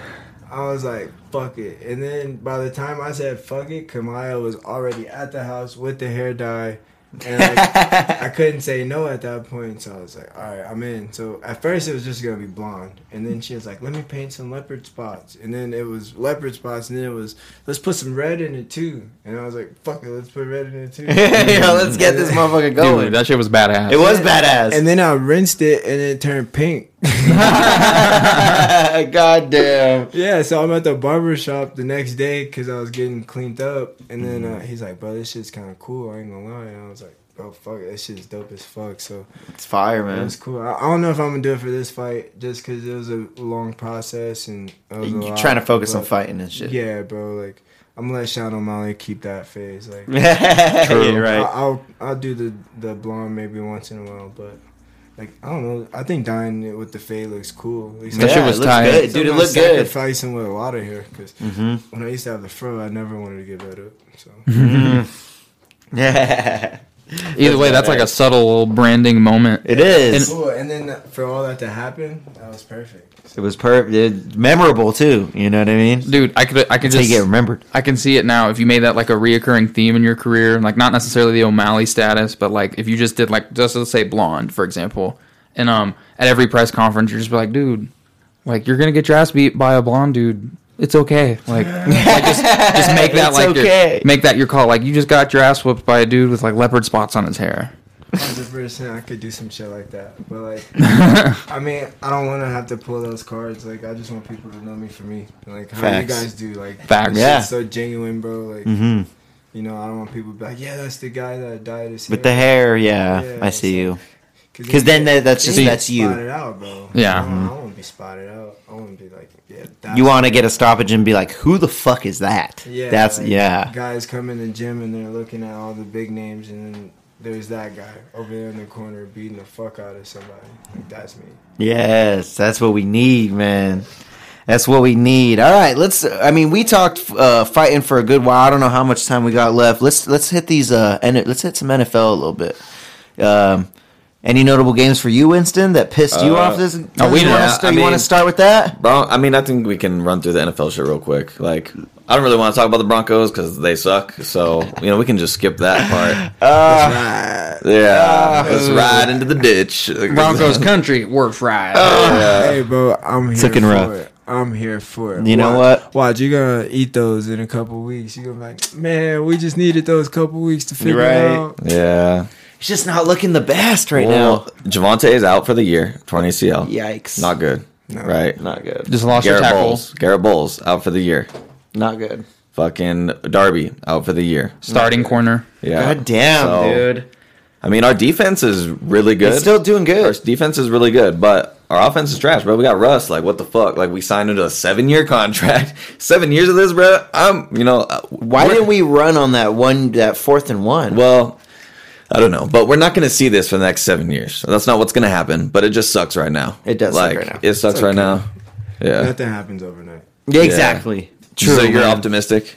I was like, fuck it. And then by the time I said fuck it, Kamaya was already at the house with the hair dye. And like, <laughs> I couldn't say no at that point, so I was like, all right, I'm in. So at first it was just gonna be blonde, and then she was like, let me paint some leopard spots, and then it was leopard spots, and then it was let's put some red in it too, and I was like, fuck it, let's put red in it too. <laughs> Yo, let's get this motherfucker going. Dude, that shit was badass it was badass. and then I rinsed it, and it turned pink. <laughs> God damn. Yeah, so I'm at the barber shop the next day because I was getting cleaned up, and then uh, he's like, "Bro, this shit's kind of cool." I ain't gonna lie. And I was like, "Bro, fuck it, this shit's dope as fuck." So It's fire, man. It's cool. I, I don't know if I'm gonna do it for this fight just because it was a long process and it was a You're lot, trying to focus on fighting and shit. Yeah, bro. Like I'm gonna let Sean O'Malley keep that phase. Like <laughs> yeah, True. right. I, I'll I'll do the the blonde maybe once in a while, but. Like I don't know, I think dyeing with the fade looks cool. At That yeah, shit was it tight. good, dude. It I'm looked good. Sacrificing with a lot of hair because hmm when I used to have the fro, I never wanted to give that up. So Mm-hmm. <laughs> Yeah. Either way, that's like a subtle branding moment. It is. Cool. And then for all that to happen, that was perfect. It was per it, memorable too. You know what I mean? Dude, I could I could just get remembered. I can see it now. If you made that like a reoccurring theme in your career, like not necessarily the O'Malley status, but like if you just did like just let's say blonde, for example, and um at every press conference you're just be like, dude, like you're gonna get your ass beat by a blonde dude. It's okay. Like, <laughs> like just just make that <laughs> like okay. your, make that your call. Like you just got your ass whooped by a dude with like leopard spots on his hair. Hundred percent, I could do some shit like that. But like, <laughs> I mean, I don't want to have to pull those cards. Like, I just want people to know me for me. Like, how Facts. you guys do? Like, Facts. Yeah. so genuine, bro. Like, mm-hmm. you know, I don't want people to be like, yeah, that's the guy that dyed his With the hair, yeah, Yeah, I see you. Because then that- that's just- that's you. Spotted out, bro. Yeah. I don't, I don't want to be spotted out. I want to be like, yeah. That's You want to get a stoppage and be like, "Who the fuck is that?" Yeah, that's like, yeah. Guys come in the gym and they're looking at all the big names, and then there's that guy over there in the corner beating the fuck out of somebody. Like, that's me. Yes, that's what we need, man. That's what we need. All right, let's. I mean, we talked uh, fighting for a good while. I don't know how much time we got left. Let's let's hit these. Uh, and let's hit some NFL a little bit. Um, any notable games for you, Winston, that pissed you Uh, off? This, oh, we you know. want to you want to start with that? Bron- I mean, I think we can run through the NFL shit real quick. Like, I don't really want to talk about the Broncos because they suck. So, you know, we can just skip that part. <laughs> Uh, Yeah, let's ride into the ditch. <laughs> Broncos country, we're fried. Hey, bro, I'm here Looking for rough. it. I'm here for it. You know Watch- what? Watch, you're gonna eat those in a couple weeks. You're gonna be like, man, we just needed those couple weeks to figure Right. it out. Yeah. He's just not looking the best right now. Well, Javonte is out for the year, torn ACL. now. Yikes! Not good. No. Right? not good. Just lost your Garett tackle. Bolles. Garett Bolles out for the year. Not good. Fucking Darby out for the year. Starting corner. Yeah. God damn, So, dude. I mean, our defense is really good. It's still doing good. Our defense is really good, but our offense is trash, bro. We got Russ. Like, what the fuck? Like, we signed into a seven-year contract. <laughs> Seven years of this, bro. I'm, you know, uh, Why we're- didn't we run on that one, that fourth and one? Well, I don't know, but we're not going to see this for the next seven years. That's not what's going to happen. But it just sucks right now. It does suck Like, right now. It sucks right now. Yeah. Nothing happens overnight. yeah, exactly. True. so you're man. optimistic.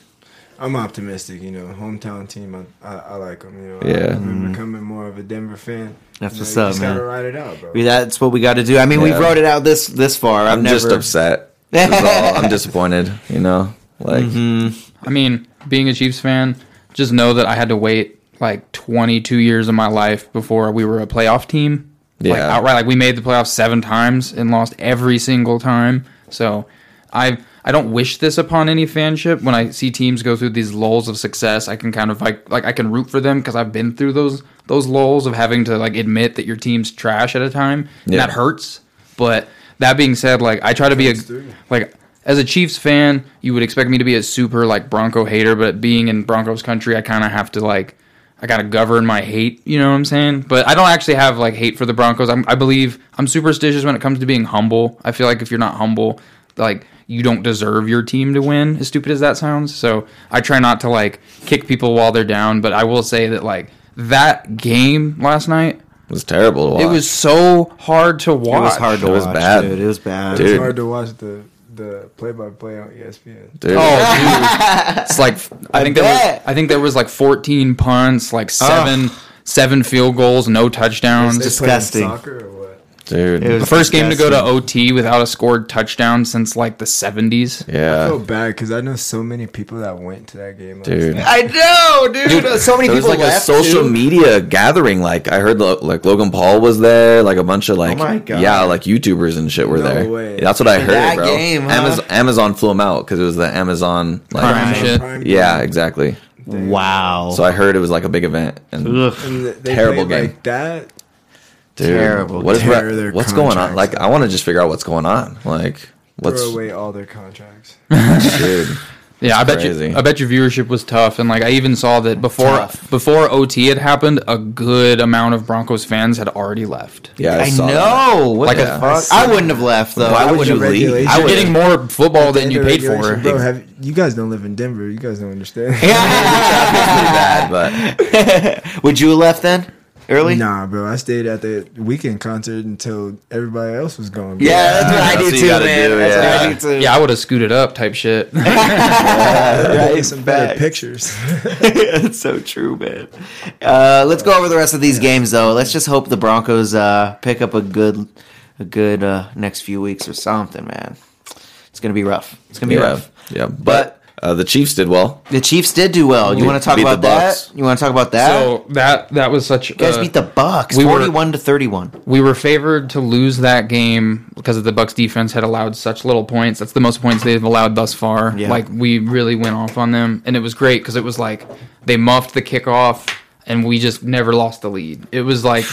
I'm optimistic, you know. Hometown team, I, I, I like them. You know, Yeah. I'm mm-hmm. becoming more of a Denver fan. That's you know, what's up, just man. Gotta ride it out, bro. That's what we got to do. I mean, we Yeah. wrote it out this this far. I've I'm never, just upset. <laughs> I'm disappointed. You know, like mm-hmm. I mean, being a Chiefs fan, just know that I had to wait like 22 years of my life before we were a playoff team. Like Yeah. outright, like we made the playoffs seven times and lost every single time. So I I don't wish this upon any fanship. When I see teams go through these lulls of success, I can kind of like like I can root for them because I've been through those those lulls of having to like admit that your team's trash at a time. And Yeah. that hurts. But that being said, like I try to be a like as a Chiefs fan, you would expect me to be a super like Bronco hater, but being in Broncos country, I kind of have to like I gotta govern my hate. You know what I'm saying? But I don't actually have like hate for the Broncos. I'm, I believe I'm superstitious when it comes to being humble. I feel like if you're not humble, like you don't deserve your team to win. As stupid as that sounds, so I try not to like kick people while they're down. But I will say that like that game last night, it was terrible. To watch. it was so hard to watch. It was hard to It was watch, bad. dude. It was bad. Dude. It's hard to watch the the play by play on ESPN. Dude. Oh, dude. <laughs> it's like I, I think there was I think there was like 14 punts, like seven seven field goals, no touchdowns. They Just playing disgusting. Soccer or what? dude. It was the first game to go to. OT without a scored touchdown since like the 70s. Yeah. I yeah, feel bad because I know so many people that went to that game. last dude. night. I know, dude. so many There was people like a social too. media gathering. Like I heard, lo- like Logan Paul was there. Like a bunch of like, Oh my God. yeah, like YouTubers and shit were No there. way. That's what I heard, that bro. game, huh? Amazon, Amazon flew him out because it was the Amazon like, Prime shit. Prime Yeah, time. exactly. Wow. So I heard it was like a big event. And Ugh. And Terrible game. like that. Dude, Terrible. What is Tear re- their what's going on? Like I want to just figure out what's going on. Like what's Throw away all their contracts. <laughs> dude? Yeah, I bet crazy. you I bet your viewership was tough and like I even saw that before Tough. before OT had happened, a good amount of Broncos fans had already left. Yeah, I, I saw that. know. What Like the a- fuck? I wouldn't have left though. Why I would would you leave? I You're getting more football than you paid for. Bro, have, you guys don't live in Denver. You guys don't understand. <laughs> <laughs> Pretty bad, but Would you have left then? Early? Nah, bro. I stayed at the Weeknd concert until everybody else was going. Yeah, that's what I that's do what too, man. Do, that's yeah. what I do too. Yeah, I would have scooted up type shit. <laughs> yeah, some better pictures. <laughs> That's so true, man. Uh, let's go over the rest of these games, though. Let's just hope the Broncos uh, pick up a good, a good uh, next few weeks or something, man. It's gonna be rough. It's gonna be Yeah, rough. yeah. But uh, the Chiefs did well. The Chiefs did do well. You Beat- want to talk about that? You want to talk about that? so that that was such. you guys uh, beat the Bucks, we were- forty-one to thirty-one. we were favored to lose that game because the Bucks defense had allowed such little points. That's the most points they've allowed thus far. Yeah. Like we really went off on them, and it was great because it was like they muffed the kickoff, and we just never lost the lead. It was like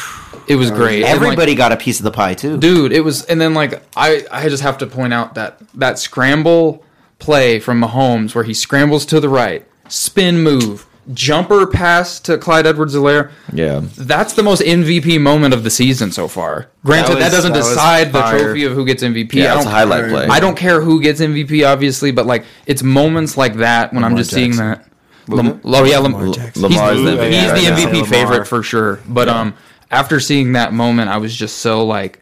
it was great. And, like, Everybody got a piece of the pie too. dude it was and then like i i just have to point out that that scramble play from mahomes where he scrambles to the right spin move jumper pass to clyde edwards-helaire Yeah. that's the most mvp moment of the season so far granted that, was- doesn't that decide the trophy of who gets mvp Yeah, i don't a highlight play. I don't care who gets MVP, obviously, but like it's moments like that when I'm Lamar just seeing that. Lam- oh yeah, Lam- Lamar he's, Jackson. Lamar's the he's MVP the right now. MVP favorite for sure. But um, after seeing that moment, I was just so like,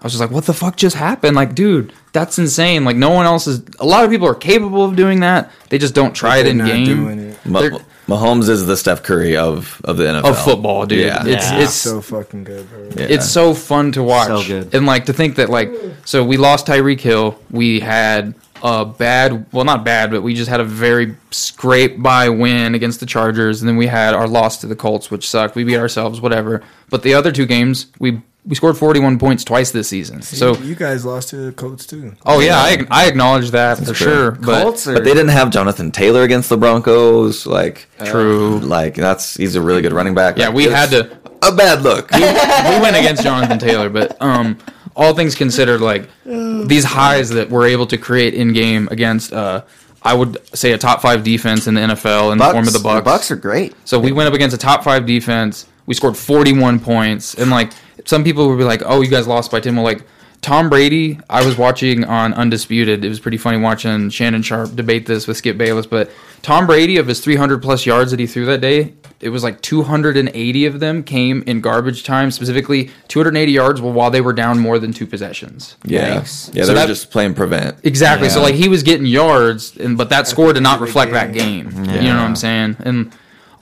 I was just like, what the fuck just happened? Like, dude, that's insane. Like, no one else is. A lot of people are capable of doing that. They just don't try it They're in not game doing it. They're- Mahomes is the Steph Curry of, of the NFL. of football, dude. Yeah. It's Yeah. it's so fucking good, bro. Yeah. it's so fun to watch. So good. And like to think that like so we lost Tyreek Hill. We had a bad well not bad, but we just had a very scrape by win against the Chargers and then we had our loss to the Colts, which sucked. We beat ourselves, whatever. But the other two games, we we scored 41 points twice this season. So you guys lost to the Colts too. oh yeah, I I acknowledge that for fair. sure. But Colts are But they didn't have Jonathan Taylor against the Broncos. Like True. Like that's he's a really good running back. yeah, Like, we had to a bad look. we went against Jonathan Taylor, but um, all things considered, like these highs that we're able to create in game against, uh, I would say a top five defense in the NFL in the form of the Bucks. Bucks are great. So we went up against a top five defense. We scored 41 points, and like some people would be like, "Oh, you guys lost by 10." Well, like Tom Brady, I was watching on Undisputed. It was pretty funny watching Shannon Sharpe debate this with Skip Bayless. But Tom Brady, of his 300 plus yards that he threw that day, it was like 280 of them came in garbage time. Specifically, 280 yards while they were down more than two possessions. yeah, Yikes. yeah. So They're that- just playing prevent. Exactly. So like he was getting yards, and but that score did not reflect that game. Mm-hmm. You know what I'm saying? And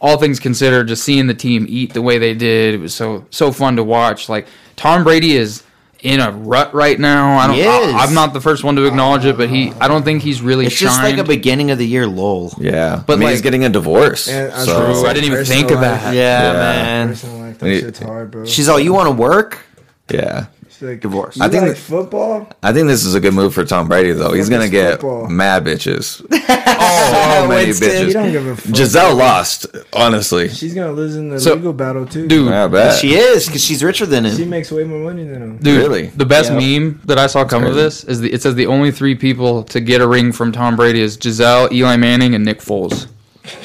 all things considered, just seeing the team eat the way they did, it was so so fun to watch. Like Tom Brady is in a rut right now. I don't. He is. I, am not the first one to acknowledge it, but he. I don't think he's really It's just like a beginning of the year lull. Yeah, But, but I mean, like- he's getting a divorce. And I so gonna say, I didn't even think of life- that. Yeah, Yeah. man. Personal life, that shit's hard, bro. She's all, you want to work? yeah, She's like, Divorce. You I think like that- football? I think this is a good move for Tom Brady though. He's gonna get football? mad bitches. so <laughs> oh, oh, many bitches. You don't give a fuck. Gisele lost, honestly. She's gonna lose in the So- legal battle too. Dude, I bet. She is because she's richer than him. she makes way more money than him. Dude, Really? The best Yeah. meme that I saw come of this is the, it says the only three people to get a ring from Tom Brady is Gisele, Eli Manning, and Nick Foles.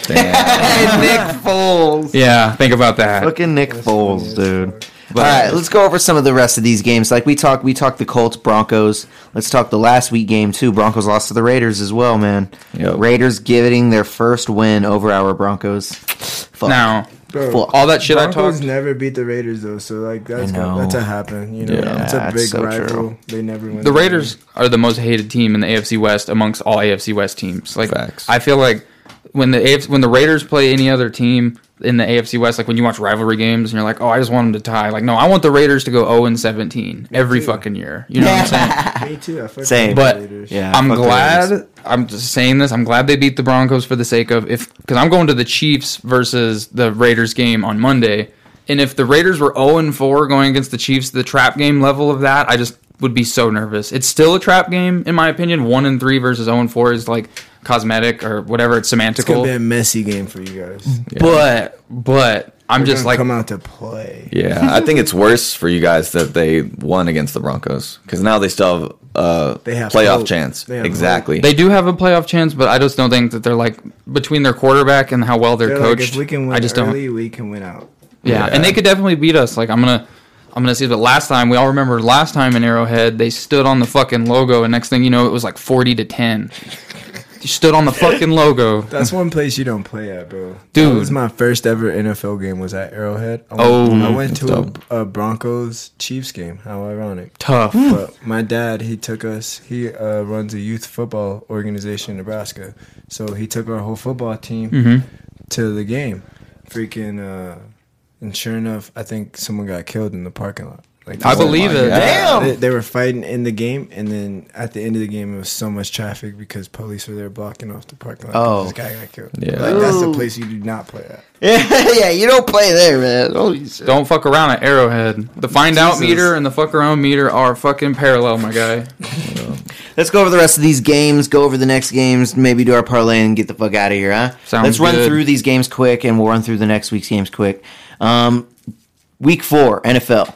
Damn. <laughs> Nick Foles. Yeah, think about that. Fucking Nick Foles, dude. All right, let's go over some of the rest of these games. Like we talked, we talked the Colts, Broncos. Let's talk the last week game too. Broncos lost to the Raiders as well, man. Yep. Raiders getting their first win over our Broncos. Fuck. Now, Bro, Fuck. all that shit I Broncos talked. never beat the Raiders though, so like that's I gonna, that's a happen. You know, Yeah, it's a big so rival. true. They never win. The Raiders are the most hated team in the AFC West amongst all AFC West teams. Like Facts. I feel like when the AFC, when the Raiders play any other team in the AFC West, like when you watch rivalry games and you're like, oh, I just want them to tie. Like, no, I want the Raiders to go 0 and 17 every too. fucking year. You know what I'm saying? <laughs> Me too. I fuck Same. with But- Yeah, I'm glad. I'm just saying this. I'm glad they beat the Broncos for the sake of if because I'm going to the Chiefs versus the Raiders game on Monday, and if the Raiders were 0 and 4 going against the Chiefs, the trap game level of that, I just would be so nervous. It's still a trap game in my opinion. One and three versus 0 and 4 is like cosmetic or whatever. It's It's gonna be a messy game for you guys. But but I'm They're just gonna like come out to play. Yeah, I think it's worse for you guys that they won against the Broncos because now they still have a They have playoff hope. chance. They have Exactly. they do have a playoff chance, but I just don't think that they're like between their quarterback and how well they're, They're like, coached. if we can win I just don't. early, we can win out. Yeah, Yeah. and they could definitely beat us. Like I'm gonna, I'm gonna see. But last time we all remember last time in Arrowhead, they stood on the fucking logo, and next thing you know, it was like forty to ten. You stood on the fucking logo. <laughs> That's one place you don't play at, bro. Dude. that was my first ever NFL game. Was at Arrowhead. I Oh, went, I went to a, a Broncos Chiefs game. How ironic. Tough. But my dad, he took us. He uh, runs a youth football organization in Nebraska, so he took our whole football team Mm-hmm. to the game. Freaking, uh, and sure enough, I think someone got killed in the parking lot. Like I believe it. God. Damn. They, they were fighting in the game, and then at the end of the game, it was so much traffic because police were there blocking off the parking lot. 'cause Oh. this guy got killed. Yeah. like that's the place you do not play at. <laughs> Yeah, yeah, you don't play there, man. Holy shit. Don't fuck around at Arrowhead. The find out meter and the fuck around meter are fucking parallel, my guy. <laughs> Let's go over the rest of these games. Go over the next games. Maybe do our parlay and get the fuck out of here, huh? Sounds Let's run good. through these games quick, and we'll run through the next week's games quick. Um, week four, NFL.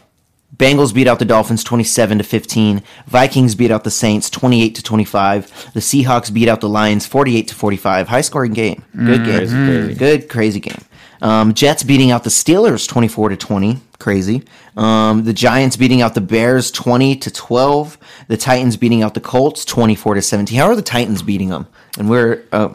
Bengals beat out the Dolphins 27 to 15. Vikings beat out the Saints 28 to 25. The Seahawks beat out the Lions 48 to 45. High scoring game. Good game. Crazy, crazy. Good crazy game. Um, Jets beating out the Steelers 24 to 20. Crazy. Um, the Giants beating out the Bears 20 to 12. The Titans beating out the Colts 24 to 17. How are the Titans beating them? And we're, uh,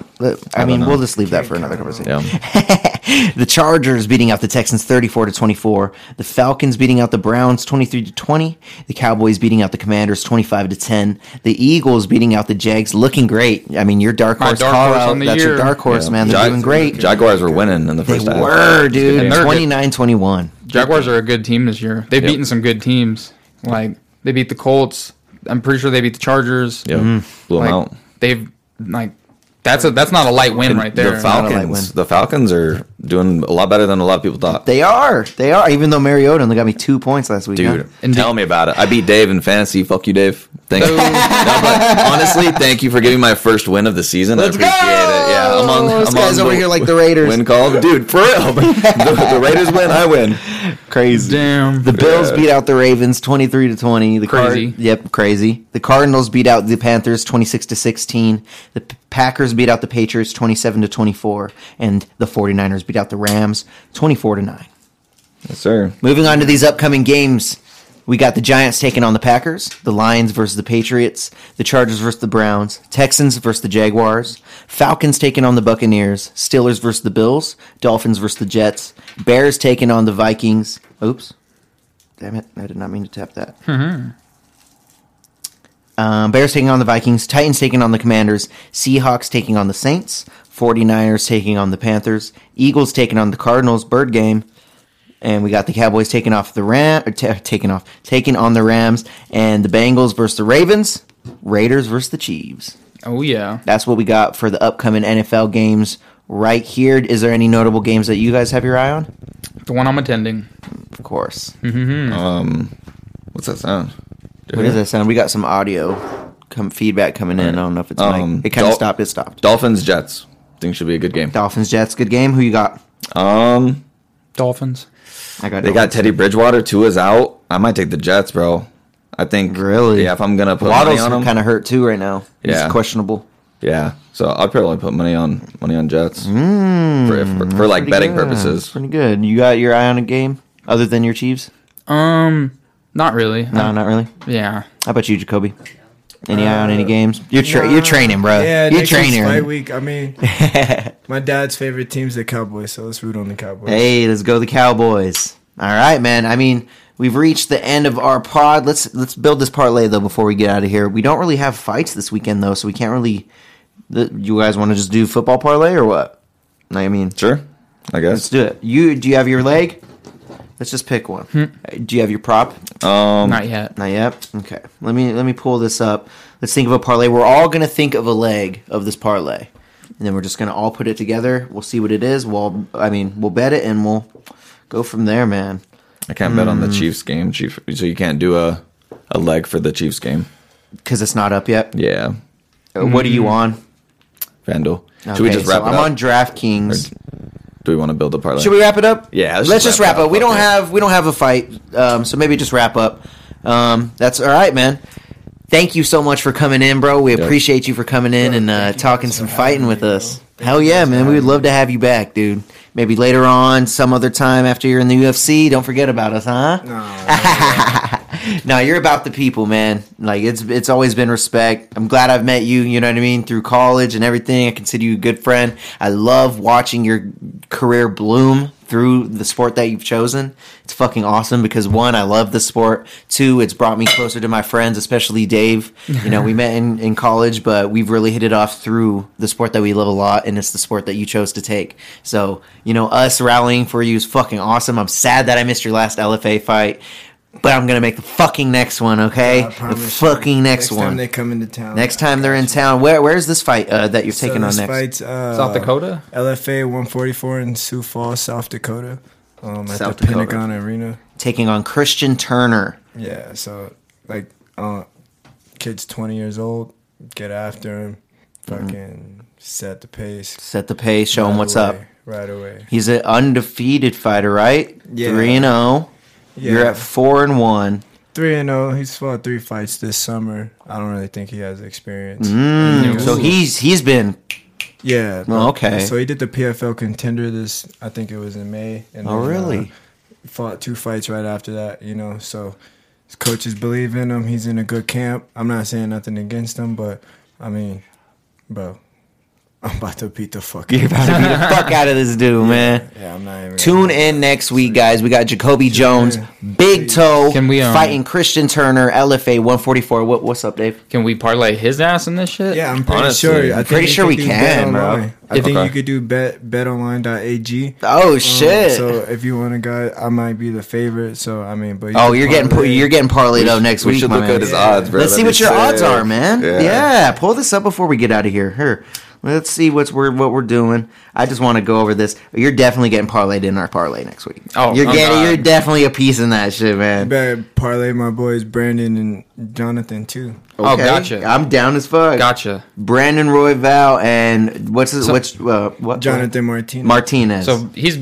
I, mean, know. we'll just leave that for another conversation. Yeah. <laughs> the Chargers beating out the Texans 34 to 24. The Falcons beating out the Browns 23 to 20. The Cowboys beating out the Commanders 25 to 10. The Eagles beating out the Jags looking great. I mean, your dark My horse dark horse out. on the That's your dark horse, Yeah. man. They're Jag- doing great. Jaguars were winning in the They first half. were, dude. And 29-21. Jaguars are a good team this year. They've Yep. beaten some good teams. Like they beat the Colts. I'm pretty sure they beat the Chargers. Yep. Mm-hmm. Blew them out. they've like that's a that's not a light win right there. The Not a light Falcons, the Falcons are doing a lot better than a lot of people thought. They are. They are. Even though Mariota only got me two points last week. Dude, huh? And tell the- me about it. I beat Dave in fantasy. Fuck you, Dave. Thank you. No. No, but honestly, thank you for giving my first win of the season. Let's I appreciate go! it. Yeah, I'm on. This I'm guy's on over here like the Raiders. Win call, dude. For real, <laughs> the, the Raiders win, I win. Crazy. Damn. The Bills Yeah. beat out the Ravens 23 to 20. The Card- Crazy. yep, crazy. The Cardinals beat out the Panthers 26 to 16. The Packers beat out the Patriots 27 to 24 and the 49ers beat out the Rams 24 to 9. Yes, sir. Moving on to these upcoming games. We got the Giants taking on the Packers, the Lions versus the Patriots, the Chargers versus the Browns, Texans versus the Jaguars, Falcons taking on the Buccaneers, Steelers versus the Bills, Dolphins versus the Jets, Bears taking on the Vikings. Oops. Damn it. I did not mean to tap that. Mm-hmm. Um, Bears taking on the Vikings, Titans taking on the Commanders, Seahawks taking on the Saints, 49ers taking on the Panthers, Eagles taking on the Cardinals, bird game, and we got the Cowboys taking off the Ram, or taking off, taking on the Rams, and the Bengals versus the Ravens, Raiders versus the Chiefs. Oh yeah. That's what we got for the upcoming NFL games right here. Is there any notable games that you guys have your eye on? The one I'm attending. Of course. Um, what's that sound? What does that sound? We got some audio come feedback coming in. I don't know if it's Um, mic. It kind of Dol- stopped. It stopped. Dolphins Jets. Think should be a good game. Dolphins Jets, good game. Who you got? Um, Dolphins. I got. they got Teddy Bridgewater. Tua is out. I might take the Jets, bro. I think Really? Yeah, if I'm gonna put Waddle's money on them, kind of hurt too right now. Yeah. He's questionable. yeah. So I'd probably put money on money on Jets for, for, for like Pretty betting good. purposes. Pretty good. You got your eye on a game other than your Chiefs? Um, not really. No, not really. Yeah. How about you, Jacoby? Any eye on any uh, games? You're tra- you're training, bro. Yeah, you're next training. Fight week. I mean, <laughs> my dad's favorite team's the Cowboys, so let's root on the Cowboys. Hey, let's go the Cowboys. All right, man. I mean, we've reached the end of our pod. Let's let's build this parlay though before we get out of here. We don't really have fights this weekend though, so we can't really. The, you guys want to just do football parlay or what? I mean, Sure, I guess let's do it. You do you have your leg? Let's just pick one. Uh, Do you have your prop? Um, Not yet. Not yet. Okay. Let me let me pull this up. Let's think of a parlay. We're all gonna think of a leg of this parlay, and then we're just gonna all put it together. We'll see what it is. We'll I mean we'll bet it and we'll go from there, man. I can't bet on Mm. the Chiefs game, Chief. So you can't do a a leg for the Chiefs game. Because it's not up yet. Yeah, Uh, What are you on? FanDuel. Should we just wrap so it I'm up? on DraftKings. Do we want to build a parlay? Should we wrap it up? Yeah, Let's, let's just just wrap, wrap up. it We up, don't okay. have we don't have a fight, um, so maybe just wrap up. Um, that's all right, man. Thank you so much for coming in, bro. We appreciate you for coming in and uh, talking some fighting with us. Hell yeah, man. We would love to have you back, dude. Maybe later on, some other time after you're in the UFC. Don't forget about us, huh? <laughs> no, no, you're about the people, man. Like it's it's always been respect. I'm glad I've met you. You know what I mean through college and everything. I consider you a good friend. I love watching your career bloom through the sport that you've chosen. It's fucking awesome because one, I love the sport. Two, it's brought me closer to my friends, especially Dave. You know, we met in, in college, but we've really hit it off through the sport that we love a lot, and it's the sport that you chose to take. So, you know, us rallying for you is fucking awesome. I'm sad that I missed your last LFA fight. But I'm gonna make the fucking next one, okay? I the promise you. fucking next, one. Next time they come into town. next time they're in town. Where where's this fight uh, that you're taking so on next? Fight's, uh, South Dakota. LFA 144 in Sioux Falls, South Dakota. Um, at South the Dakota. Pentagon Arena. Taking on Christian Turner. Yeah, so like, uh, kid's 20 years old. Get after him. Fucking set the pace. Set the pace, show him right what's up. Right away. He's an undefeated fighter, right? Yeah. Three and zero. You're at four and one. Three and zero. He's fought three fights this summer. I don't really think he has experience. Mm, so he's he's been Yeah. Oh, okay. So he did the PFL contender this. I think it was in May. And Oh, really? uh, fought two fights right after that. You know, so his coaches believe in him. He's in a good camp. I'm not saying nothing against him, but I mean, bro, I'm about to beat the fuck. you're about to beat the fuck out of this dude, man. Yeah, I'm not even. Tune in next week, guys. We got Jacoby Jones, Big Toe, Can we, um, fighting Christian Turner, LFA 144. What, what's up, Dave? Can we parlay his ass in this shit? Yeah, I'm pretty Honestly, sure. I I'm think pretty you sure could we do can, bro. Online. I think Okay. you could do bet betonline.ag. Oh Um, shit! So if you want a guy, I might be the favorite. So I mean, but you oh, can you're getting parlay. you're getting parlayed up next we week. should my look man. at his Yeah. odds, bro. Let's see That'd what be your odds sick. are, man. Yeah. Yeah. pull this up before we get out of here. Here, let's see what's we're what we're doing. I just want to go over this. You're definitely getting parlayed in our parlay next week. Oh, you're oh, getting, God. you're definitely a piece in that shit, You man. better parlay my boys Brandon and Jonathan too. Oh, gotcha. I'm down as fuck. Gotcha. Brandon Royval and what's his So- what's uh, what Jonathan Martinez. Martinez. So he's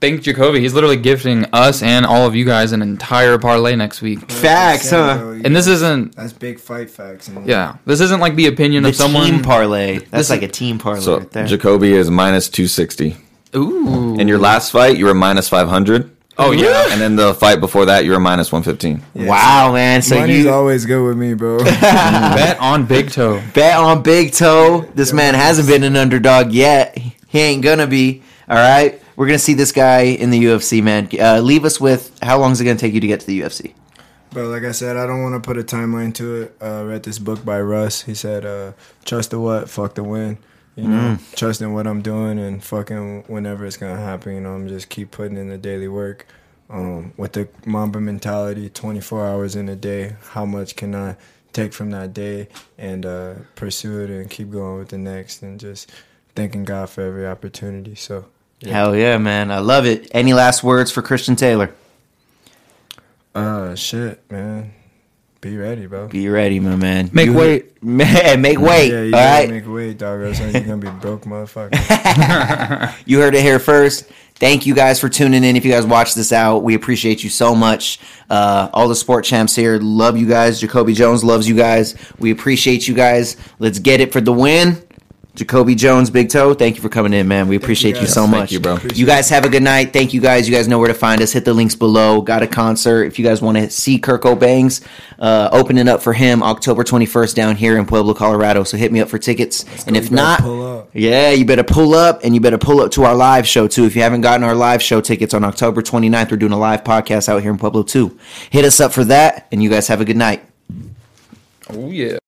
thank Jacoby. He's literally gifting us and all of you guys an entire parlay next week. facts, huh? And this isn't that's big fight facts. And yeah. This isn't like the opinion The of someone. team parlay. That's This like is- a team parlay So right there. Jacoby is minus 260. Ooh. In your last fight, you were minus 500. Oh yeah. And then the fight before that, you were minus 115. Yeah, wow, man. So Money's you always good with me, bro. <laughs> Bet on Big Toe. bet on Big Toe. This man hasn't been an underdog yet. He ain't gonna be. All right. We're gonna see this guy in the UFC, man. Uh, leave us with how long is it gonna take you to get to the UFC? but like I said, I don't want to put a timeline to it. Uh, read this book by Russ. He said, uh, "Trust the what, fuck the win." You know, trust in what I'm doing and fucking whenever it's gonna happen. You know, I'm just keep putting in the daily work. Um, with the Mamba mentality, 24 hours in a day. How much can I take from that day and uh, pursue it and keep going with the next and just thanking God for every opportunity. So. Hell yeah, man. I love it. Any last words for Christian Taylor? Uh, shit, man. Be ready, bro. Be ready, my man. Make You- weight. <laughs> Man, make weight. Yeah, you all gotta right. make weight, dog. Or else you're gonna be broke, motherfucker. <laughs> You heard it here first. Thank you guys for tuning in. If you guys watch this out, we appreciate you so much. Uh, all the sport champs here love you guys. Jacoby Jones loves you guys. We appreciate you guys. Let's get it for the win. Jacoby Jones, Big Toe, thank you for coming in, man. We appreciate you, guys. so Thank much. you, bro. You guys have a good night. Thank you guys. You guys know where to find us. Hit the links below. Got a concert. If you guys want to see Kirko Bangz, uh, opening up for him October 21st down here in Pueblo, Colorado. So hit me up for tickets. and go. if not, yeah, you better pull up and you better pull up to our live show too. If you haven't gotten our live show tickets on October 29th, we're doing a live podcast out here in Pueblo too. Hit us up for that and you guys have a good night. Oh yeah.